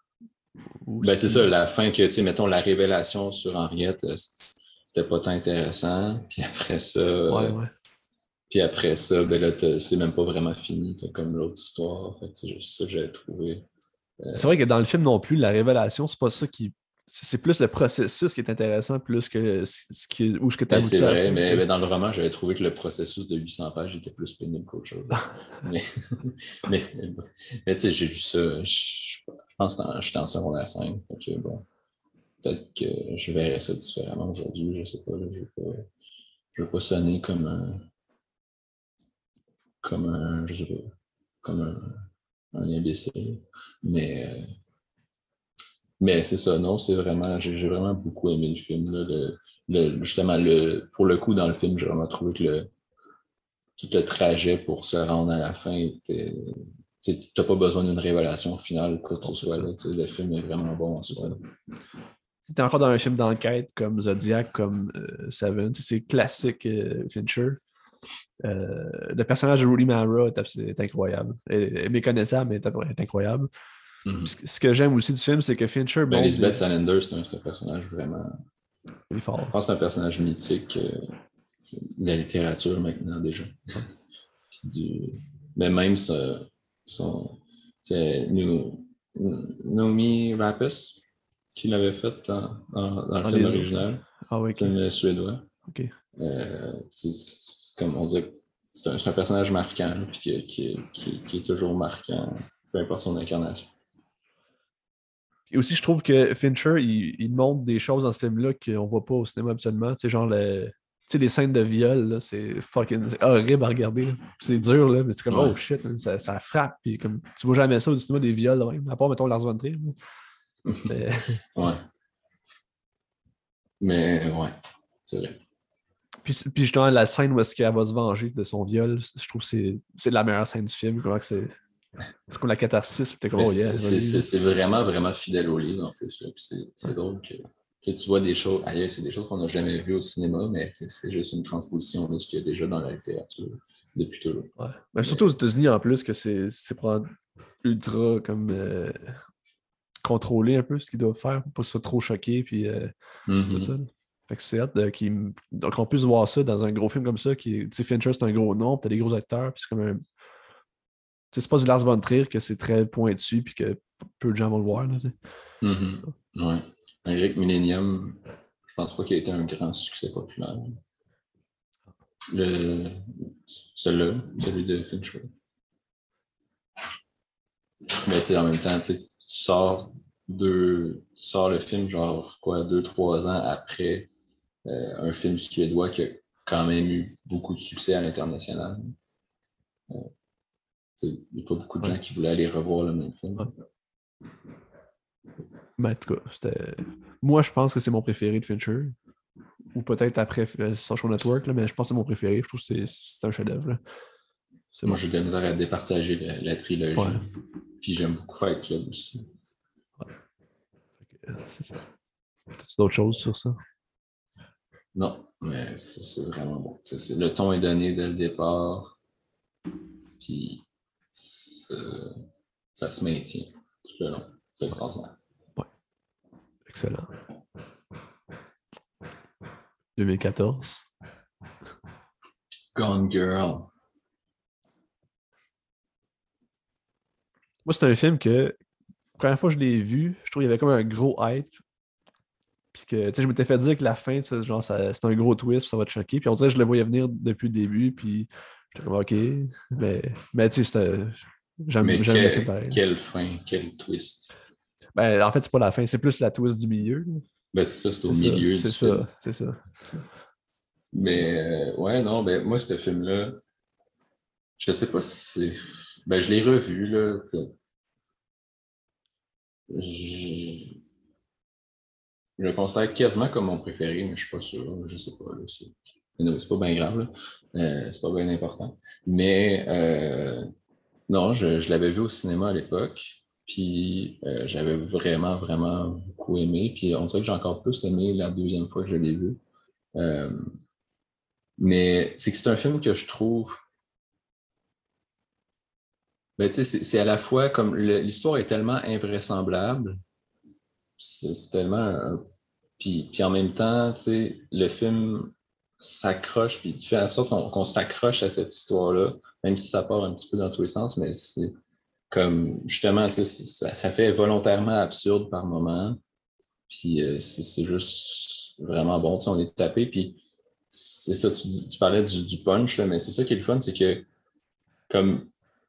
ben, c'est ça, la fin que, tu sais, mettons, la révélation sur Henriette, c'était pas tant intéressant. Puis après ça. Ouais, ouais. Puis après ça, ben là, c'est même pas vraiment fini, comme l'autre histoire. Fait c'est ça que j'avais trouvé. C'est vrai que dans le film non plus, la révélation, c'est pas ça qui c'est plus le processus qui est intéressant, plus que ce qui, où ce que tu as C'est vrai, mais, dans le roman, j'avais trouvé que le processus de 800 pages était plus pénible qu'autre chose. mais, mais, mais tu sais, j'ai lu ça, je, pense que j'étais en secondaire 5. Donc, bon, peut-être que je verrais ça différemment aujourd'hui, je sais pas. je ne veux, pas sonner comme un. comme un. je sais pas. comme un, un imbécile. Mais. Euh, mais c'est ça, non, c'est vraiment, j'ai vraiment beaucoup aimé le film. le, justement, le, pour le coup, dans le film, j'ai vraiment trouvé que le, tout le trajet pour se rendre à la fin était. Tu n'as pas besoin d'une révélation finale, quoi que ce soit. le film est vraiment bon en soi. Si tu es encore dans un film d'enquête comme Zodiac, comme euh, Seven, c'est classique euh, Fincher. Euh, le personnage de Rudy Mara est, incroyable. Elle est méconnaissable, mais est incroyable. Mhm. Ce que j'aime aussi du film, c'est que Fincher. Ben, Elizabeth Salander, c'est un, personnage vraiment. fort. Je pense que c'est un personnage mythique euh, de la littérature maintenant déjà. Mais même son. Naomi Rapis qui l'avait fait dans, dans, le film original. Ah oui, film suédois. OK. Euh, comme on dit, c'est un, personnage marquant, puis qui, qui, est toujours marquant, peu importe son incarnation. Et aussi, je trouve que Fincher, il, montre des choses dans ce film-là qu'on voit pas au cinéma absolument. Tu sais, genre le, les scènes de viol, c'est fucking horrible à regarder. C'est dur, là, mais c'est comme, oh shit, ça, ça, frappe. Puis comme, tu vois jamais ça au cinéma, des viols, à part, mettons, Lars von Trier. Mais... ouais. Mais ouais, c'est vrai. Puis, puis, justement, la scène où est-ce qu'elle va se venger de son viol, je trouve que c'est la meilleure scène du film. Comment que c'est c'est comme la catharsis. Oh, c'est vraiment, vraiment fidèle au livre en plus. C'est drôle que tu vois des choses, ailleurs, c'est des choses qu'on n'a jamais vues au cinéma, mais c'est juste une transposition de ce qu'il y a déjà dans la littérature depuis toujours. Ouais. surtout aux États-Unis en plus, que c'est ultra comme euh, contrôlé un peu ce qu'ils doivent faire pour pas se faire trop choquer. Puis, euh, mm-hmm. ça. Fait que c'est hâte qu'on puisse voir ça dans un gros film comme ça. Qui, Fincher, c'est un gros nom, t'as des gros acteurs, puis c'est comme un, c'est pas du Lars von Trier que c'est très pointu puis que peu de gens vont le voir. Là, mm Ouais. Eric Millennium, je pense pas qu'il ait été un grand succès populaire. Le... Celui-là, celui de Fincher. Mais tu sais, en même temps, tu sors deux, tu sors le film genre quoi, deux, trois ans après euh, un film suédois qui a quand même eu beaucoup de succès à l'international. Euh, il n'y a pas beaucoup de gens qui voulaient aller revoir le même film. Mais en tout cas, c'était. Moi, je pense que c'est mon préféré de Fincher. Ou peut-être après euh, Social Network, là, mais je pense que c'est mon préféré. Je trouve que c'est un chef-d'œuvre. Moi, j'ai de la misère à départager la, trilogie. Puis j'aime beaucoup Fight Club aussi. Ouais. C'est ça. As-tu d'autres choses sur ça? Non, mais c'est vraiment bon. le ton est donné dès le départ. Puis ça se maintient tout le long. C'est extraordinaire. Ouais. Excellent. 2014. Gone Girl. Moi, c'est un film que, la première fois que je l'ai vu, je trouve qu'il y avait comme un gros hype. Puis que, je m'étais fait dire que la fin, genre, c'est un gros twist, ça va te choquer. Puis on dirait que je le voyais venir depuis le début. Puis j'étais comme, OK. Mais, mais tu sais, Jamais, jamais fait pareil. Quelle fin, quel twist? Ben, en fait, c'est pas la fin, c'est plus la twist du milieu. Ben, c'est ça, c'est au milieu. C'est ça, c'est ça. Mais, euh, ouais, non, ben, moi, ce film-là, je sais pas si c'est. Ben, je l'ai revu, là. Je... je le considère quasiment comme mon préféré, mais je suis pas sûr. Je sais pas. C'est pas bien grave. Euh, c'est pas bien important. Mais euh, non, je, l'avais vu au cinéma à l'époque. Puis euh, j'avais vraiment, vraiment beaucoup aimé. Puis on dirait que j'ai encore plus aimé la deuxième fois que je l'ai vu. mais c'est que c'est un film que je trouve. Ben, c'est à la fois comme l'histoire est tellement invraisemblable c'est tellement. Puis, puis, en même temps, le film s'accroche, puis tu fais en sorte qu'on s'accroche à cette histoire-là, même si ça part un petit peu dans tous les sens, mais c'est comme justement, tu sais, ça, fait volontairement absurde par moment. Puis euh, c'est juste vraiment bon. Tu sais, on est tapé, puis c'est ça, tu, parlais du, punch, mais c'est ça qui est le fun, c'est que comme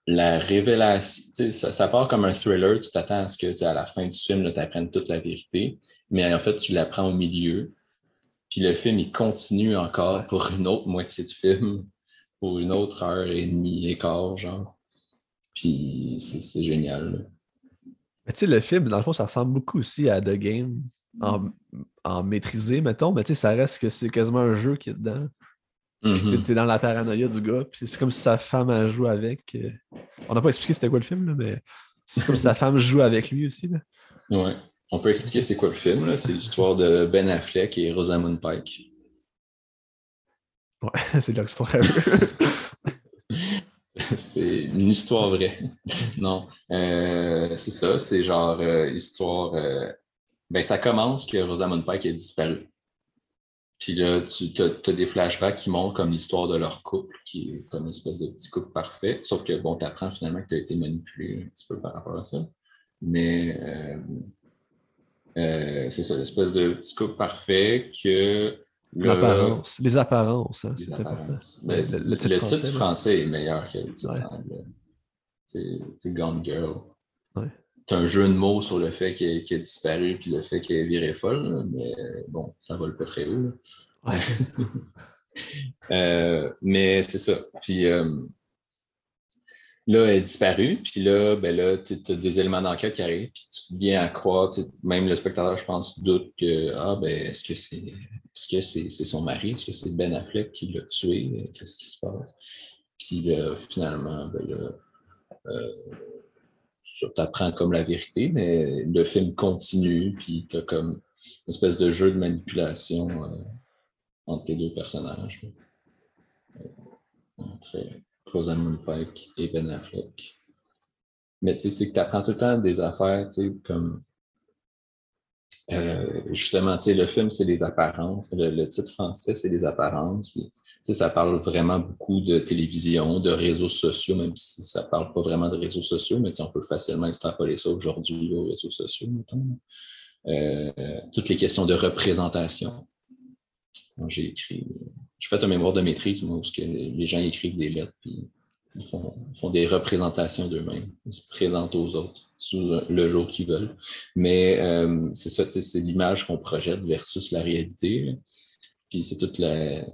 la révélation, ça, ça, part comme un thriller, tu t'attends à ce que à la fin du film, tu apprennes toute la vérité, mais en fait, tu l'apprends au milieu. Puis le film, il continue encore pour une autre moitié de film, pour une autre heure et demie, et genre. Puis c'est génial. Mais tu sais, le film, dans le fond, ça ressemble beaucoup aussi à The Game en, en maîtrisé, mettons, mais tu sais, ça reste que c'est quasiment un jeu qui est dedans. Mm T'es dans la paranoïa du gars, puis c'est comme si sa femme a joué avec. Euh, on n'a pas expliqué c'était quoi le film, là, mais c'est comme si sa femme joue avec lui aussi. Là. Ouais. On peut expliquer c'est quoi le film. C'est l'histoire de Ben Affleck et Rosamund Pike. Ouais, c'est leur histoire c'est une histoire vraie. non. Euh, c'est ça, c'est genre euh, histoire. ben, ça commence que Rosamund Pike est disparue. Puis là, tu as, des flashbacks qui montrent comme l'histoire de leur couple, qui est comme une espèce de petit couple parfait. Sauf que, bon, tu apprends finalement que tu as été manipulé un petit peu par rapport à ça. Mais euh, euh, c'est ça, l'espèce de petit couple parfait que. L'apparence. Les apparences, hein, c'est important. Le, titre, français, est meilleur que le titre anglais. C'est Gone Girl. Ouais un jeu de mots sur le fait qu'il a, disparu puis le fait qu'il ait viré folle, mais bon, ça vole pas très haut. Euh, mais c'est ça. Puis euh, là, elle est disparue, puis là, ben là, tu as des éléments d'enquête qui arrivent, puis tu viens à croire, même le spectateur, je pense, doute que ah ben est-ce que c'est est-ce que c'est son mari, est-ce que c'est Ben Affleck qui l'a tué, qu'est-ce qui se passe? Puis là, finalement, ben là, euh, tu apprends comme la vérité, mais le film continue, puis tu as comme une espèce de jeu de manipulation euh, entre les deux personnages. Euh, entre Rosamund Pike et Ben Affleck. Mais tu sais, c'est que tu apprends tout le temps des affaires, tu sais, comme euh, justement, tu sais, le film, c'est les apparences. Le, titre français, c'est les apparences. Puis, ça parle vraiment beaucoup de télévision, de réseaux sociaux, même si ça parle pas vraiment de réseaux sociaux, mais on peut facilement extrapoler ça aujourd'hui aux réseaux sociaux, mettons. Euh, toutes les questions de représentation. J'ai écrit, j'ai fait un mémoire de maîtrise, moi, où les gens écrivent des lettres, ils font, des représentations d'eux-mêmes. Ils se présentent aux autres sous le jour qu'ils veulent. Mais euh, c'est ça, c'est l'image qu'on projette versus la réalité. Puis c'est toute la,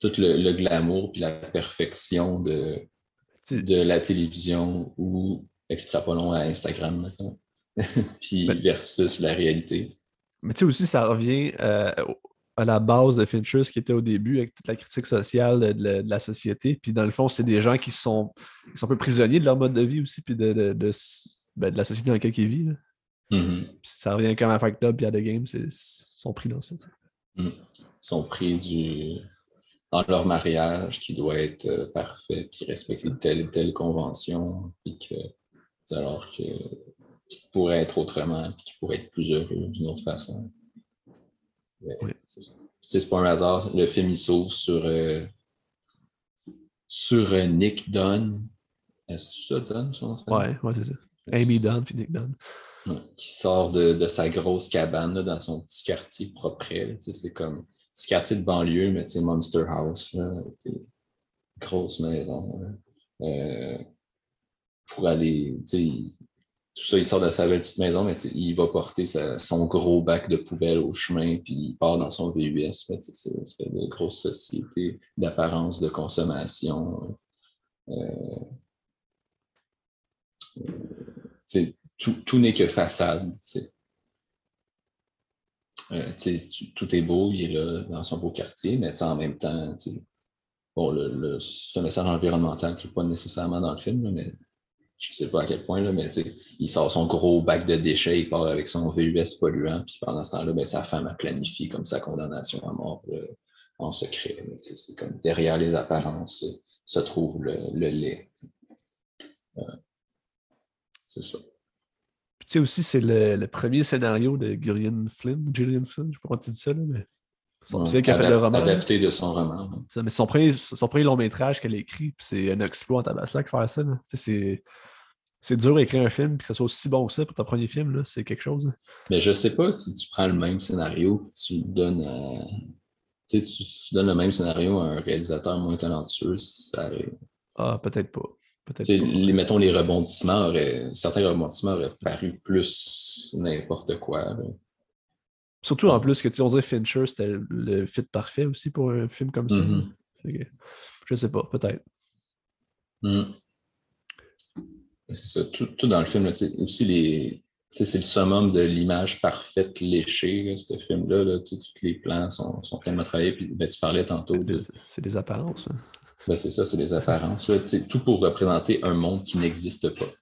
tout le, glamour puis la perfection de, de la télévision ou extrapolons à Instagram, puis versus la réalité. Mais tu sais aussi, ça revient euh, à la base de Fincher, ce qui était au début, avec toute la critique sociale de, la, société. Puis dans le fond, c'est des gens qui sont, sont un peu prisonniers de leur mode de vie aussi, puis de, de, de ben, la société dans laquelle ils vivent. Mm-hmm. Ça revient comme à Fight Club et à The Game, ils sont pris dans ça. Mm. Ils sont pris du dans leur mariage qui doit être euh, parfait, puis respecter telle et telle convention, puis que, alors que qui pourrait être autrement, puis qui pourrait être plus heureux d'une autre façon. C'est pas un hasard. Le film il s'ouvre sur, euh, sur euh, Nick Dunn. Est-ce que ça, Dunn, son nom? Ouais, ouais, c'est ça. Amy Dunn puis Nick Dunn. qui sort de, de, sa grosse cabane là, dans son petit quartier propre. C'est comme petit quartier de banlieue, mais sais, Monster House, là, grosse maison. Euh, pour aller, tu tout ça, il sort de sa belle petite maison, mais il va porter son gros bac de poubelle au chemin, puis il part dans son VUS. C'est une espèce de grosse société d'apparence de consommation. Euh, euh tout, tout n'est que façade. euh, tout est beau, il est là dans son beau quartier, mais en même temps, bon, le, un message environnemental qui n'est pas nécessairement dans le film, mais je ne sais pas à quel point, là, mais il sort son gros bac de déchets, il part avec son VUS polluant, puis pendant ce temps-là, ben, sa femme a planifié comme sa condamnation à mort en secret. C'est comme derrière les apparences se trouve le, lait. c'est ça. tu sais aussi, c'est le, premier scénario de Gillian Flynn, Gillian Flynn, je sais pas comment tu dis ça, là, mais c'est qui a fait le roman. Adapté de son roman. mais son premier, son premier long métrage qu'elle a écrit, c'est un exploit en tabassac faire ça. C'est c'est dur d'écrire un film, puis que ça soit aussi bon que ça pour ton premier film, c'est quelque chose. Mais je sais pas si tu prends le même scénario, tu donnes tu, donnes le même scénario à un réalisateur moins talentueux, ça Ah, peut-être pas. Les, mettons, les rebondissements auraient. Certains rebondissements auraient paru plus n'importe quoi. Surtout en plus que tu on dirait Fincher, c'était le fit parfait aussi pour un film comme ça. Mm-hmm. je sais pas, peut-être. Mm. C'est ça. Tout, dans le film, aussi les. C'est le summum de l'image parfaite léchée, ce film-là. Là, tous les plans sont, sont tellement travaillés. Puis, ben, tu parlais tantôt de. C'est des apparences. Hein. Ben, c'est ça, c'est des apparences. tout pour représenter un monde qui n'existe pas,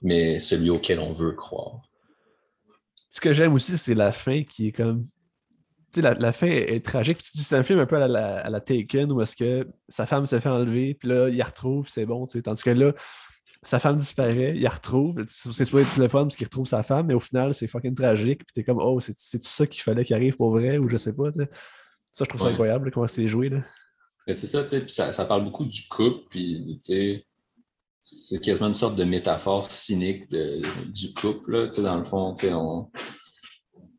mais celui auquel on veut croire. Ce que j'aime aussi, c'est la fin qui est comme. Tu sais, la, la, fin est, tragique. c'est un film un peu à la, à la Taken où est-ce que sa femme s'est fait enlever, puis là, il la retrouve, c'est bon. Tandis que là, sa femme disparaît, il la retrouve. C'est pas être le fun parce qu'il retrouve sa femme, mais au final, c'est fucking tragique. Puis t'es comme, oh, c'est ça qu'il fallait qu'il arrive pour vrai, ou je sais pas. Ça, je trouve ça incroyable comment c'est joué. C'est ça, tu sais, puis ça, ça, parle beaucoup du couple, puis tu sais, c'est quasiment une sorte de métaphore cynique de, du couple. Là, tu sais, dans le fond, tu sais, on,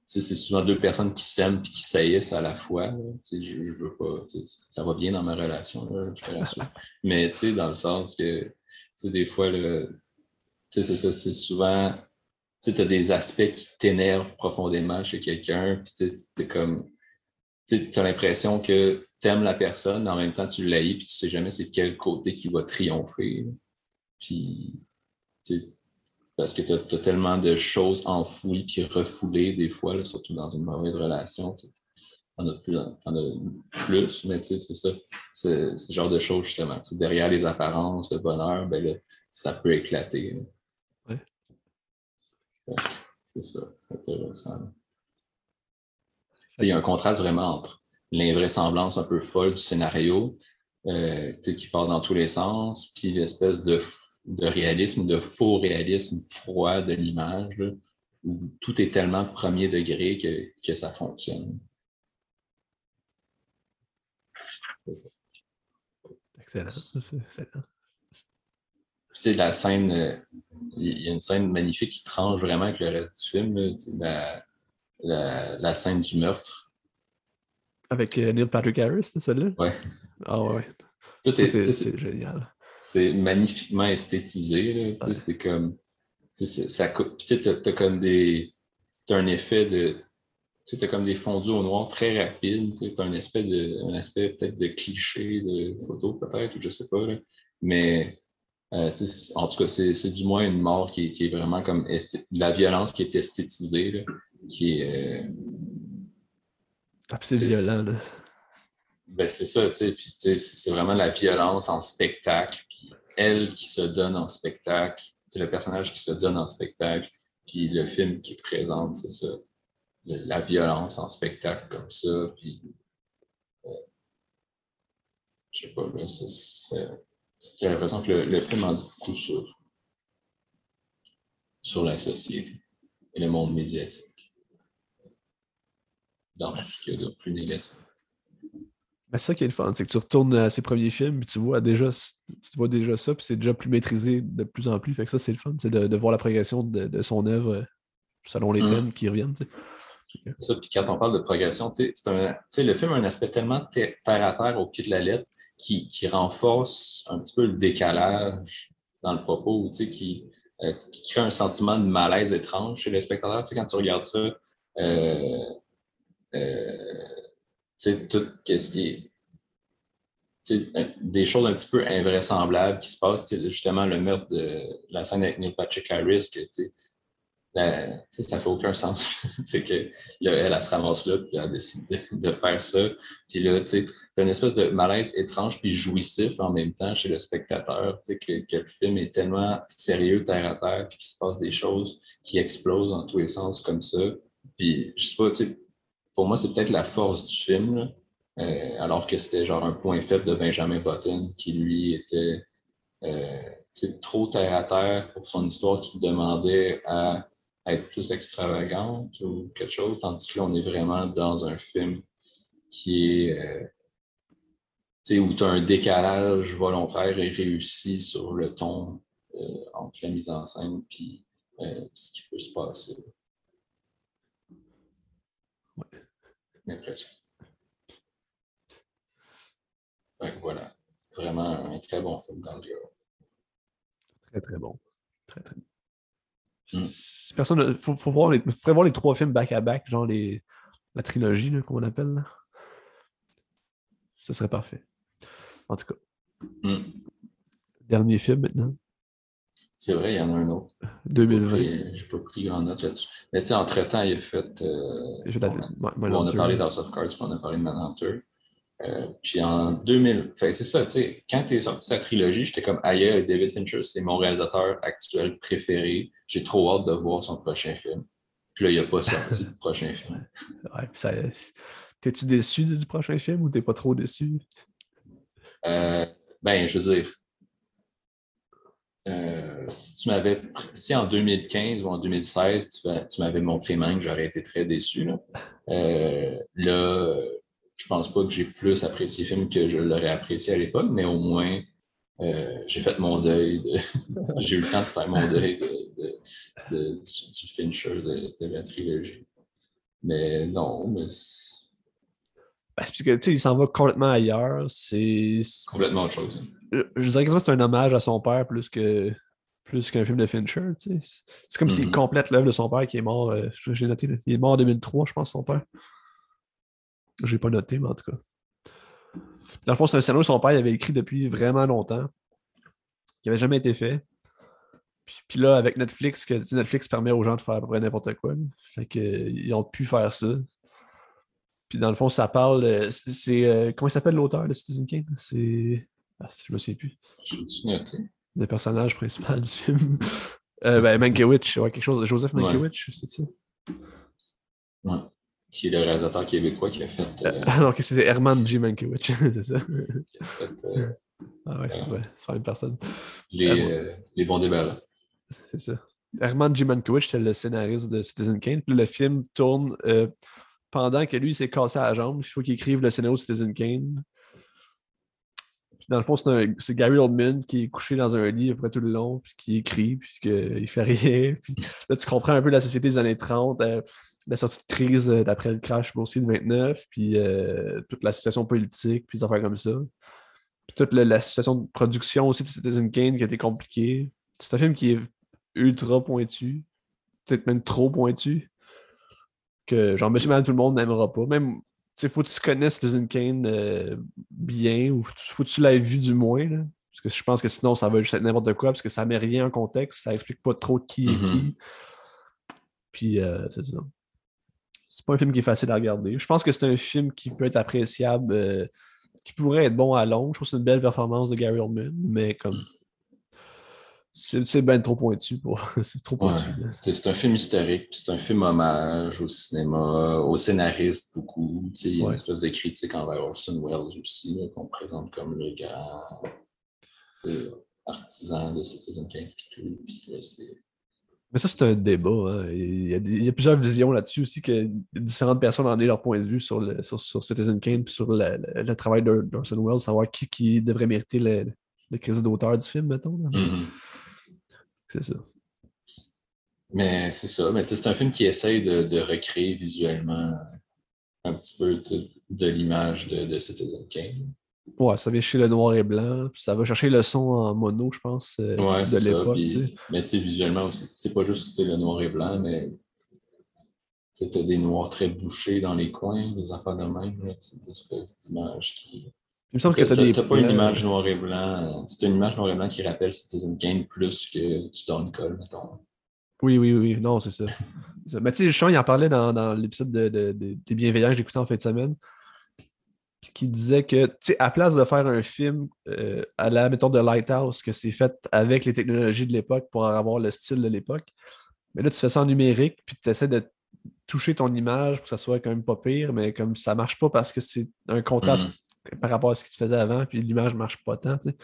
c'est souvent deux personnes qui s'aiment et qui saillissent à la fois. Je, je veux pas, ça va bien dans ma relation, là, je te Mais dans le sens que des fois, c'est ça, c'est souvent, tu as des aspects qui t'énervent profondément chez quelqu'un, puis c'est comme, tu as l'impression que tu aimes la personne, mais en même temps, tu l'haïs, puis tu sais jamais c'est quel côté qui va triompher. Puis, parce que tu as, tellement de choses enfouies puis refoulées des fois, surtout dans une mauvaise relation. Tu en as plus, plus mais c'est ça. C'est ce genre de choses, justement. derrière les apparences, le bonheur, ben ça peut éclater. C'est ça, c'est intéressant. Il y a un contraste vraiment entre l'invraisemblance un peu folle du scénario, euh, qui part dans tous les sens, puis l'espèce de, de, réalisme, de faux réalisme froid de l'image, où tout est tellement premier degré que, que ça fonctionne. Excellent. C'est la scène, euh, il y a une scène magnifique qui tranche vraiment avec le reste du film, la, la, scène du meurtre. Avec euh, Neil Patrick Harris, c'est celle-là? Oui. Ah ouais. C'est génial. C'est magnifiquement esthétisé. C'est comme. Ça, tu as comme des. Tu as un effet de tu as comme des fondus au noir très rapides. Tu as un aspect, de, un aspect peut-être de cliché de photo, peut-être, ou je sais pas. Mais euh, en tout cas, c'est du moins une mort qui, qui est vraiment comme de la violence qui est esthétisée, là, qui est. Euh, ah, c'est violent, là. Ben, c'est ça, tu sais. C'est vraiment la violence en spectacle. Puis, elle qui se donne en spectacle. C'est le personnage qui se donne en spectacle. Puis, le film qui présente, c'est ça la violence en spectacle comme ça. Puis, euh, je sais pas, là, j'ai l'impression que le, film en dit beaucoup sur, sur la société et le monde médiatique. Dans ce qu'il plus négatif. C'est ça qui est le fun, c'est que tu retournes à ses premiers films, et tu vois déjà, tu vois déjà ça, puis c'est déjà plus maîtrisé de plus en plus. Fait que ça, c'est le fun, c'est de, voir la progression de, son œuvre euh, selon les mm. thèmes qui reviennent. Ça, puis quand on parle de progression, le film a un aspect tellement terre à terre au pied de la lettre qui, renforce un petit peu le décalage dans le propos, qui, euh, qui crée un sentiment de malaise étrange chez les spectateurs. quand tu regardes ça, euh, euh, tout ce qui est des choses un petit peu invraisemblables qui se passent, justement le meurtre de la scène avec Neil Patrick Harris, que, ben, ça fait aucun sens. que elle, elle, se ramasse là, puis elle a décidé de, faire ça. Puis là, tu sais, une espèce de malaise étrange puis jouissif en même temps chez le spectateur, sais, que, que, le film est tellement sérieux, terre à terre, puis qu'il se passe des choses qui explosent dans tous les sens comme ça. Puis, je sais pas, tu sais, pour moi, c'est peut-être la force du film, euh, alors que c'était genre un point faible de Benjamin Button qui, lui, était euh, trop terre à terre pour son histoire qui demandait à être plus extravagante ou quelque chose, tandis que là, on est vraiment dans un film qui est. Euh, où tu as un décalage volontaire et réussi sur le ton euh, entre la mise en scène et ce qui peut se passer. L'impression. voilà. Vraiment un très bon film dans le Très, très bon. Très, très bon. Mm. Personne. Faut, faut voir les, faudrait voir les trois films back-à-back, genre les, la trilogie, qu'on appelle. Là. Ce serait parfait. En tout cas. Mm. Dernier film maintenant. C'est vrai, il y en a un autre. 2020. J'ai pas pris grand note là-dessus. Mais tu sais, entre-temps, il a fait. Euh, on, a, parlé d'House of Cards, puis on a parlé de Manhunter. Euh, puis en 2000, c'est ça, tu sais, quand tu es sorti sa trilogie, j'étais comme ailleurs, David Fincher, c'est mon réalisateur actuel préféré. J'ai trop hâte de voir son prochain film. Puis là, il n'a pas sorti le prochain film. Ouais, ça... T'es-tu déçu du prochain film ou t'es pas trop déçu? Euh, ben, je veux dire, euh, si tu m'avais, si en 2015 ou en 2016, tu, m'avais montré Manque, j'aurais été très déçu. Là, là je pense pas que j'ai plus apprécié le film que je l'aurais apprécié à l'époque, mais au moins, euh, j'ai fait mon deuil. j'ai eu le temps de faire mon deuil de, du, Fincher de, la trilogie. Mais non, mais. Ben, parce que, tu sais, il s'en va complètement ailleurs. C'est. Complètement autre chose. Hein. Je, dirais que c'est un hommage à son père plus que plus qu'un film de Fincher. Tu sais. C'est comme s'il mm-hmm. complète l'œuvre de son père qui est mort. Euh, j'ai noté, il est mort en 2003, je pense, son père. J'ai pas noté, mais en tout cas. Dans le fond, c'est un scénario que son père avait écrit depuis vraiment longtemps, qui n'avait jamais été fait. Puis, là, avec Netflix, que Netflix permet aux gens de faire à peu près n'importe quoi. Fait qu'ils ont pu faire ça. Puis dans le fond, ça parle. Euh, c'est. Euh, comment il s'appelle l'auteur de Citizen King C'est. Ah, je me souviens plus. Le personnage principal du film. euh, ben, Mankiewicz, ouais, quelque chose. Joseph Mankiewicz, c'est ça? Ouais qui est le réalisateur québécois qui a fait. Euh... Ah c'est Herman G. Mankiewicz, c'est ça. Euh, ah ouais, c'est vrai, c'est une personne. Les, euh, les bons débats. C'est ça. Herman G. Mankiewicz, c'est le scénariste de Citizen Kane. Puis le film tourne euh, pendant que lui, il s'est cassé à la jambe. Il faut qu'il écrive le scénario de Citizen Kane. Dans le fond, c'est Gary Oldman qui est couché dans un lit après tout le long, puis qui écrit, puis qu'il fait rien. Puis là, tu comprends un peu la société des années 30 la sortie de crise euh, d'après le crash aussi de 29, puis euh, toute la situation politique, puis des affaires comme ça. Puis toute la, situation de production aussi de Citizen Kane qui a été compliquée. C'est un film qui est ultra pointu, peut-être même trop pointu, que genre Monsieur Madame tout le monde n'aimera pas. Même, tu faut que tu connaisses Citizen Kane euh, bien, ou faut que tu l'aies vu du moins, parce que je pense que sinon ça va juste être n'importe quoi, parce que ça met rien en contexte, ça explique pas trop qui est mm-hmm. qui. Puis, c'est ça c'est pas un film qui est facile à regarder. Je pense que c'est un film qui peut être appréciable, euh, qui pourrait être bon à long. Je trouve que c'est une belle performance de Gary Oldman, mais comme c'est bien trop pointu pour. c'est trop pointu. C'est un film historique, c'est un film hommage au cinéma, au scénariste beaucoup. Il y a une espèce de critique envers Orson Welles aussi, qu'on présente comme le grand artisan de Citizen Kane. Puis, mais ça, c'est un débat. Hein. Il, y a plusieurs visions là-dessus aussi, que différentes personnes ont donné leur point de vue sur, le, sur, Citizen Kane et sur le, travail d'Orson Welles, savoir qui, qui devrait mériter le, le crédit d'auteur du film, mettons. C'est ça. Mais c'est ça. Mais c'est un film qui essaye de, recréer visuellement un petit peu de l'image de, de Citizen Kane. Ouais, ça vient chez le noir et blanc, puis ça va chercher le son en mono, je pense, euh, de l'époque. Mais tu sais, visuellement aussi, c'est pas juste le noir et blanc, mais tu as des noirs très bouchés dans les coins, des affaires de même, c'est une espèce d'image qui. Il me semble que tu des. pas une image noir et blanc, c'est une image noir et blanc qui rappelle Citizen Kane plus que tu donnes une colle, mettons. Oui, oui, oui, non, c'est ça. Mais tu sais, il en parlait dans, dans l'épisode de, de- de- des Bienveillants que écouté en fin de semaine. Puis qui disait que, tu sais, à place de faire un film euh, à la méthode de Lighthouse, que c'est fait avec les technologies de l'époque pour avoir le style de l'époque, mais là, tu fais ça en numérique, puis tu essaies de toucher ton image pour que ça soit quand même pas pire, mais comme ça marche pas parce que c'est un contraste par rapport à ce que tu faisais avant, puis l'image marche pas tant, tu sais.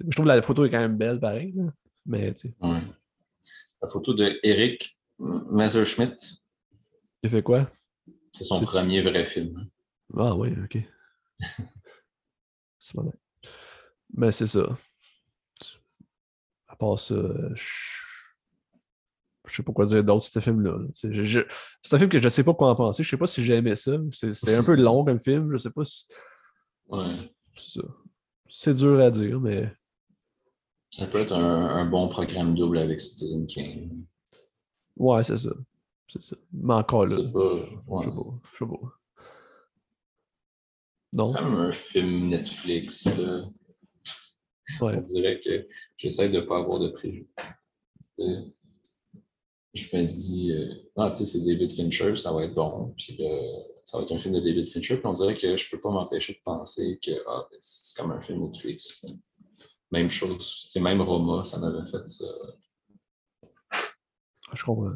Je trouve que la photo est quand même belle, pareil, là. mais tu sais, Ouais. La photo de Eric Messerschmidt, il fait quoi? c'est son premier vrai film. Ah oui, ok. c'est mal. Mais c'est ça. À part ça, je je sais pas quoi dire d'autre, ce film-là. là. C'est un film que je sais pas quoi en penser. Je sais pas si j'ai aimé ça. C'est c'est un peu long comme film. Je sais pas si. Ouais. C'est ça. C'est dur à dire, mais Ça peut être un, un bon programme double avec Stephen King. ouais, c'est ça. C'est ça. Mais encore là. C'est pas. Je sais pas. Je sais pas. Non? C'est comme un film Netflix. là. Ouais. On dirait que j'essaie de ne pas avoir de préjugés. Je me dis, euh, ah, tu sais, c'est David Fincher, ça va être bon. Puis ça va être un film de David Fincher. Puis on dirait que je ne peux pas m'empêcher de penser que ah, c'est comme un film Netflix. Même chose. Sais, même Roma, ça m'avait fait ça. Je comprends.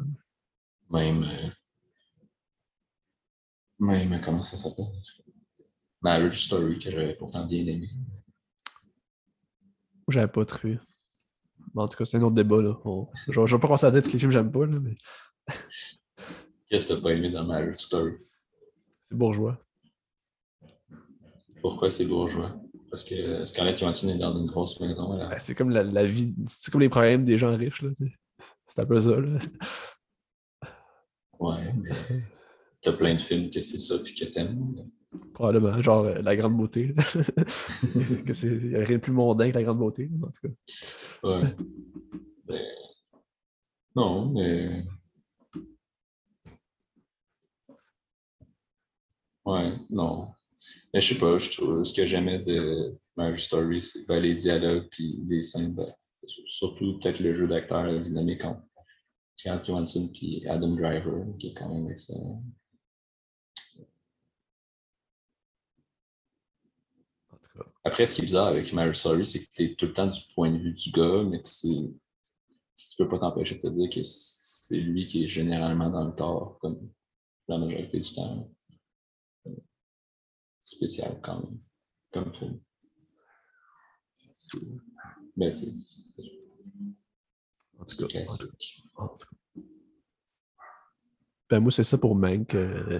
Même. euh, même, comment ça s'appelle? Marriage Story, que j'avais pourtant bien aimé. J'avais pas. Mais en tout cas, c'est un autre débat. Là. On- Je, vais- je vais pas commencer à dire tous les films que j'aime pas, là, mais Qu'est-ce que tu pas aimé dans Marriage Story? C'est bourgeois. Pourquoi c'est bourgeois? Parce que Scarlett Johansson est dans une grosse maison. là. Ben, c'est comme la, la vie, c'est comme les problèmes des gens riches. Là, tu sais. c'est un peu ça. Là. Ouais, mais t'as plein de films que c'est ça puis que t'aimes. Probablement. Genre euh, La Grande Beauté. que c'est, il y a rien de plus mondain que La Grande Beauté. en tout cas. Ouais. Ben, non, mais. Ouais, non. Mais je sais pas, je trouve ce que j'aimais de Marriage Story, c'est ben, les dialogues puis les scènes. ben, surtout peut-être le jeu d'acteur, la dynamique entre Scarlett Johansson puis Adam Driver, qui est quand même excellent. Après, ce qui est bizarre avec Marriage Story, c'est que tu es tout le temps du point de vue du gars, mais que c'est. Tu peux pas t'empêcher de te dire que c'est lui qui est généralement dans le tort, comme la majorité du temps. Spécial quand même, comme film. C'est- Ben, tu En tout cas, en tout cas. Ben, moi, c'est ça pour Mank. euh,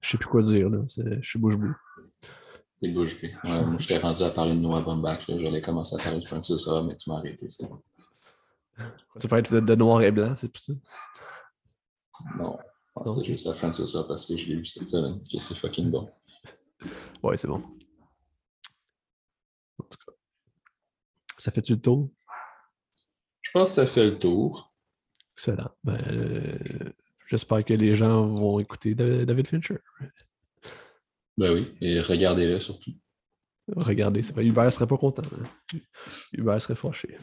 Je sais plus quoi dire. Là. Je suis bouche bée. C'est bouche bée. Ouais, moi, je t'ai rendu à parler de Noah Baumbach. là. J'allais commencer à parler de Francis Ha, mais tu m'as arrêté, c'est bon. Ça peut être de, de noir et blanc, c'est plus ça. Non, je pensais Ok. juste à Francis Ha parce que je l'ai vu cette semaine, que c'est fucking bon. Ouais, c'est bon. En tout cas. Ça fait-tu le tour? Je pense que ça fait le tour. Excellent. Ben, euh, J'espère que les gens vont écouter Da- David Fincher. Ben oui, et regardez-le surtout. Regardez, ça fait- Hubert serait pas content. hein. Hubert serait fâché.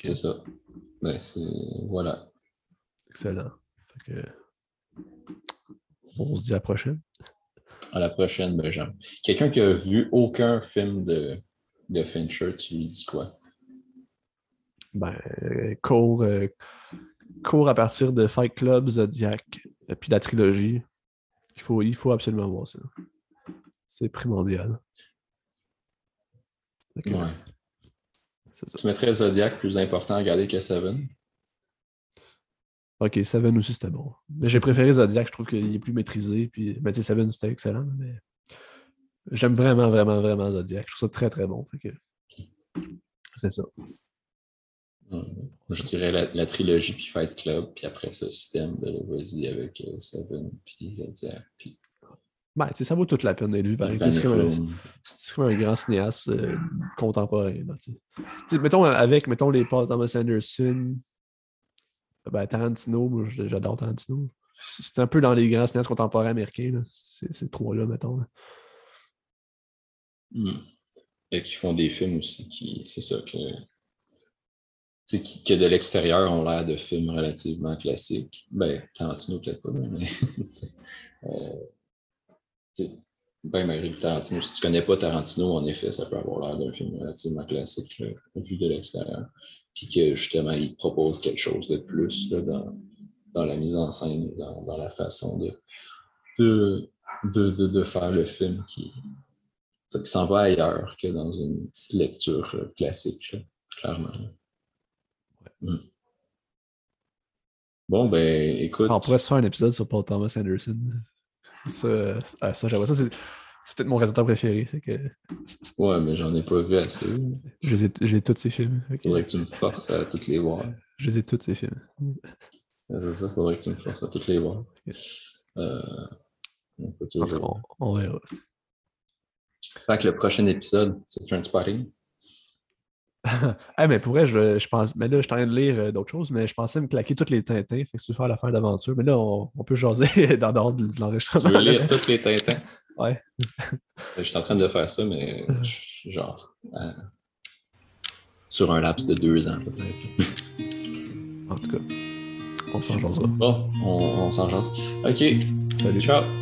C'est ça. Ben, c'est. Voilà. Excellent. Que, On se dit à la prochaine. À la prochaine, Benjamin. Quelqu'un qui a vu aucun film de, de Fincher, tu lui dis quoi? Ben, euh, cours, euh, cours à partir de Fight Club, Zodiac, et puis la trilogie. Il faut, il faut absolument voir ça. C'est primordial. Ouais. Tu mettrais Zodiac plus important à regarder que Seven? Ok, Seven aussi c'était bon. Mais j'ai préféré Zodiac, je trouve qu'il est plus maîtrisé. Puis, ben, tu sais, Seven c'était excellent, mais j'aime vraiment, vraiment, vraiment Zodiac. Je trouve ça très, très bon. Que... C'est ça. Hum, Je dirais la, la trilogie puis Fight Club, puis après ça, système de vas-y avec euh, Seven puis Zodiac. Puis Ben, ça vaut toute la peine d'être vu. C'est comme, un- comme grand cinéaste euh, contemporain. là, mettons avec, mettons les Paul Thomas Anderson, ben, Tarantino, j'adore Tarantino. C'est un peu dans les grands cinéastes contemporains américains, ces, trois-là, mettons. Hum. Et qui font des films aussi qui. C'est ça que. que de l'extérieur ont l'air de films relativement classiques. Ben, Tarantino peut-être pas, mais euh, ben, malgré Tarantino, si tu connais pas Tarantino, en effet, ça peut avoir l'air d'un film relativement classique vu de l'extérieur. Puis que justement, il propose quelque chose de plus dans, dans, la mise en scène, dans, dans la façon de, de, de, de, faire le film qui, qui s'en va ailleurs que dans une petite lecture classique, clairement. Hmm. Bon, ben, écoute. On pourrait se faire un épisode sur Paul Thomas Anderson. Ça, euh, ça j'aimerais ça. C'est, peut-être mon réalisateur préféré. Que... Ouais, mais j'en ai pas vu assez. J'ai, j'ai tous ces films. Faudrait que tu me forces à toutes les voir. Je les ai tous ces films. C'est ça, faudrait que tu me forces à toutes les voir. Euh, on, peut toujours... on, verra. Fait que le prochain épisode, c'est Transpotting. ah, mais pour vrai, je, je pense. Mais là, je suis en train de lire euh, d'autres choses, mais je pensais me claquer tous les Tintins. Fait que tu veux faire l'affaire d'aventure. Mais là, on, peut jaser dans l'ordre de l'enregistrement. Tu veux lire tous les Tintins? Ouais. je suis en train de faire ça, mais genre. Euh, sur un laps de deux ans, peut-être. en tout cas, on s'en. Bon, on, on s'en. OK. Salut. Ciao.